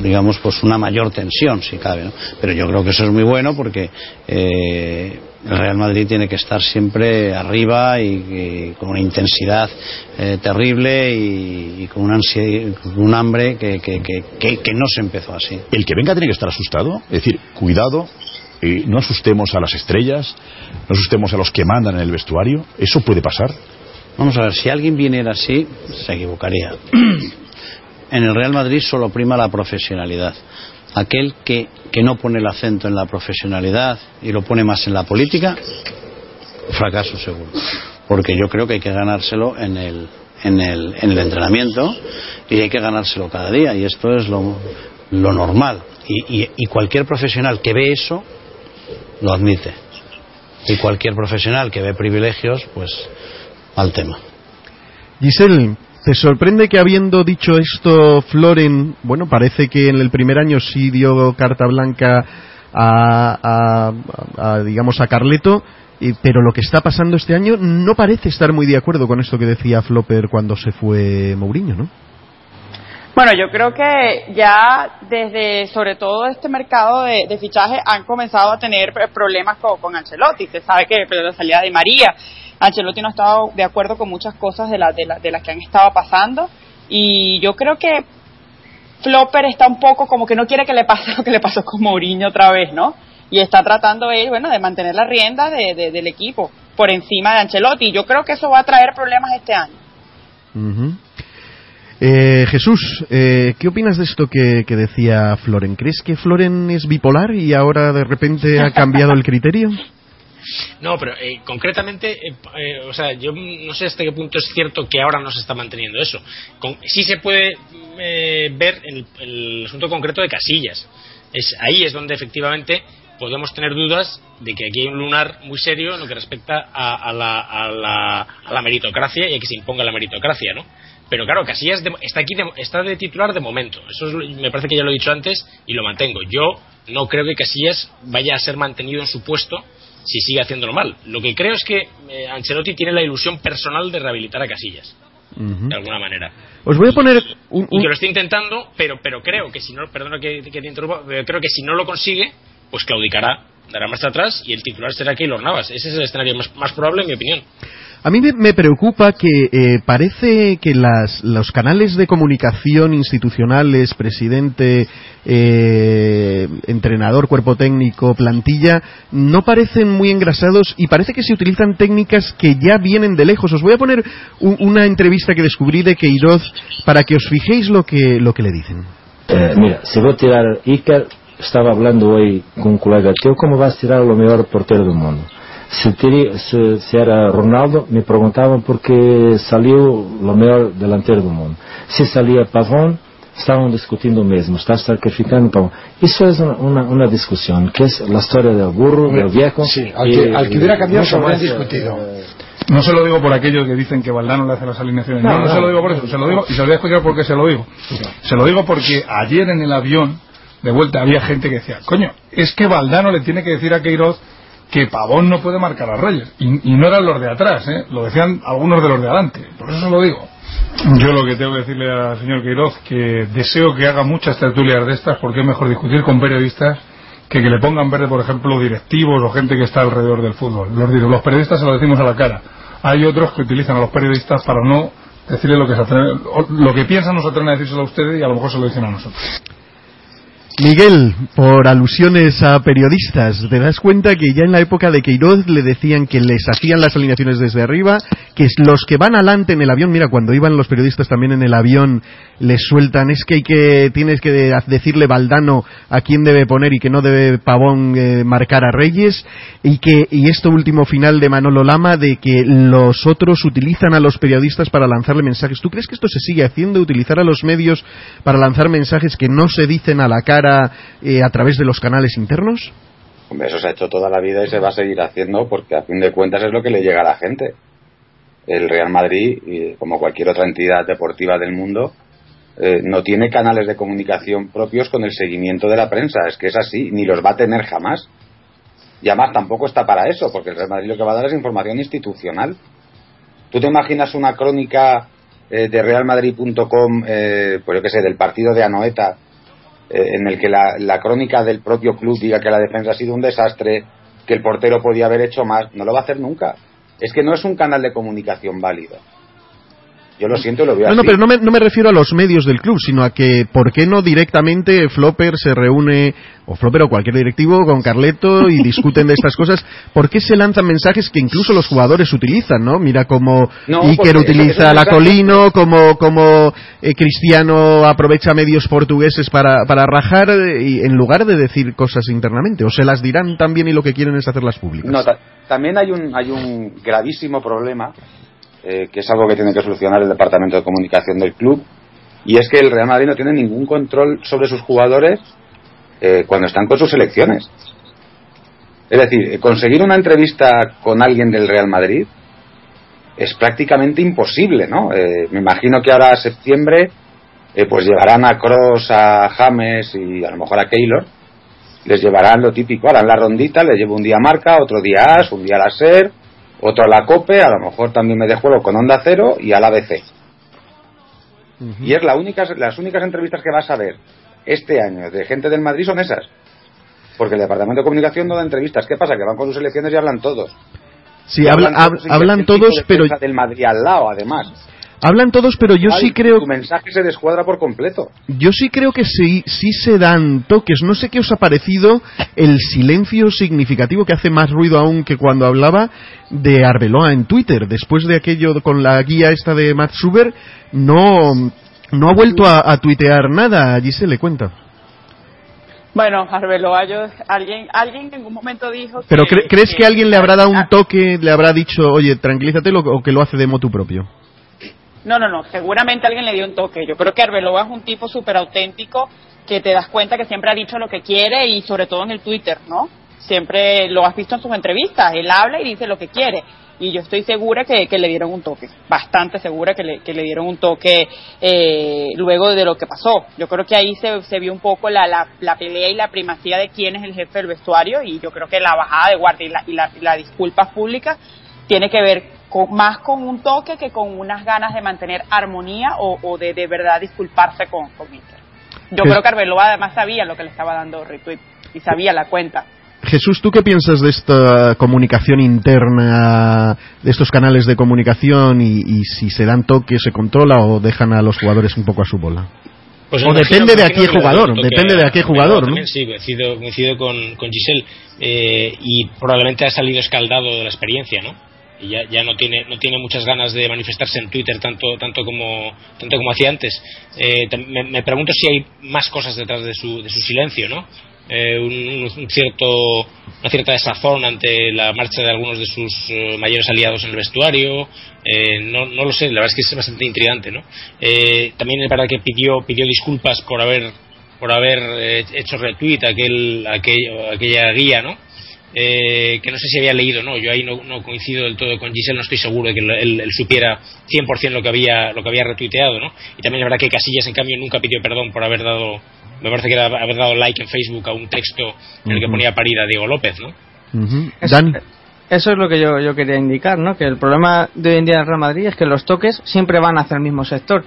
digamos pues una mayor tensión si cabe pero yo creo que eso es muy bueno porque eh, el Real Madrid tiene que estar siempre arriba y, con una intensidad eh, terrible y, con, una ansia- un hambre que, que- que- que- que no se empezó así
El que venga tiene que estar asustado. Es decir, cuidado, eh, no asustemos a las estrellas, no asustemos a los que mandan en el vestuario. ¿Eso puede pasar?
Vamos a ver, si alguien viniera así, se equivocaría. En el Real Madrid solo prima la profesionalidad. Aquel que, que no pone el acento en la profesionalidad y lo pone más en la política, fracaso seguro. Porque yo creo que hay que ganárselo en el, en el, en el entrenamiento y hay que ganárselo cada día. Y esto es lo, lo normal. Y, y- y cualquier profesional que ve eso, lo admite. Y cualquier profesional que ve privilegios, pues al tema.
Giselle, ¿te sorprende que habiendo dicho esto Floren, bueno, parece que en el primer año sí dio carta blanca a, a- a- a, digamos, a Carleto, y- pero lo que está pasando este año no parece estar muy de acuerdo con esto que decía Flopper cuando se fue Mourinho, ¿no?
Bueno, yo creo que ya desde, sobre todo este mercado de, de fichaje, han comenzado a tener problemas con, con Ancelotti. Se sabe que pero la salida de María, Ancelotti no ha estado de acuerdo con muchas cosas de, la, de, la- de las que han estado pasando. Y yo creo que Flopper está un poco como que no quiere que le pase lo que le pasó con Mourinho otra vez, ¿no? Y está tratando él, bueno, de mantener la rienda de- de- del equipo por encima de Ancelotti. Y yo creo que eso va a traer problemas este año.
Ujú. Eh, Jesús, eh, ¿qué opinas de esto que, que decía Floren? ¿Crees que Floren es bipolar y ahora de repente ha cambiado el criterio?
No, pero eh, concretamente, eh, eh, o sea, yo no sé hasta qué punto es cierto que ahora no se está manteniendo eso. Con- sí se puede eh, ver el, el asunto concreto de Casillas. Es, ahí es donde efectivamente podemos tener dudas de que aquí hay un lunar muy serio en lo que respecta a, a la, a, la, a la meritocracia y a que se imponga la meritocracia, ¿no? Pero claro, Casillas está aquí, de, está de titular de momento. Eso es me parece que ya lo he dicho antes y lo mantengo. Yo no creo que Casillas vaya a ser mantenido en su puesto si sigue haciéndolo mal. Lo que creo es que eh, Ancelotti tiene la ilusión personal de rehabilitar a Casillas, de alguna manera.
Os voy a poner un,
Y que lo está intentando, pero, pero creo que si no, perdona que, que te interrumpa, pero creo que si no lo consigue, pues claudicará, dará marcha atrás y el titular será Keylor Navas. Ese es el escenario más, más probable, en mi opinión.
A mí me, preocupa que eh, parece que las, los canales de comunicación institucionales, presidente, eh, entrenador, cuerpo técnico, plantilla, no parecen muy engrasados y parece que se utilizan técnicas que ya vienen de lejos. Os voy a poner un- una entrevista que descubrí de Queiroz para que os fijéis lo que, lo que le dicen.
Eh, mira, si voy a tirar Iker, estaba hablando hoy con un colega ¿cómo vas a tirar lo mejor portero del mundo? Si, tiri- si- si era Ronaldo, me preguntaban por qué salió lo mejor delantero del mundo. Si salía Pavón, estaban discutiendo lo mismo, está sacrificando Pavón. Eso es una, una, una discusión, que es la historia del burro, del viejo.
Sí, al que,
y-
al que hubiera cambiado se habría
más, eh,
discutido. No se lo digo por aquellos que dicen que Valdano le hace las alineaciones. No,
No,
no,
no.
se lo digo por eso. Se lo digo y se lo voy a explicar por qué se lo digo. Se lo digo porque ayer en el avión, de vuelta, había gente que decía, coño, es que Valdano le tiene que decir a Queiroz que Pavón no puede marcar a Reyes. Y, no eran los de atrás, ¿eh? lo decían algunos de los de adelante. Por eso lo digo. Yo lo que tengo que decirle al señor Queiroz que deseo que haga muchas tertulias de estas porque es mejor discutir con periodistas que que le pongan verde, por ejemplo, directivos o gente que está alrededor del fútbol. Los, los periodistas se lo decimos a la cara. Hay otros que utilizan a los periodistas para no decirle lo que, se lo que piensan, no se atreven a decírselo a ustedes y a lo mejor se lo dicen a nosotros.
Miguel, por alusiones a periodistas, te das cuenta que ya en la época de Queiroz le decían que les hacían las alineaciones desde arriba, que los que van adelante en el avión, mira, cuando iban los periodistas también en el avión, les sueltan, es que hay que, tienes que de- decirle Valdano a quién debe poner y que no debe Pavón eh, marcar a Reyes, y que, y esto último final de Manolo Lama, de que los otros utilizan a los periodistas para lanzarle mensajes. ¿Tú crees que esto se sigue haciendo, utilizar a los medios para lanzar mensajes que no se dicen a la cara eh, a través de los canales internos?
Eso se ha hecho toda la vida y se va a seguir haciendo porque a fin de cuentas es lo que le llega a la gente. El Real Madrid, como cualquier otra entidad deportiva del mundo, eh, no tiene canales de comunicación propios con el seguimiento de la prensa. Es que es así, ni los va a tener jamás. Y además tampoco está para eso, porque el Real Madrid lo que va a dar es información institucional. ¿Tú te imaginas una crónica eh, de realmadrid.com, eh, pues yo qué sé, del partido de Anoeta, en el que la, la crónica del propio club diga que la defensa ha sido un desastre, que el portero podía haber hecho más, no lo va a hacer nunca. Es que no es un canal de comunicación válido. Yo lo siento y lo veo
No, no, pero no me, no me refiero a los medios del club, sino a que, ¿por qué no directamente Flopper se reúne, o Flopper o cualquier directivo, con Carleto y discuten de estas cosas? ¿Por qué se lanzan mensajes que incluso los jugadores utilizan, no? Mira como
No,
Iker utiliza la Colino, como, como eh, Cristiano aprovecha medios portugueses para, para rajar, eh, y en lugar de decir cosas internamente, o se las dirán también y lo que quieren es hacerlas públicas.
No, ta- también hay un, hay un gravísimo problema, eh, que es algo que tiene que solucionar el Departamento de Comunicación del club, y es que el Real Madrid no tiene ningún control sobre sus jugadores eh, cuando están con sus selecciones. Es decir, conseguir una entrevista con alguien del Real Madrid es prácticamente imposible, ¿no? Eh, me imagino que ahora a septiembre eh, pues llevarán a Cross, a James y a lo mejor a Keylor les llevarán lo típico, harán la rondita, les llevo un día Marca, otro día AS, un día la SER, otro a la COPE, a lo mejor también me dejuelo con Onda Cero y al ABC. Y es la única, las únicas entrevistas que vas a ver este año de gente del Madrid son esas. Porque el Departamento de Comunicación no da entrevistas. ¿Qué pasa? Que van con sus elecciones y hablan todos.
Sí, hablan, hab- hablan todos, pero
del Madrid al lado, además.
Hablan todos, pero yo sí creo
Tu mensaje se descuadra por completo.
Yo sí creo que sí, sí se dan toques. No sé qué os ha parecido el silencio significativo que hace más ruido aún que cuando hablaba de Arbeloa en Twitter. Después de aquello con la guía esta de Matt Suber, no, no ha vuelto a, a tuitear nada. Allí se le cuenta.
Bueno, Arbeloa, yo, alguien, alguien en un momento dijo
Pero
que,
cre- ¿crees que alguien le habrá dado un toque, le habrá dicho, oye, tranquilízate lo- o que lo hace de motu propio?
No, no, no, seguramente alguien le dio un toque. Yo creo que Arbeloa es un tipo súper auténtico que te das cuenta que siempre ha dicho lo que quiere y sobre todo en el Twitter, ¿no? siempre lo has visto en sus entrevistas, él habla y dice lo que quiere. Y yo estoy segura que, que le dieron un toque, bastante segura que le, que le dieron un toque eh, luego de lo que pasó. Yo creo que ahí se, se vio un poco la, la, la pelea y la primacía de quién es el jefe del vestuario y yo creo que la bajada de guardia y la, y la, y la disculpa pública tiene que ver con, más con un toque que con unas ganas de mantener armonía o, o de de verdad disculparse con, con Inter. Yo creo que Arbeloa además sabía lo que le estaba dando retweet y sabía la cuenta.
Jesús, ¿tú qué piensas de esta comunicación interna, de estos canales de comunicación y, y si se dan toques, se controla o dejan a los jugadores un poco a su bola?
Pues
o depende de a qué
imagino que le
jugador,
dará un toque
depende de a qué
a-
jugador, ¿no?
Sí, coincido, coincido con, con Giselle. eh, y probablemente ha salido escaldado de la experiencia, ¿no? Y ya, ya no tiene no tiene muchas ganas de manifestarse en Twitter tanto tanto como tanto como hacía antes. Eh, me, me pregunto si hay más cosas detrás de su, de su silencio, ¿no? Eh, un, un cierto una cierta desazón ante la marcha de algunos de sus eh, mayores aliados en el vestuario eh, no, no lo sé la verdad es que es bastante intrigante no Eh, también es verdad que pidió pidió disculpas por haber por haber hecho retweet aquel, aquel aquella guía no eh, que no sé si había leído no yo ahí no, no coincido del todo con Giselle no estoy seguro de que él, él supiera 100% lo que había lo que había retuiteado no y también es verdad que Casillas en cambio nunca pidió perdón por haber dado me parece que era haber dado like en Facebook a un texto en el que ponía parir a Diego López no
Ujú.
Eso-
Dan,
Eso es lo que yo, yo quería indicar, ¿no? Que el problema de hoy en día del Real Madrid es que los toques siempre van hacia el mismo sector.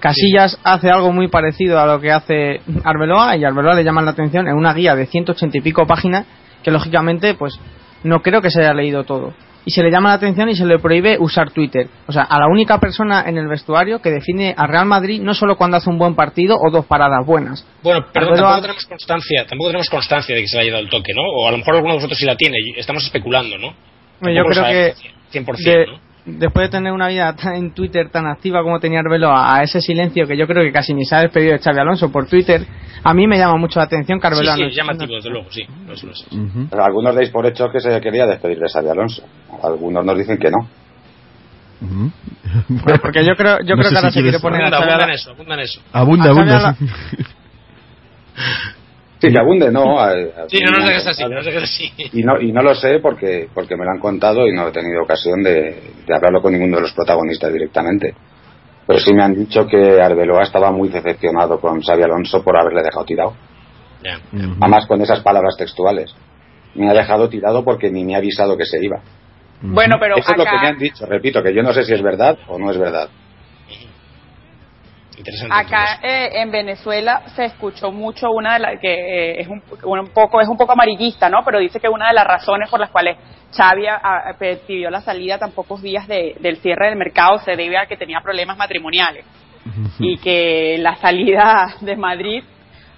Casillas hace algo muy parecido a lo que hace Arbeloa y a Arbeloa le llaman la atención en una guía de 180 y pico páginas que lógicamente pues no creo que se haya leído todo. Y se le llama la atención y se le prohíbe usar Twitter. O sea, a la única persona en el vestuario que define a Real Madrid no solo cuando hace un buen partido o dos paradas buenas.
Bueno, pero tampoco tenemos constancia, tampoco tenemos constancia de que se le haya dado el toque, ¿no? O a lo mejor alguno de vosotros sí la tiene, estamos especulando, ¿no?
Yo creo que
sabemos 100%,
de-
¿no?
Después de tener una vida tan- en Twitter tan activa como tenía Arbeloa, a ese silencio que yo creo que casi ni se ha despedido de Xavi Alonso por Twitter, a mí me llama mucho la atención que
Sí,
Arbeloa
sí,
no-
es llamativo, desde luego, sí. Lo sé.
Pero algunos deis por hecho que se quería despedir de Xavi Alonso. Algunos nos dicen que no.
Bueno, porque yo creo, yo
No
creo que ahora
si
se quiere poner a
Abunda,
Xavi
abunda en eso, abunda en eso.
abunda,
a
abunda. Sí.
Que abunde, no. a- a-
Sí, no así, no nos dejes así.
Y no, y no lo sé porque, porque me lo han contado y no he tenido ocasión de, de hablarlo con ninguno de los protagonistas directamente. Pero sí me han dicho que Arbeloa estaba muy decepcionado con Xavi Alonso por haberle dejado tirado. Además con esas palabras textuales. Me ha dejado tirado porque ni me ha avisado que se iba.
Bueno, pero
Eso es lo que me han dicho. Repito, que yo no sé si es verdad o no es verdad.
Interesante.
acá eh, en Venezuela se escuchó mucho una de las que eh, es un, un poco es un poco amarillista, ¿no? Pero dice que una de las razones por las cuales Xavi a- a- pe- pidió la salida tan pocos días de- del cierre del mercado se debe a que tenía problemas matrimoniales y que la salida de Madrid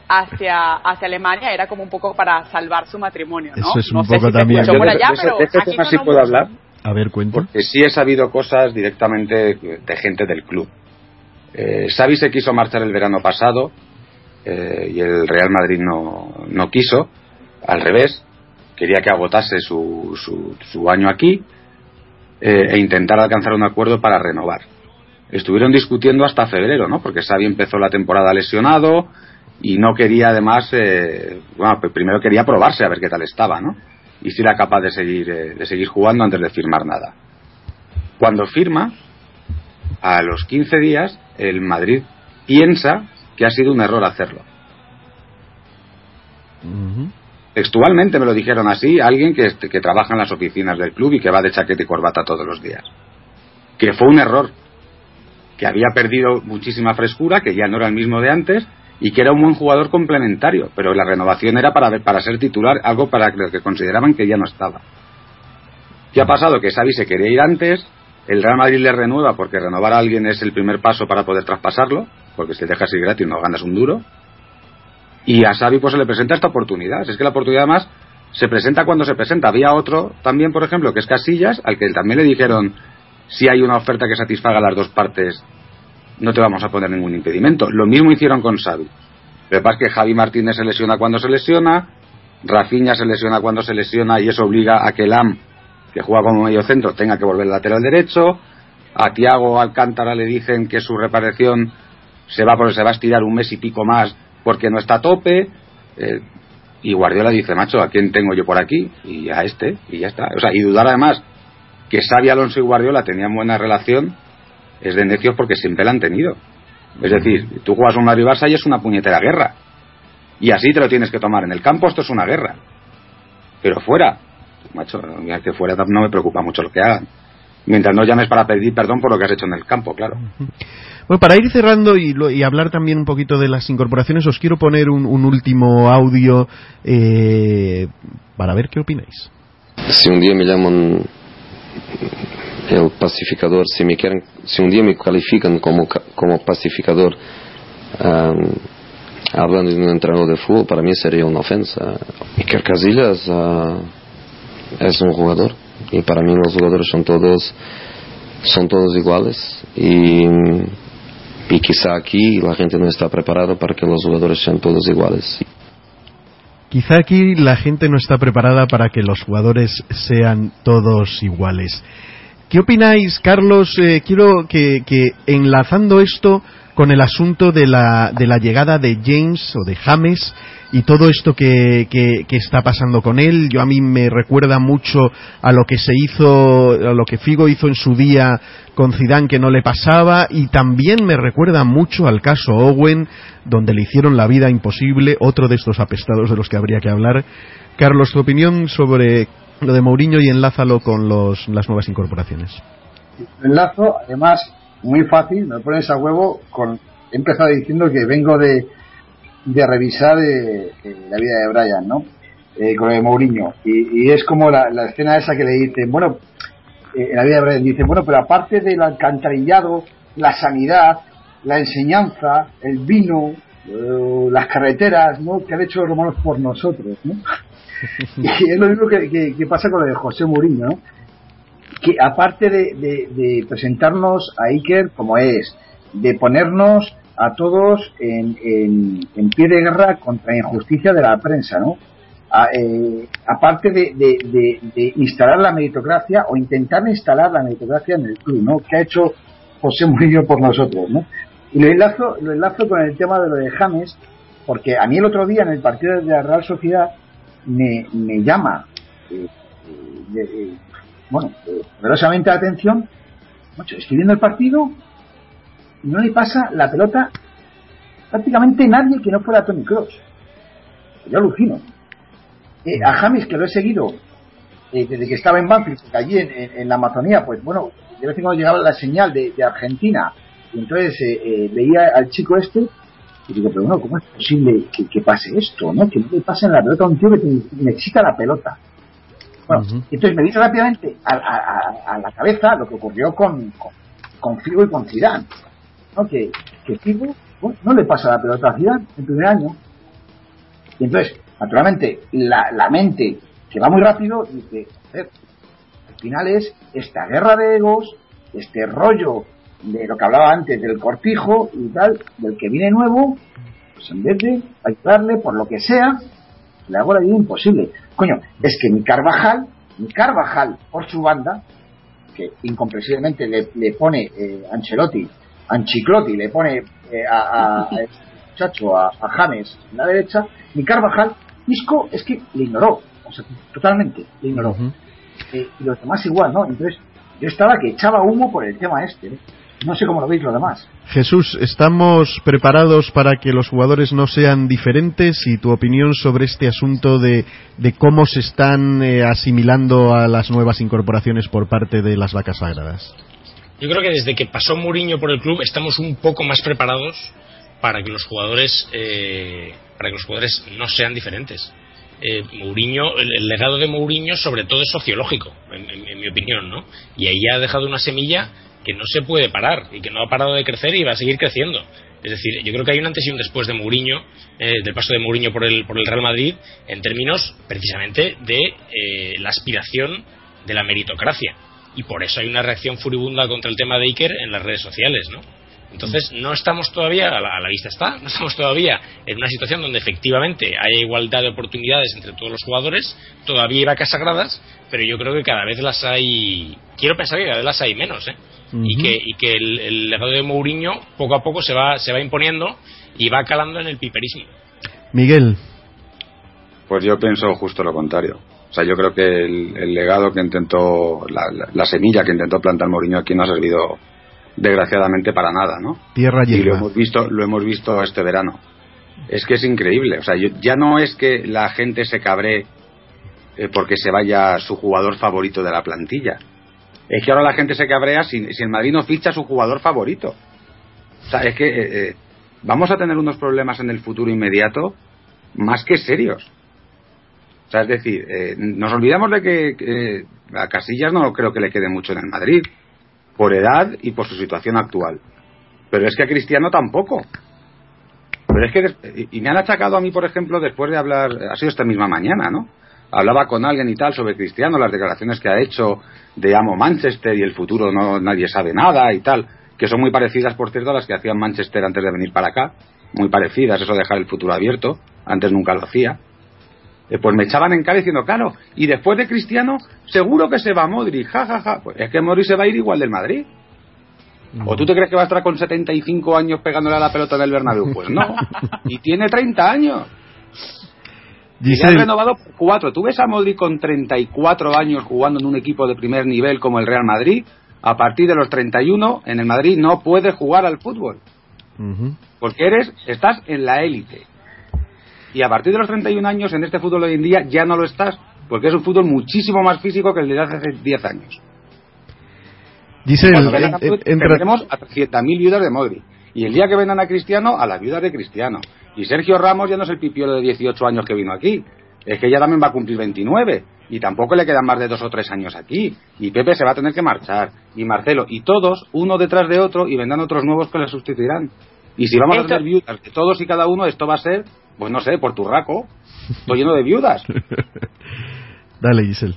hacia hacia Alemania era como un poco para salvar su matrimonio, ¿no?
Eso es
no
un
sé
poco
si se
también.
por
de-
allá,
de
pero
tema sí puedo
mucho.
hablar.
A ver, cuenta.
Porque sí he sabido cosas directamente de gente del club. Eh, Xavi se quiso marchar el verano pasado eh, y el Real Madrid no, no quiso. Al revés, quería que agotase su, su, su año aquí eh, e intentar alcanzar un acuerdo para renovar. Estuvieron discutiendo hasta febrero, ¿no? Porque Xavi empezó la temporada lesionado y no quería además, eh, bueno, pues primero quería probarse a ver qué tal estaba, ¿no? Y si era capaz de seguir, de seguir jugando antes de firmar nada. Cuando firma, a los 15 días, el Madrid piensa que ha sido un error hacerlo. Textualmente me lo dijeron así alguien que, que trabaja en las oficinas del club y que va de chaqueta y corbata todos los días. Que fue un error, que había perdido muchísima frescura, que ya no era el mismo de antes y que era un buen jugador complementario, pero la renovación era para, para ser titular, algo para lo que consideraban que ya no estaba. ¿Qué ha pasado? Que Xavi se quería ir antes, el Real Madrid le renueva porque renovar a alguien es el primer paso para poder traspasarlo, porque si le dejas ir gratis no ganas un duro. Y a Xavi pues se le presenta esta oportunidad. Es que la oportunidad más se presenta cuando se presenta. Había otro también, por ejemplo, que es Casillas, al que también le dijeron si hay una oferta que satisfaga las dos partes, no te vamos a poner ningún impedimento. Lo mismo hicieron con Xavi. Lo que pasa es que Javi Martínez se lesiona cuando se lesiona, Rafinha se lesiona cuando se lesiona y eso obliga a que Lam, que juega como medio centro, tenga que volver al lateral derecho. A Tiago Alcántara le dicen que su reparación se va, se va a estirar un mes y pico más porque no está a tope. Eh, Y Guardiola dice, macho, ¿a quién tengo yo por aquí? Y a este, y ya está. O sea, y dudar además que Xavi Alonso y Guardiola tenían buena relación es de necios porque siempre la han tenido. Es decir, tú juegas un Barça y es una puñetera guerra. Y así te lo tienes que tomar. En el campo esto es una guerra. Pero fuera, macho, mira que fuera no me preocupa mucho lo que hagan. Mientras no llames para pedir perdón por lo que has hecho en el campo, claro.
Bueno, para ir cerrando y, lo- y hablar también un poquito de las incorporaciones, os quiero poner un, un último audio eh, para ver qué opináis.
Si un día me llaman el pacificador, si me quieren, si un día me califican como, ca- como pacificador, am, hablando de un entrenador de fútbol, para mí sería una ofensa. Iker Casillas ah, es un jugador y para mí los jugadores son todos son todos iguales y, quizá aquí la gente no está preparada para que los jugadores sean todos iguales.
Quizá aquí la gente no está preparada para que los jugadores sean todos iguales. ¿Qué opináis, Carlos? Eh, quiero que, que enlazando esto con el asunto de la, de la llegada de James o de James y todo esto que, que- está pasando con él, yo a mí me recuerda mucho a lo que se hizo, a lo que Figo hizo en su día con Zidane que no le pasaba y también me recuerda mucho al caso Owen donde le hicieron la vida imposible, otro de estos apestados de los que habría que hablar. Carlos, tu opinión sobre lo de Mourinho y enlázalo con los, las nuevas incorporaciones.
enlazo, además, muy fácil, me pones a huevo. He empezado diciendo que vengo de, de revisar eh, eh, la vida de Brian, ¿no? Eh, con el de Mourinho. Y, y es como la, la escena esa que le dicen, bueno, eh, en la vida de Brian dicen, bueno, pero aparte del alcantarillado, la sanidad, la enseñanza, el vino, eh, las carreteras, ¿no? Que han hecho los romanos por nosotros, ¿no? y es lo mismo que, que- pasa con lo de José Mourinho, que aparte de, de- de presentarnos a Iker como es, de ponernos a todos en, en- pie de guerra contra la injusticia de la prensa, ¿no? Eh, aparte de, instalar la meritocracia o intentar instalar la meritocracia en el club, ¿no? Que ha hecho José Murillo por nosotros, ¿no? Y lo enlazo, lo enlazo con el tema de lo de James, porque a mí el otro día en el partido de la Real Sociedad me, me llama eh, eh, eh, bueno, poderosamente la atención, estoy viendo el partido no le pasa la pelota prácticamente nadie que no fuera Tony Cross. Yo alucino. Eh, a James, que lo he seguido eh, desde que estaba en Banfield, porque allí en, en- en la Amazonía, pues bueno, de vez en cuando llegaba la señal de, de Argentina, y entonces eh, eh, veía al chico este, y digo, pero bueno, ¿cómo es posible que, que pase esto, no? Que no le pasen la pelota a un tío que te- necesita la pelota. Bueno, entonces me dice rápidamente a, a- a- a la cabeza lo que ocurrió con, con, con Figo y con Zidane. ¿No? Que, que Figo no le pasa la pelota a Zidane en primer año. Y entonces, naturalmente, la, la mente que va muy rápido dice, "Joder, al final es esta guerra de egos, este rollo de lo que hablaba antes del cortijo y tal, del que viene nuevo, pues en vez de ayudarle por lo que sea, le hago la vida imposible. Coño, es que mi Carvajal, mi Carvajal por su banda, que incomprensiblemente le, le pone eh, Ancelotti, Anchiclotti, le pone eh, a, a- a este muchacho, a, a James en la derecha, mi Carvajal, Isco es que le ignoró, o sea, totalmente, le ignoró. Eh, y los demás igual, ¿no? Entonces, yo estaba que echaba humo por el tema este, ¿eh? No sé cómo lo veis los demás.
Jesús, ¿estamos preparados para que los jugadores no sean diferentes? Y tu opinión sobre este asunto de, de cómo se están eh, asimilando a las nuevas incorporaciones por parte de las vacas sagradas.
Yo creo que desde que pasó Mourinho por el club estamos un poco más preparados para que los jugadores eh, para que los jugadores no sean diferentes. Eh, Mourinho, el, legado de Mourinho sobre todo es sociológico, en, en- en mi opinión, ¿no? Y ahí ha dejado una semilla que no se puede parar y que no ha parado de crecer y va a seguir creciendo. Es decir, yo creo que hay un antes y un después de Mourinho, eh, del paso de Mourinho por el, por el Real Madrid, en términos precisamente de eh, la aspiración de la meritocracia. Y por eso hay una reacción furibunda contra el tema de Iker en las redes sociales, ¿no? Entonces, no estamos todavía, a la, a la vista está, no estamos todavía en una situación donde efectivamente haya igualdad de oportunidades entre todos los jugadores, todavía hay vacas sagradas, pero yo creo que cada vez las hay, quiero pensar que cada vez las hay menos, ¿eh? y que, y que el, el legado de Mourinho poco a poco se va, se va imponiendo y va calando en el piperismo.
Miguel,
Pues yo pienso justo lo contrario. O sea, yo creo que el, el legado que intentó, la, la- la semilla que intentó plantar Mourinho aquí no ha servido desgraciadamente para nada, ¿no?
Tierra
y lo hemos visto lo hemos visto este verano. Es que es increíble o sea yo- ya no es que la gente se cabre eh, porque se vaya su jugador favorito de la plantilla. Es que ahora la gente se cabrea si, si el Madrid no ficha a su jugador favorito. O sea es que eh, eh, vamos a tener unos problemas en el futuro inmediato más que serios o sea es decir eh, nos olvidamos de que a Casillas no creo que le quede mucho en el Madrid por edad y por su situación actual pero es que a Cristiano tampoco. Pero es que, y me han achacado a mí, por ejemplo, después de hablar, ha sido esta misma mañana, ¿no? Hablaba con alguien y tal sobre Cristiano, las declaraciones que ha hecho de amo Manchester y el futuro no nadie sabe nada y tal, que son muy parecidas, por cierto, a las que hacía Manchester antes de venir para acá, muy parecidas, eso de dejar el futuro abierto, antes nunca lo hacía. Eh, pues me echaban en cara diciendo, claro, y después de Cristiano, seguro que se va Modric, ja, ja, ja. Pues es que Modric se va a ir igual del Madrid. ¿O tú te crees que va a estar con 75 años pegándole a la pelota en el Bernabéu? Pues no. Y tiene 30 años. Y le han
Giselle,
renovado por cuatro. ¿Tú ves a Modric con 34 años jugando en un equipo de primer nivel como el Real Madrid? A partir de los 31, en el Madrid no puedes jugar al fútbol. Porque eres, estás en la élite. Y a partir de los 31 años, en este fútbol hoy en día, ya no lo estás. Porque es un fútbol muchísimo más físico que el de hace 10 años. Madrid,
en-
tendremos a 300.000 viudas de Modric. Y el día que vendan a Cristiano, a las viudas de Cristiano. Y Sergio Ramos ya no es el pipiolo de 18 años que vino aquí. Es que ya también va a cumplir 29. Y tampoco le quedan más de dos o tres años aquí. Y Pepe se va a tener que marchar. Y Marcelo. Y todos, uno detrás de otro, y vendrán otros nuevos que le sustituirán. Y si vamos
Esto-
a tener viudas de todos y cada uno, esto va a ser, pues no sé, por turraco. Estoy lleno de viudas.
Dale, Giselle.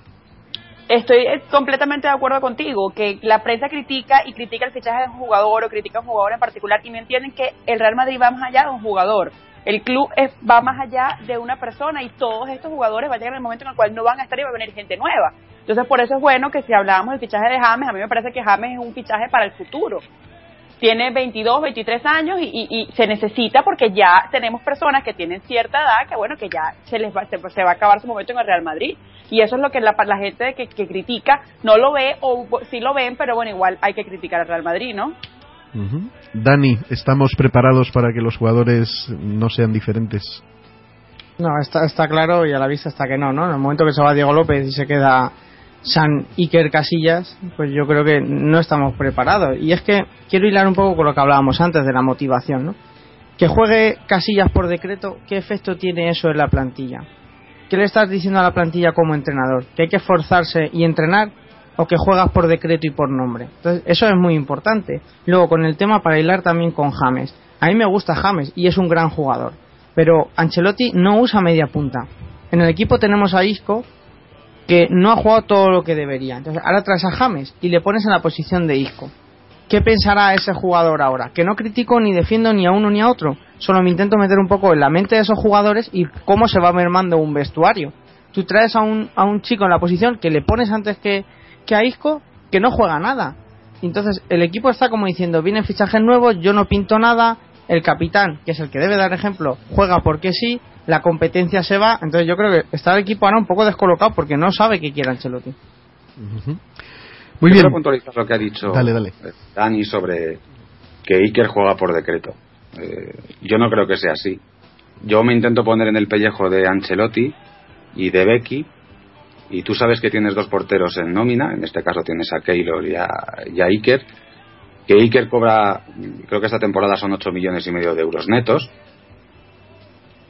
Estoy eh, completamente de acuerdo contigo, que la prensa critica y critica el fichaje de un jugador o critica a un jugador en particular y no entienden que el Real Madrid va más allá de un jugador. El club es- va más allá de una persona y todos estos jugadores van a llegar en el momento en el cual no van a estar y va a venir gente nueva. Entonces, por eso es bueno que si hablábamos del fichaje de James, a mí me parece que James es un fichaje para el futuro. Tiene 22, 23 años y, y- y se necesita porque ya tenemos personas que tienen cierta edad que, bueno, que ya se les va, se, se va a acabar su momento en el Real Madrid. Y eso es lo que la, la gente que, que critica no lo ve o sí lo ven, pero bueno, igual hay que criticar al Real Madrid, ¿no?
Dani, ¿estamos preparados para que los jugadores no sean diferentes?
No, está, está claro y a la vista está que no, ¿no? En el momento que se va Diego López y se queda San Iker Casillas, pues yo creo que no estamos preparados. Y es que quiero hilar un poco con lo que hablábamos antes de la motivación, ¿no? Que juegue Casillas por decreto, ¿qué efecto tiene eso en la plantilla? ¿Qué le estás diciendo a la plantilla como entrenador? ¿Que hay que esforzarse y entrenar? ¿O que juegas por decreto y por nombre? Entonces, eso es muy importante. Luego, con el tema para hilar también con James. A mí me gusta James y es un gran jugador. Pero Ancelotti no usa media punta. En el equipo tenemos a Isco, que no ha jugado todo lo que debería. Entonces, ahora traes a James y le pones en la posición de Isco. ¿Qué pensará ese jugador ahora? Que no critico ni defiendo ni a uno ni a otro. Solo me intento meter un poco en la mente de esos jugadores y cómo se va mermando un vestuario. Tú traes a un, a un chico en la posición que le pones antes que, que a Isco, que no juega nada. Entonces, el equipo está como diciendo, vienen fichajes nuevos, yo no pinto nada, el capitán, que es el que debe dar ejemplo, juega porque sí, la competencia se va. Entonces, yo creo que está el equipo ahora un poco descolocado porque no sabe qué quiere Ancelotti.
Muy
Yo
bien.
quiero puntualizar lo que ha dicho
Dale, dale.
eh, Dani sobre que Iker juega por decreto. Eh, yo no creo que sea así. Yo me intento poner en el pellejo de Ancelotti y de Becky y tú sabes que tienes dos porteros en nómina, en este caso tienes a Keylor y a, y a Iker, que Iker cobra, creo que esta temporada son 8 millones y medio de euros netos,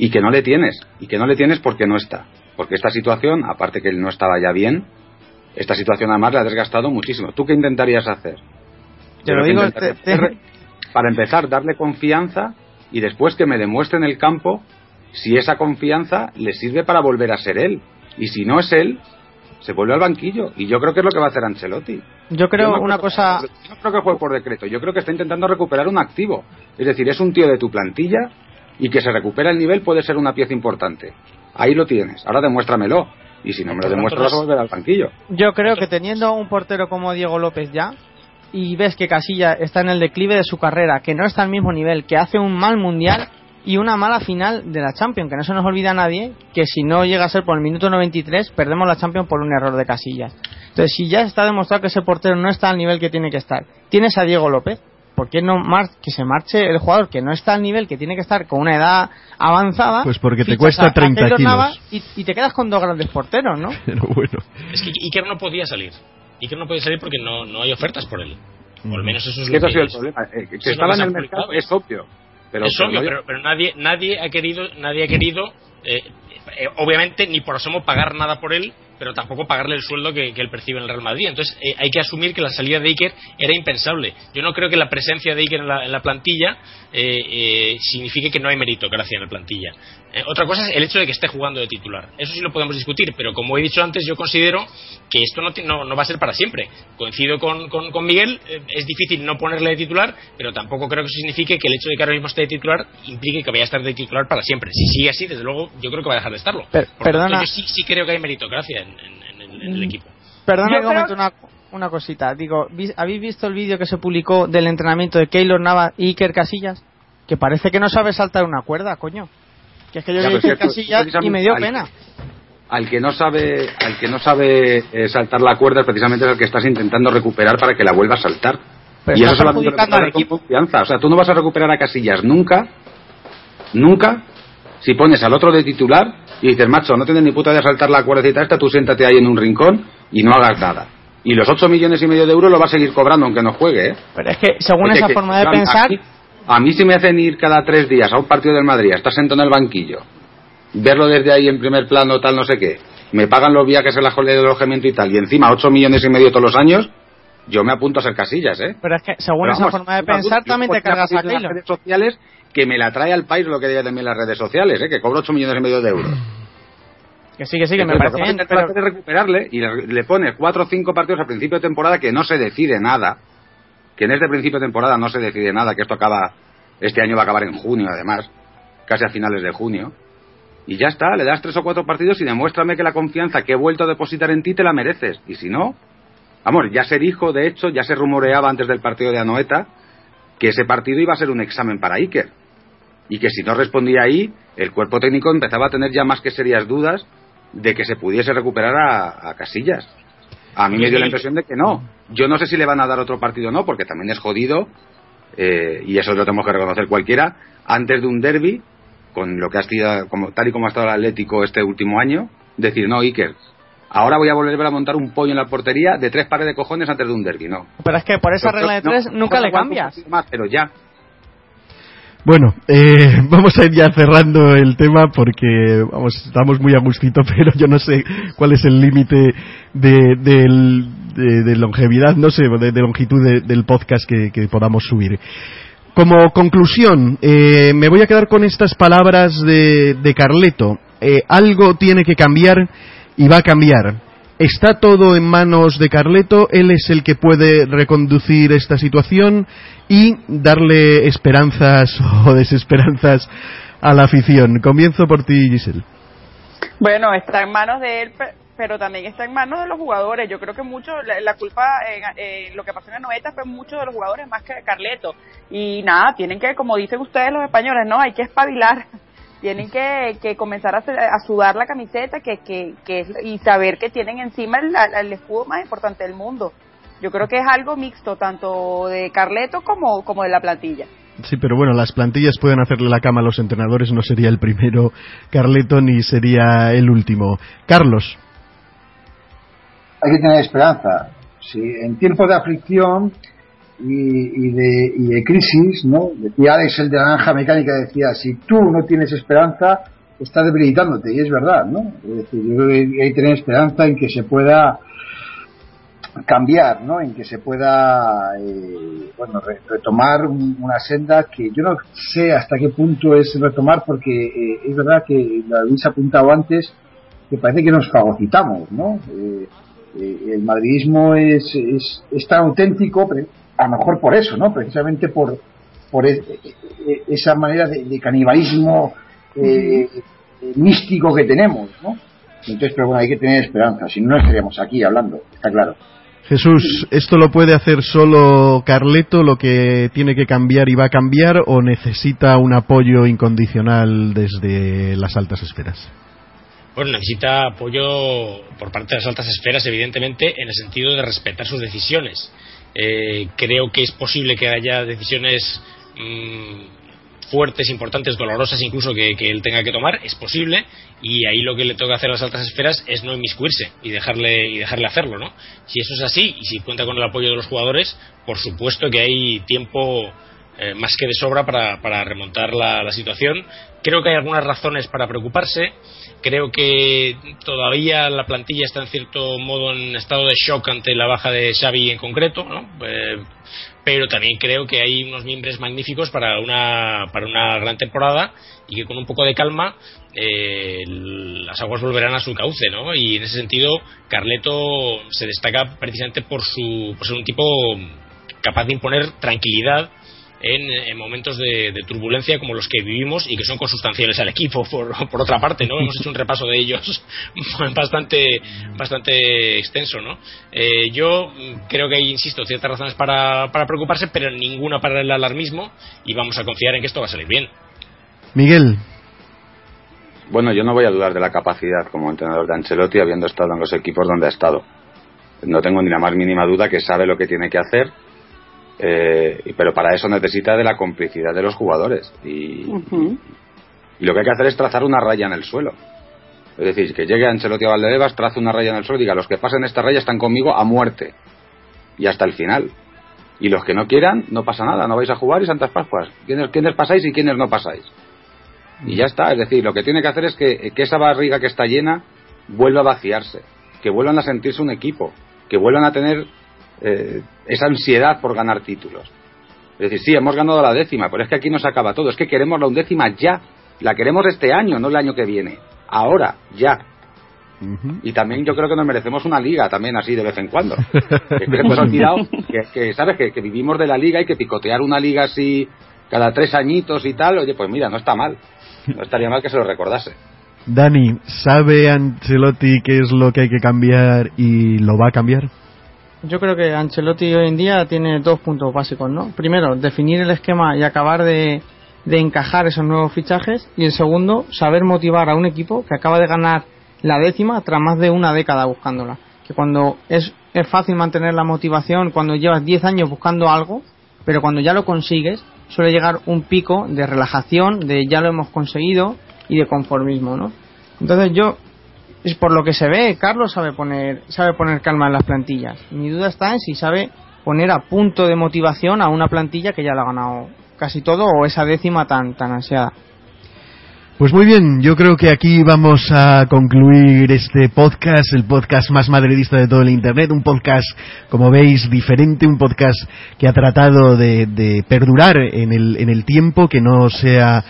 y que no le tienes, y que no le tienes porque no está. Porque esta situación, aparte que él no estaba ya bien, esta situación además le ha desgastado muchísimo. ¿Tú qué intentarías hacer?
Te
Yo
lo digo, te- te-
hacer, para empezar, darle confianza y después que me demuestre en el campo si esa confianza le sirve para volver a ser él. Y si no es él, se vuelve al banquillo. Y yo creo que es lo que va a hacer Ancelotti.
Yo creo
no
una cosa.
Yo no creo que juegue por decreto. Yo creo que está intentando recuperar un activo. Es decir, es un tío de tu plantilla y que se recupera el nivel puede ser una pieza importante. Ahí lo tienes. Ahora demuéstramelo. Y si no me lo demuestras, volver al banquillo.
Yo creo que teniendo un portero como Diego López ya, y ves que Casilla está en el declive de su carrera, que no está al mismo nivel, que hace un mal mundial, y una mala final de la Champions, que no se nos olvida a nadie que si no llega a ser por el minuto 93 perdemos la Champions por un error de casillas. Entonces, si ya está demostrado que ese portero no está al nivel que tiene que estar, tienes a Diego López, ¿por qué no mar que se marche el jugador que no está al nivel que tiene que estar con una edad avanzada?
Pues porque te cuesta
a- a
30
Keylor
kilos.
Navas y, y te quedas con dos grandes porteros, ¿no?
Pero bueno.
Es que Iker no podía salir. Iker no podía salir porque no, no hay ofertas por él. O al menos eso es
Que
lo
eso ha
que
sido el problema. eh, que
eso
estaba en
que
el mercado
publicado.
es obvio. Pero,
es obvio, pero, pero nadie, nadie ha querido, nadie ha querido, eh, eh, obviamente, ni por asomo pagar nada por él, pero tampoco pagarle el sueldo que, él percibe en el Real Madrid. Entonces, eh, hay que asumir que la salida de Iker era impensable. Yo no creo que la presencia de Iker en la, en la plantilla eh, eh, signifique que no hay meritocracia en la plantilla. Eh, otra cosa es el hecho de que esté jugando de titular. Eso sí lo podemos discutir, pero como he dicho antes, yo considero que esto no, no, no va a ser para siempre. Coincido con, con- con Miguel, eh, es difícil no ponerle de titular, pero tampoco creo que eso signifique que el hecho de que ahora mismo esté de titular implique que vaya a estar de titular para siempre. Si sigue así, desde luego, yo creo que va a dejar de estarlo.
Per-
Por tanto,
perdona.
yo sí, sí creo que hay meritocracia en, en- en el- en el equipo.
Perdona
Yo creo-
una, una cosita. Digo, ¿vis- ¿habéis visto el vídeo que se publicó del entrenamiento de Keylor Navas y Iker Casillas? Que parece que no sabe saltar una cuerda, coño. Que es que yo
Ya,
a
es
Casillas y me dio
al-
pena.
al que no sabe al que no sabe eh, saltar la cuerda precisamente es el que estás intentando recuperar para que la vuelva a saltar
Pero
y eso solamente
al
confianza o sea tú no vas a recuperar a Casillas nunca nunca si pones al otro de titular y dices macho no tienes ni puta de saltar la cuerdecita esta tú siéntate ahí en un rincón y no hagas nada y los 8 millones y medio de euros lo va a seguir cobrando aunque no juegue ¿eh?
Pero es que según
Oye,
esa
que-
forma de pensar,
a mí si me hacen ir cada tres días a un partido del Madrid, estás sentado en el banquillo, verlo desde ahí en primer plano, tal, no sé qué, me pagan los viajes, el alojamiento y tal, y encima 8 millones y medio todos los años, yo me apunto a ser casillas, ¿eh?
pero es que según
Pero
esa
vamos,
forma de pensar también te cargas a
las redes sociales que me la trae al país lo que diga también las redes sociales, ¿eh? Que cobro 8 millones y medio de euros.
Que sí, que sí, que me parece bien. Pero,
recuperarle y le, le pones cuatro o cinco partidos al principio de temporada que no se decide nada. Que en este principio de temporada no se decide nada, que esto acaba, este año va a acabar en junio además, casi a finales de junio. Y ya está, le das tres o cuatro partidos y demuéstrame que la confianza que he vuelto a depositar en ti te la mereces. Y si no, vamos, ya se dijo, de hecho, ya se rumoreaba antes del partido de Anoeta, que ese partido iba a ser un examen para Iker. Y que si no respondía ahí, el cuerpo técnico empezaba a tener ya más que serias dudas de que se pudiese recuperar a, a Casillas. A mí me dio la impresión de que no. Yo no sé si le van a dar otro partido o no, porque también es jodido, eh, y eso lo tenemos que reconocer cualquiera, antes de un derby, con lo que ha sido, como, tal y como ha estado el Atlético este último año, decir, no, Iker, ahora voy a volver a montar un pollo en la portería de tres pares de cojones antes de un derby, no.
pero es que por esa
Pero
regla de
no,
tres nunca le cambias.
Más, pero ya.
Bueno, eh, vamos a ir ya cerrando el tema porque vamos, estamos muy a gustito, pero yo no sé cuál es el límite de, del- de- de longevidad, no sé, de, longitud de- del podcast que, podamos subir. Como conclusión, eh, me voy a quedar con estas palabras de, de Carleto. Eh, algo tiene que cambiar y va a cambiar. Está todo en manos de Carleto, él es el que puede reconducir esta situación y darle esperanzas o desesperanzas a la afición. Comienzo por ti, Giselle.
Bueno, está en manos de él, pero también está en manos de los jugadores. Yo creo que mucho, la, culpa, en eh, lo que pasó en la noveta fue mucho de los jugadores más que Carleto. Y nada, tienen que, como dicen ustedes los españoles, no, hay que espabilar. Tienen que, que comenzar a, sudar la camiseta que, que, que y saber que tienen encima el, el escudo más importante del mundo. Yo creo que es algo mixto, tanto de Carleto como, como de la plantilla.
Sí, pero bueno, las plantillas pueden hacerle la cama a los entrenadores, no sería el primero Carleto ni sería el último. Carlos.
Hay que tener esperanza. Sí, en tiempos de aflicción y, de, y de crisis, ¿no? Alex el de naranja mecánica, decía, si tú no tienes esperanza, estás debilitándote, y es verdad, ¿no? Es decir, yo hay que tener esperanza en que se pueda cambiar, ¿no? En que se pueda, eh, bueno, re- retomar un- una senda que yo no sé hasta qué punto es retomar, porque eh, es verdad que lo habéis apuntado antes, que parece que nos fagocitamos, ¿no? Eh, eh, el madridismo es, es, es tan auténtico, pero a lo mejor por eso, ¿no? Precisamente por, por e- e- e- esa manera de, de canibalismo eh, eh, místico que tenemos, ¿no? Entonces, pero bueno, hay que tener esperanza, si no, no estaríamos aquí hablando, está claro.
Jesús, ¿esto lo puede hacer solo Carleto, lo que tiene que cambiar y va a cambiar, o necesita un apoyo incondicional desde las altas esferas?
Bueno, necesita apoyo por parte de las altas esferas, evidentemente, en el sentido de respetar sus decisiones. Eh, creo que es posible que haya decisiones mm, fuertes, importantes, dolorosas incluso que, que, él tenga que tomar, es posible, y ahí lo que le toca hacer a las altas esferas es no inmiscuirse y dejarle, y dejarle hacerlo, ¿no? Si eso es así, y si cuenta con el apoyo de los jugadores, por supuesto que hay tiempo eh, más que de sobra para, para remontar la, la situación. Creo que hay algunas razones para preocuparse. Creo que todavía la plantilla está en cierto modo en estado de shock ante la baja de Xavi en concreto, ¿no? Eh, pero también creo que hay unos miembros magníficos para una, para una gran temporada y que con un poco de calma eh, las aguas volverán a su cauce, ¿no? Y en ese sentido, Carleto se destaca precisamente por, su, por ser un tipo capaz de imponer tranquilidad en, en momentos de, de, turbulencia como los que vivimos y que son consustanciales al equipo por, por otra parte no hemos hecho un repaso de ellos bastante bastante extenso no eh, yo creo que hay insisto ciertas razones para, para preocuparse pero ninguna para el alarmismo y vamos a confiar en que esto va a salir bien.
Miguel.
Bueno yo no voy a dudar de la capacidad como entrenador de Ancelotti habiendo estado en los equipos donde ha estado. No tengo ni la más mínima duda que sabe lo que tiene que hacer eh, pero para eso necesita de la complicidad de los jugadores. Y, uh -huh. y, lo que hay que hacer es trazar una raya en el suelo. Es decir, que llegue Ancelotti a Valdebebas trace una raya en el suelo y diga los que pasen esta raya están conmigo a muerte y hasta el final. Y los que no quieran no pasa nada, no vais a jugar y Santas Pascuas. ¿quiénes, quiénes pasáis y quiénes no pasáis? y ya está, es decir, lo que tiene que hacer es que, que esa barriga que está llena vuelva a vaciarse. Que vuelvan a sentirse un equipo. Que vuelvan a tener eh, esa ansiedad por ganar títulos. Es decir, sí, hemos ganado la décima, pero es que aquí no se acaba todo. Es que queremos la undécima ya. La queremos este año, no el año que viene. Ahora, ya. Uh -huh. Y también yo creo que nos merecemos una liga también así de vez en cuando. que hemos olvidado que, que ¿sabes? Que, que, vivimos de la liga y que picotear una liga así cada tres añitos y tal, oye, pues mira, no está mal. No estaría mal que se lo recordase.
Dani, ¿sabe Ancelotti qué es lo que hay que cambiar y lo va a cambiar?
Yo creo que Ancelotti hoy en día tiene dos puntos básicos, ¿no? Primero, definir el esquema y acabar de, de, encajar esos nuevos fichajes. Y el segundo, saber motivar a un equipo que acaba de ganar la décima tras más de una década buscándola. Que cuando es, es fácil mantener la motivación, cuando llevas 10 años buscando algo, pero cuando ya lo consigues, suele llegar un pico de relajación, de ya lo hemos conseguido y de conformismo, ¿no? Entonces yo es por lo que se ve, Carlos sabe poner, sabe poner calma en las plantillas. Mi duda está en si sabe poner a punto de motivación a una plantilla que ya la ha ganado casi todo o esa décima tan, tan ansiada.
Pues muy bien, yo creo que aquí vamos a concluir este podcast, el podcast más madridista de todo el Internet, un podcast, como veis, diferente, un podcast que ha tratado de, perdurar en el, en el tiempo, que no sea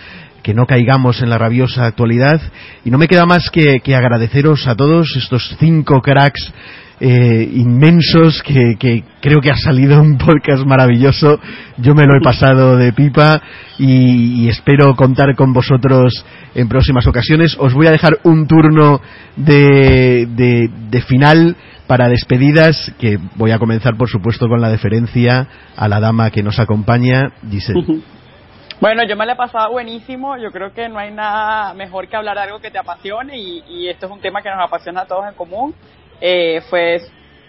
que no caigamos en la rabiosa actualidad. Y no me queda más que, agradeceros a todos estos cinco cracks eh, inmensos que, creo que ha salido un podcast maravilloso. Yo me lo he pasado de pipa y, espero contar con vosotros en próximas ocasiones. Os voy a dejar un turno de, de, de final para despedidas que voy a comenzar por supuesto con la deferencia a la dama que nos acompaña, Giselle.
Bueno, yo me la he pasado buenísimo. Yo creo que no hay nada mejor que hablar de algo que te apasione y, y esto es un tema que nos apasiona a todos en común. Eh, fue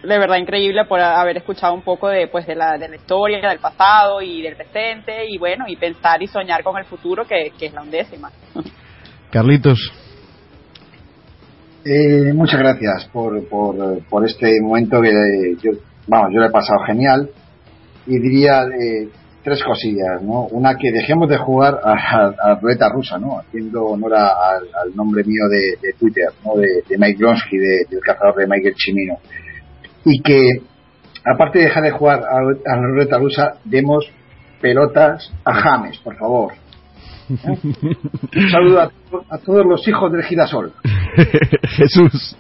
de verdad increíble por haber escuchado un poco de, pues, de, la, de la historia, del pasado y del presente y bueno, y pensar y soñar con el futuro que, que es la undécima.
Carlitos.
Eh, muchas gracias por, por, por este momento que yo, vamos, yo lo he pasado genial y diría eh, tres cosillas, ¿no? Una que dejemos de jugar a, a, a ruleta rusa, ¿no? Haciendo honor a, al, nombre mío de, de Twitter, ¿no? De, de Mike Gronsky, de, del cazador de Michael Chimino. Y que, aparte de dejar de jugar a, a la ruleta rusa, demos pelotas a James, por favor. ¿Eh? Un saludo a, a, todos los hijos del girasol.
Jesús.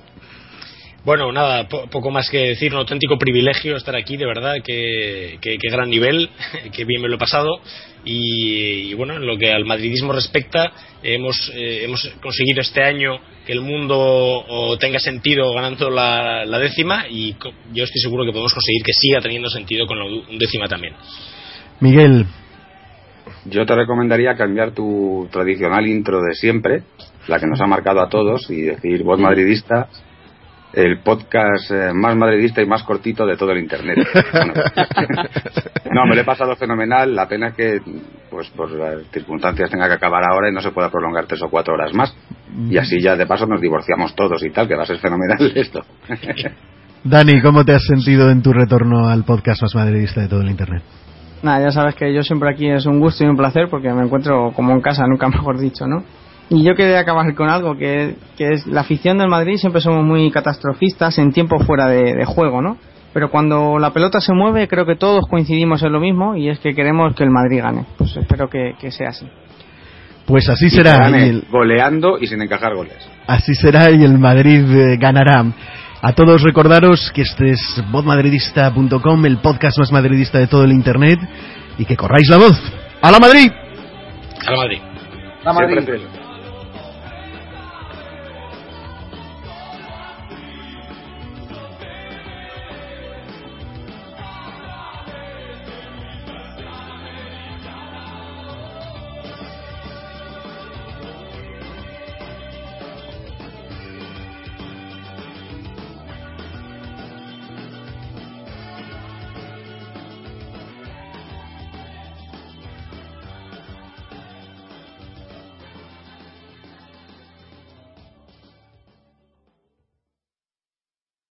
Bueno, nada, po- poco más que decir, un auténtico privilegio estar aquí, de verdad, que, que- que gran nivel, que bien me lo he pasado. Y, y bueno, en lo que al madridismo respecta, hemos, eh, hemos conseguido este año que el mundo o tenga sentido ganando la, la décima. Y yo estoy seguro que podemos conseguir que siga teniendo sentido con la undécima también.
Miguel,
Yo te recomendaría cambiar tu tradicional intro de siempre, la que nos ha marcado a todos, y decir voz madridista, el podcast eh, más madridista y más cortito de todo el internet. Bueno, no, me lo he pasado fenomenal. La pena es que, pues por las circunstancias, tenga que acabar ahora y no se pueda prolongar tres o cuatro horas más. Y así ya de paso nos divorciamos todos y tal, que va a ser fenomenal esto.
Dani, ¿cómo te has sentido en tu retorno al podcast más madridista de todo el Internet?
Nada, ya sabes que yo siempre aquí es un gusto y un placer porque me encuentro como en casa, nunca mejor dicho, ¿no? Y yo quería acabar con algo que, que es la afición del Madrid, siempre somos muy catastrofistas en tiempo fuera de, de juego, ¿no? Pero cuando la pelota se mueve, creo que todos coincidimos en lo mismo y es que queremos que el Madrid gane. Pues espero que, que sea así.
Pues así
Y
será.
gane
y el-
Goleando y sin encajar goles.
Así será y el Madrid eh, ganará. A todos recordaros que este es vozmadridista.com, el podcast más madridista de todo el Internet, y que corráis la voz. ¡A la Madrid!
A la Madrid.
Siempre fiel.